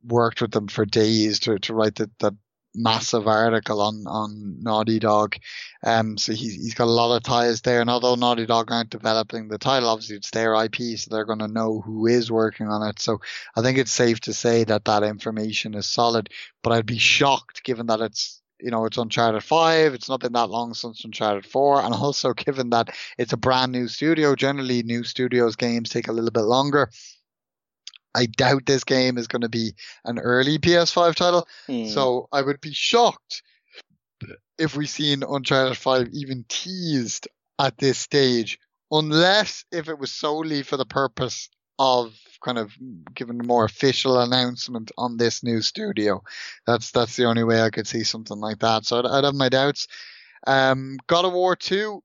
worked with them for days to, to write that, that massive article on, on Naughty Dog. Um, so he, he's got a lot of ties there. And although Naughty Dog aren't developing the title, obviously it's their IP, so they're going to know who is working on it. So I think it's safe to say that that information is solid, but I'd be shocked given that it's, you know, it's Uncharted 5. It's not been that long since Uncharted 4. And also, *laughs* given that it's a brand new studio, generally new studios games take a little bit longer. I doubt this game is going to be an early PS5 title. Mm. So I would be shocked if we seen Uncharted 5 even teased at this stage, unless if it was solely for the purpose of kind of giving a more official announcement on this new studio. That's that's the only way I could see something like that. So I'd, I'd have my doubts. Um, God of War 2,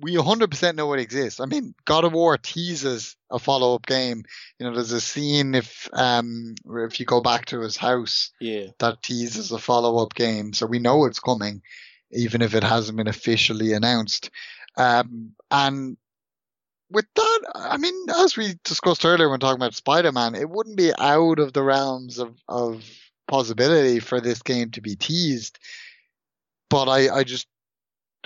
we 100% know it exists. I mean, God of War teases a follow up game. You know, there's a scene if um if you go back to his house Yeah. that teases a follow up game, so we know it's coming, even if it hasn't been officially announced. Um, and with that, I mean, as we discussed earlier when talking about Spider Man, it wouldn't be out of the realms of, of possibility for this game to be teased. But I, I just,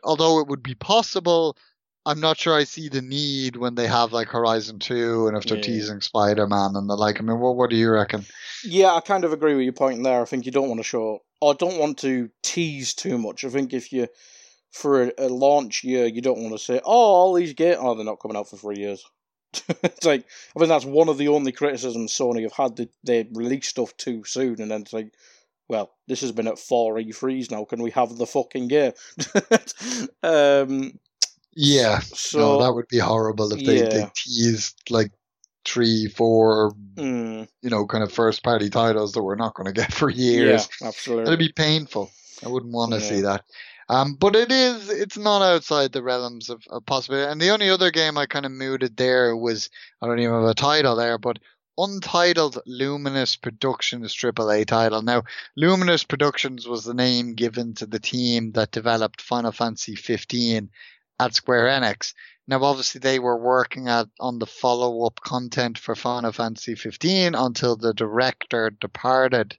although it would be possible, I'm not sure I see the need when they have like Horizon 2 and if they're Yeah. teasing Spider Man and the like. I mean, what, what do you reckon? Yeah, I kind of agree with your point there. I think you don't want to show or don't want to tease too much. I think if you for a, a launch year, you don't want to say, "Oh, all these get oh, they're not coming out for three years." *laughs* it's like I think that's one of the only criticisms Sony have had that they release stuff too soon, and then it's like, well, this has been at four E3s now. Can we have the fucking game? *laughs* um, Yeah. so no, that would be horrible if they, they teased like three, four, mm, you know, kind of first party titles that we're not going *laughs* to get for years. yeah, absolutely. It'd be painful. I wouldn't want to Yeah. see that. Um, but it is, it's not outside the realms of, of possibility. And the only other game I kind of mooted there was, I don't even have a title there, but Untitled Luminous Productions AAA title. Now, Luminous Productions was the name given to the team that developed Final Fantasy 15 at Square Enix. Now, obviously, they were working at on the follow-up content for Final Fantasy 15 until the director departed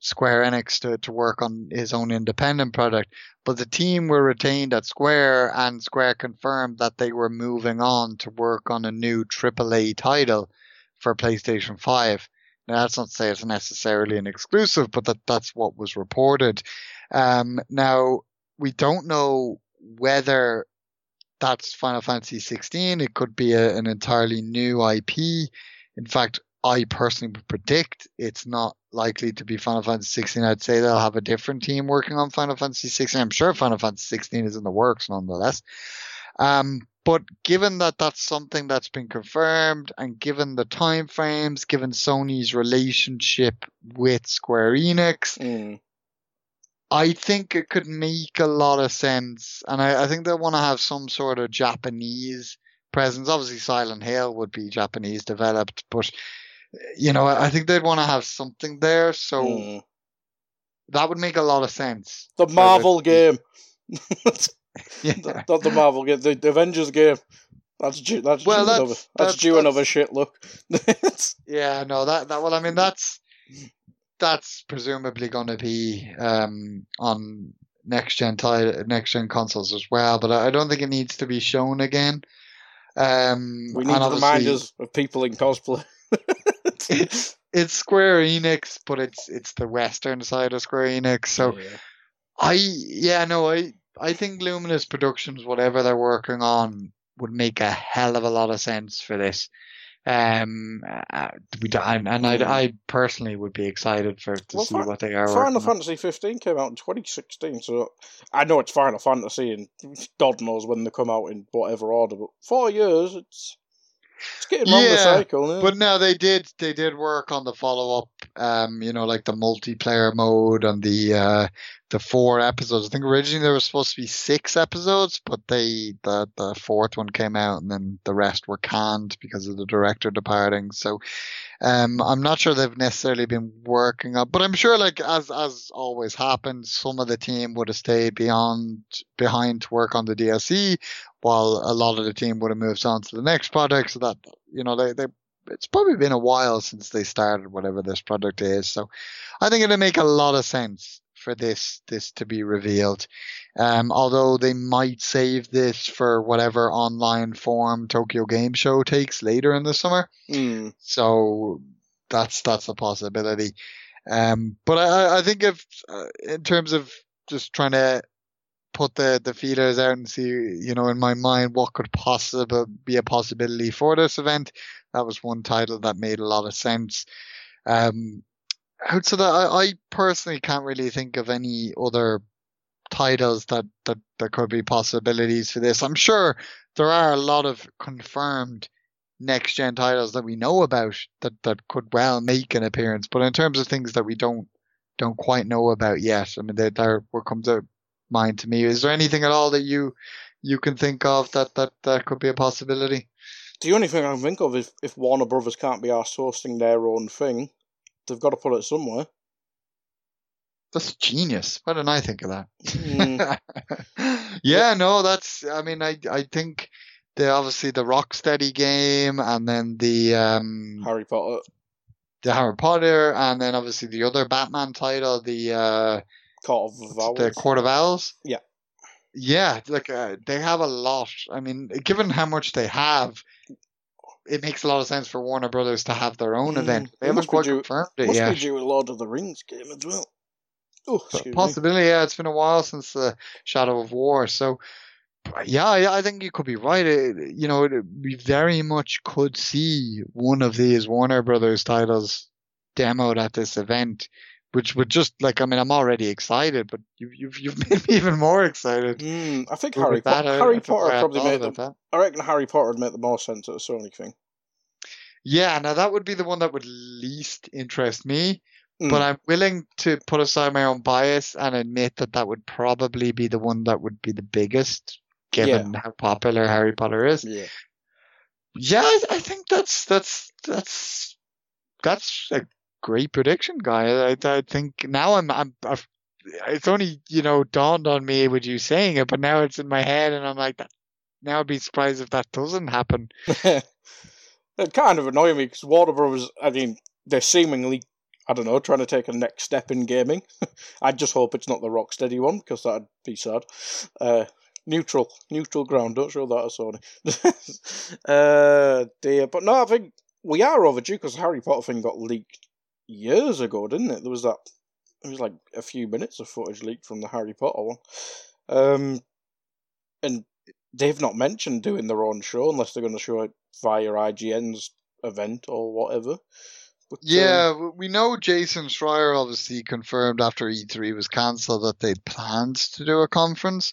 Square Enix to, to work on his own independent product. But the team were retained at Square, and Square confirmed that they were moving on to work on a new AAA title for PlayStation 5. Now, that's not to say it's necessarily an exclusive, but that, that's what was reported. Um, now, we don't know whether that's Final Fantasy 16. It could be a, an entirely new IP. In fact, I personally would predict it's not likely to be Final Fantasy 16. I'd say they'll have a different team working on Final Fantasy 16. I'm sure Final Fantasy 16 is in the works nonetheless. Um, but given that that's something that's been confirmed and given the time frames, given Sony's relationship with Square Enix, Mm, I think it could make a lot of sense. And I, I think they want to have some sort of Japanese presence. Obviously, Silent Hill would be Japanese developed, but you know, I I think they'd want to have something there. So mm. that would make a lot of sense. The Marvel game. *laughs* Yeah. *laughs* Not the Marvel game, the, the Avengers game. That's due. That's Well, due that's- another. That's, that's- due that's- another shit look. *laughs* Yeah, no, that that well, I mean, that's that's presumably going to be um on next gen ti- next gen consoles as well, but I I don't think it needs to be shown again. Um, we need reminders of people in cosplay. *laughs* It's it's Square Enix, but it's it's the western side of Square Enix. So Yeah. I yeah no I I think Luminous Productions, whatever they're working on, would make a hell of a lot of sense for this. Um, uh, and, I, I personally would be excited for to Well, see what they are. Final working on. Fantasy 15 came out in 2016, so I know it's Final Fantasy, and *laughs* God knows when they come out in whatever order. But four years, it's it's getting round the Yeah, cycle. Yeah. But no, they did they did work on the follow up. Um, you know, like the multiplayer mode and the uh the four episodes. I think originally there was supposed to be six episodes, but they the the fourth one came out and then the rest were canned because of the director departing. So um I'm not sure they've necessarily been working up, but I'm sure like as as always happens, some of the team would have stayed beyond behind to work on the DLC while a lot of the team would have moved on to the next project so that you know they, they it's probably been a while since they started whatever this project is so i think it'll make a lot of sense for this this to be revealed um although they might save this for whatever online form tokyo game show takes later in the summer Mm, so that's that's a possibility. Um, but I, I think if uh, in terms of just trying to put the the feelers out and see, you know, in my mind what could possibly be a possibility for this event. That was one title that made a lot of sense. Um, outside that, I, I personally can't really think of any other titles that, that that could be possibilities for this. I'm sure there are a lot of confirmed next gen titles that we know about that that could well make an appearance. But in terms of things that we don't don't quite know about yet, I mean, they, are what comes to mind to me. Is there anything at all that you you can think of that that that could be a possibility? The only thing I can think of is if Warner Brothers can't be asked hosting their own thing, they've got to put it somewhere. That's genius. Why didn't I think of that? Mm. *laughs* yeah, no, that's. I mean, I I think the obviously the Rocksteady game, and then the um Harry Potter, the Harry Potter, and then obviously the other Batman title, the uh Court of Owls. the Court of Owls. Yeah. Yeah, like uh, they have a lot. I mean, given how much they have, it makes a lot of sense for Warner Brothers to have their own Mm, event. They haven't must quite due- confirmed it Must yet. be due a Lord of the Rings game as well. Oh, excuse me. Possibility, yeah. It's been a while since the Shadow of War, so yeah, yeah, I think you could be right. It, you know, it, we very much could see one of these Warner Brothers titles demoed at this event, which would just like, I mean, I'm already excited, but you, you've you've *laughs* made me even more excited. Mm, I think with Harry, that. Po- I- I Harry don't Potter I probably made the. that. I reckon Harry Potter would make the most sense at a Sony thing. Yeah, now that would be the one that would least interest me. Mm. But I'm willing to put aside my own bias and admit that that would probably be the one that would be the biggest, given how popular Harry Potter is. Yeah. Yeah, I, I think that's that's that's that's a great prediction, guy. I, I think now I'm I'm I've, it's only you know dawned on me with you saying it, but now it's in my head, and I'm like, now I'd be surprised if that doesn't happen. *laughs* it kind of annoyed me because Warner Brothers, I mean, they're seemingly, I don't know, trying to take a next step in gaming. *laughs* I just hope it's not the Rocksteady one because that'd be sad. Uh, neutral, neutral ground. Don't show that at Sony. *laughs* uh, dear, but no, I think we are overdue because Harry Potter thing got leaked years ago, didn't it? There was that. It was like a few minutes of footage leaked from the Harry Potter one. Um, and they've not mentioned doing their own show unless they're going to show it via IGN's event or whatever. But, um, Yeah, w- we know Jason Schreier obviously confirmed after E3 was cancelled that they'd planned to do a conference,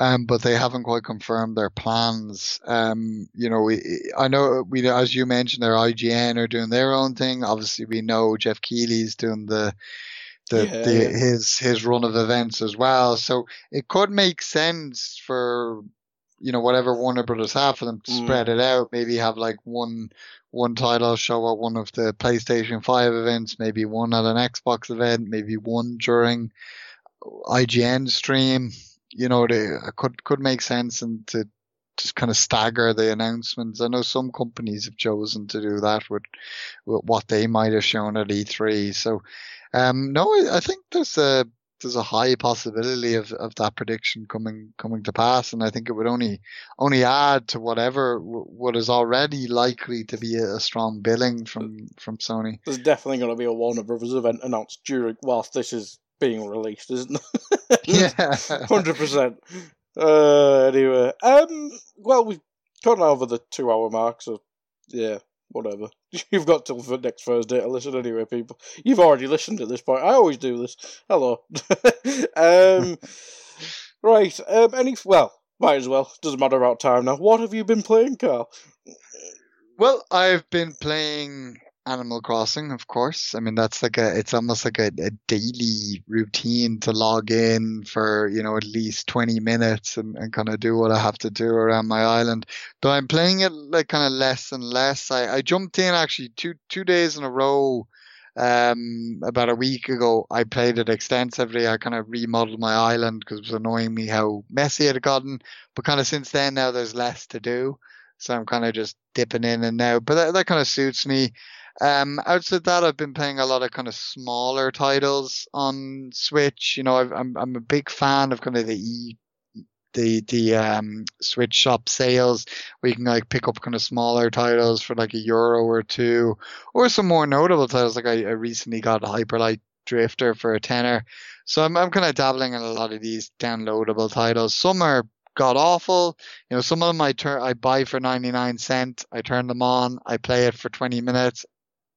um, but they haven't quite confirmed their plans. Um, you know, we, I know we, as you mentioned, their IGN are doing their own thing. Obviously, we know Geoff Keighley's doing the, the, Yeah, the yeah. his his run of events as well. So it could make sense for you know whatever Warner Brothers have for them to Mm. spread it out. Maybe have like one one title show at one of the PlayStation 5 events, maybe one at an Xbox event, maybe one during IGN stream. You know, they it could could make sense and to just kind of stagger the announcements. I know some companies have chosen to do that with, with what they might have shown at E3. So, um, no, I, I think there's a there's a high possibility of, of that prediction coming coming to pass, and I think it would only only add to whatever what is already likely to be a, a strong billing from from Sony. There's definitely going to be a Warner Brothers event announced during whilst this is being released, isn't it? Yeah. *laughs* hundred percent. Uh, anyway, um, well, we've gone over the two-hour mark, so yeah, whatever. *laughs* You've got till next Thursday to listen anyway, people. You've already listened at this point. I always do this. Hello. *laughs* um, right. Um, any well, might as well. Doesn't matter about time now. What have you been playing, Carl? Well, I've been playing Animal Crossing, of course. I mean, that's like a, it's almost like a, a daily routine to log in for, you know, at least 20 minutes and, and kind of do what I have to do around my island. But I'm playing it like kind of less and less. I, I jumped in actually two, two days in a row. Um, about a week ago, I played it extensively. I kind of remodeled my island because it was annoying me how messy it had gotten. But kind of since then, now there's less to do. So I'm kind of just dipping in and out, but that, that kind of suits me. Um, outside that, I've been playing a lot of kind of smaller titles on Switch. You know, I've, I'm I'm a big fan of kind of the e the the um Switch shop sales where you can like pick up kind of smaller titles for like a euro or two, or some more notable titles. Like I, I recently got Hyper Light Drifter for a tenner. So I'm I'm kind of dabbling in a lot of these downloadable titles. Some are god awful. You know, some of them I turn I buy for 99 cent. I turn them on. I play it for 20 minutes.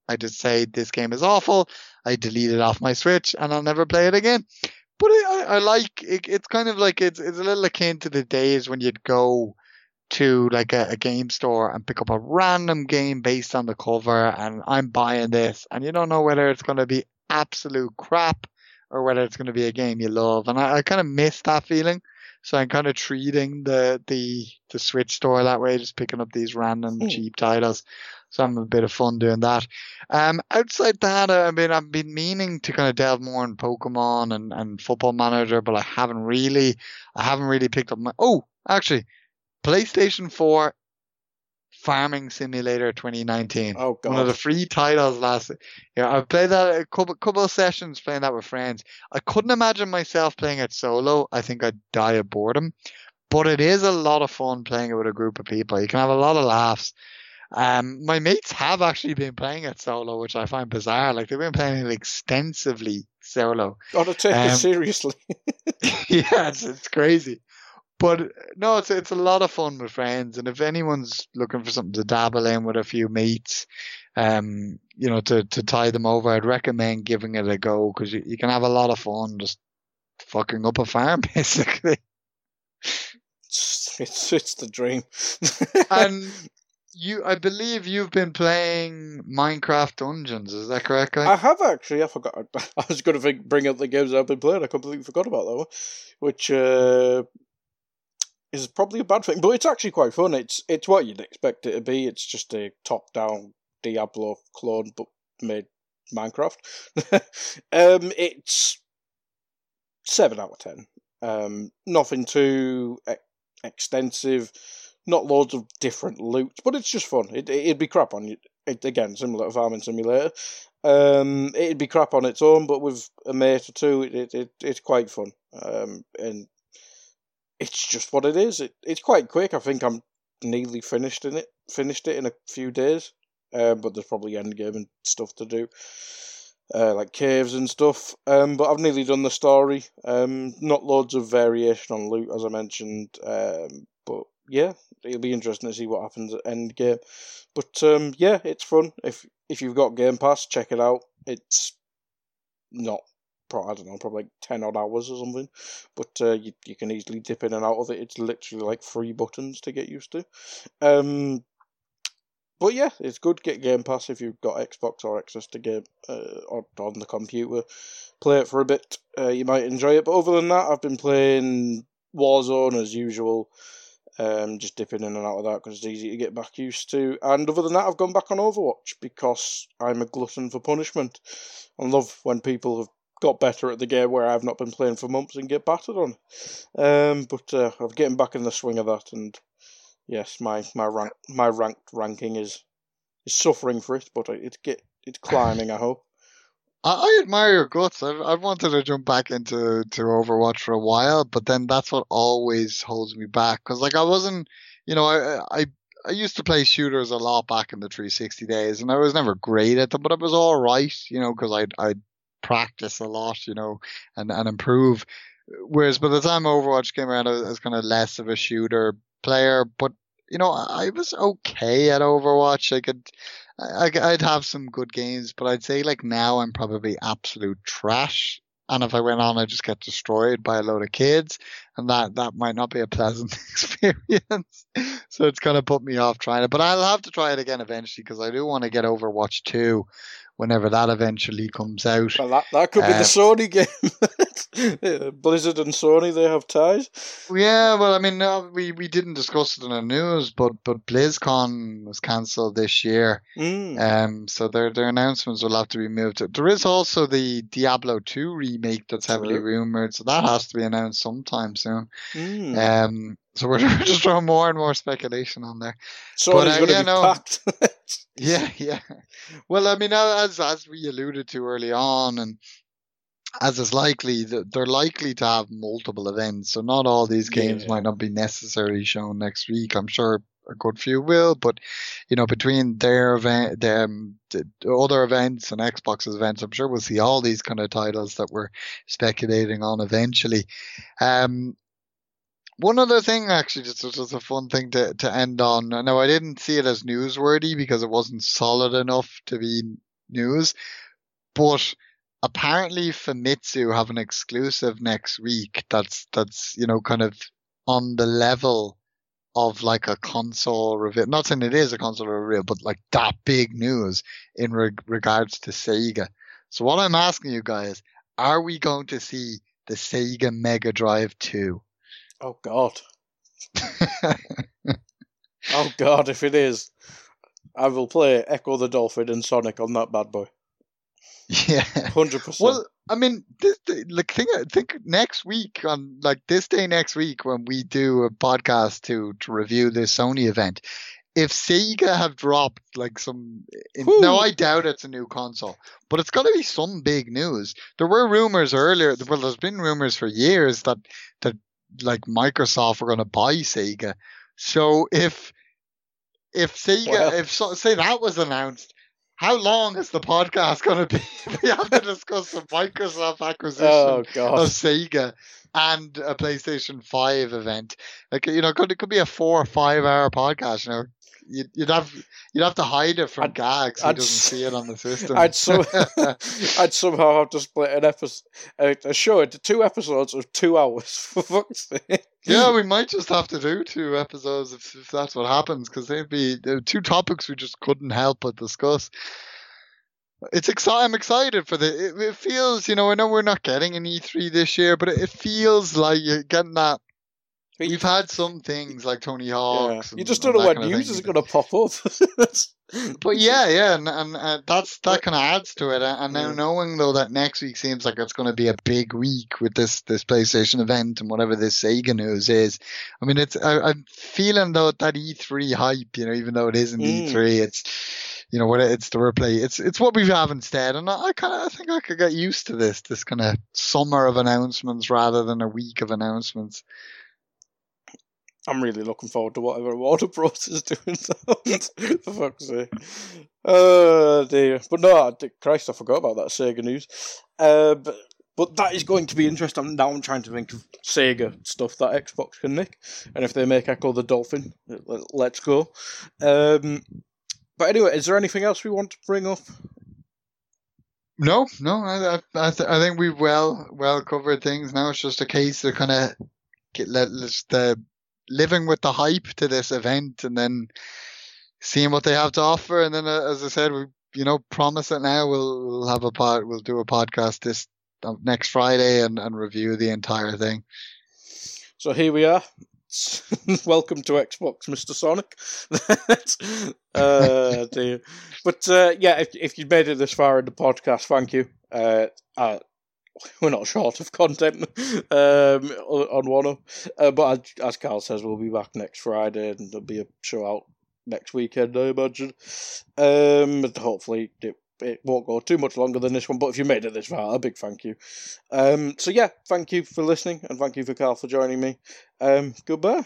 I just say this game is awful. I delete it off my Switch and I'll never play it again. But I, I like it, it's kind of like it's it's a little akin to the days when you'd go to like a, a, game store and pick up a random game based on the cover and I'm buying this and you don't know whether it's going to be absolute crap or whether it's going to be a game you love. And I, I kind of miss that feeling. So I'm kind of treating the, the, the Switch store that way, just picking up these random mm. cheap titles. So I'm a bit of fun doing that. Um, outside that, I mean, I've been meaning to kind of delve more in Pokemon and, and Football Manager, but I haven't really, I haven't really picked up my, oh, actually, PlayStation 4 Farming Simulator 2019. Oh god. One of the free titles last yeah, I've played that a couple couple of sessions playing that with friends. I couldn't imagine myself playing it solo. I think I'd die of boredom. But it is a lot of fun playing it with a group of people. You can have a lot of laughs. Um, my mates have actually been playing it solo, which I find bizarre. Like they've been playing it extensively solo. Gotta take um, it seriously. *laughs* *laughs* yeah, it's, it's crazy. But no, it's it's a lot of fun with friends, and if anyone's looking for something to dabble in with a few mates, um, you know, to to tie them over, I'd recommend giving it a go because you, you can have a lot of fun just fucking up a farm, *laughs* basically. It's it's, it's the dream. and you, I believe you've been playing Minecraft Dungeons. Is that correct? Guy? I have actually. I forgot. *laughs* I was going to bring up the games I've been playing. I completely forgot about that one. Which uh, is probably a bad thing, but it's actually quite fun. It's it's what you'd expect it to be. It's just a top down Diablo clone, but made Minecraft. *laughs* um, it's seven out of ten. Um, nothing too e- extensive, not loads of different loot, but it's just fun. It, it'd be crap on you. It, again, similar to Farming Simulator. Um, it'd be crap on its own, but with a mate or two, it, it, it it's quite fun. Um, and it's just what it is. It, it's quite quick. I think I'm nearly finished in it. Finished it in a few days, uh, but there's probably end game and stuff to do, uh, like caves and stuff. Um, but I've nearly done the story. Um, not loads of variation on loot, as I mentioned. Um, but yeah, it'll be interesting to see what happens at end game. But um, yeah, it's fun. If if you've got Game Pass, check it out. It's not I don't know, probably like 10 odd hours or something. But uh, you, you can easily dip in and out of it. It's literally like three buttons to get used to. Um, but yeah, it's good. Get Game Pass if you've got Xbox or access to game uh, or on the computer. Play it for a bit. Uh, you might enjoy it. But other than that, I've been playing Warzone as usual. Um, just dipping in and out of that because it's easy to get back used to. And other than that, I've gone back on Overwatch because I'm a glutton for punishment. I love when people have got better at the game where I've not been playing for months and get battered on. Um, but uh, I'm getting back in the swing of that, and yes, my my rank my ranked ranking is is suffering for it, but it's get it's climbing. I hope. I, admire your guts. I've, I've wanted to jump back into to Overwatch for a while, but then that's what always holds me back. Because like I wasn't, you know, I I I used to play shooters a lot back in the 360 days, and I was never great at them, but I was all right, you know, because I'd I'd practice a lot, you know, and, and improve. Whereas by the time Overwatch came around, I was, I was kind of less of a shooter player, but you know, I was okay at Overwatch. I could, I, I'd have some good games, but I'd say like now I'm probably absolute trash. And if I went on, I'd just get destroyed by a load of kids, and that that might not be a pleasant *laughs* experience. so it's kind of put me off trying it. But I'll have to try it again eventually because I do want to get Overwatch 2 whenever that eventually comes out. Well, that, that could be the uh, Sony game. *laughs* *laughs* Blizzard and Sony, they have ties. Yeah, well, I mean, uh, we, we didn't discuss it in the news, but but BlizzCon was cancelled this year. Mm. Um, so their their announcements will have to be moved. There is also the Diablo 2 remake that's heavily rumored, so that has to be announced sometime soon. Mm. Um, so we're *laughs* just throwing more and more speculation on there. So but, uh, going to yeah, be no, packed. *laughs* yeah, yeah. Well, I mean, as as we alluded to early on, and as is likely, they're likely to have multiple events. So not all these games Yeah. might not be necessarily shown next week. I'm sure a good few will, but you know, between their event, them, the other events and Xbox's events, I'm sure we'll see all these kind of titles that we're speculating on eventually. Um, one other thing, actually, just, just a fun thing to, to end on. Now, I didn't see it as newsworthy because it wasn't solid enough to be news, but apparently Famitsu have an exclusive next week that's, that's, you know, kind of on the level of like a console reveal. Not saying it is a console reveal, but like that big news in reg- regards to Sega. So what I'm asking you guys, are we going to see the Sega Mega Drive 2? Oh God. *laughs* Oh God, if it is, I will play Ecco the Dolphin and Sonic on that bad boy. Yeah. Hundred percent. Well, I mean, this like think think next week on like this day next week when we do a podcast to to review this Sony event. If Sega have dropped like some, in, now I doubt it's a new console, but it's got to be some big news. There were rumors earlier. Well, there's been rumors for years that that like Microsoft were going to buy Sega. So if if Sega, Well. if so, say that was announced, how long is the podcast going to be? *laughs* we have to discuss the Microsoft acquisition Oh of Sega and a PlayStation Five event. Like you know, it could it could be a four or five hour podcast. You know, you'd, you'd have you'd have to hide it from I'd- gags. He I'd doesn't see it on the system. I'd so *laughs* *laughs* I'd somehow have to split an episode, a, a show into two episodes of two hours. *laughs* For fuck's sake. yeah, we might just have to do two episodes if, if that's what happens, because they'd be two topics we just couldn't help but discuss. It's exciting. I'm excited for the. It, it feels, you know, I know we're not getting an E3 this year, but it, it feels like you're getting that. We've had some things like Tony Yeah. Hawk's. You just don't know when news is going to pop up. *laughs* But yeah, yeah, and, and uh, that's that kind of adds to it. And now Yeah. knowing though that next week seems like it's going to be a big week with this this PlayStation event and whatever this Sega news is. I mean, it's I, I'm feeling though that E3 hype. You know, even though it isn't Mm. E3, it's you know what it's the replay. It's it's what we have instead. And I, I kind of I think I could get used to this this kind of summer of announcements rather than a week of announcements. I'm really looking forward to whatever *laughs* Warner Bros is doing. *laughs* For fuck's sake. Oh dear. But no, Christ, I forgot about that Sega news. Uh, but, but that is going to be interesting. Now I'm trying to think of Sega stuff that Xbox can make. And if they make Ecco the Dolphin, let- let's go. Um, but anyway, is there anything else we want to bring up? No, no, I, I, I, th- I think we've well, well covered things. Now it's just a case of kind of get let let's the living with the hype to this event, and then seeing what they have to offer. And then, uh, as I said, we you know promise it now. We'll we'll have a pod, we'll do a podcast this uh, next Friday and and review the entire thing. So here we are. *laughs* Welcome to Xbox, Mr. Sonic. *laughs* uh. But uh, yeah, if, if you made it this far in the podcast, thank you. *laughs* We're not short of content um, on one up, uh, but as, as Carl says, we'll be back next Friday, and there'll be a show out next weekend, I imagine. Um, hopefully, it, it won't go too much longer than this one. But if you made it this far, a big thank you. Um, so yeah, thank you for listening, and thank you for Carl for joining me. Um, goodbye.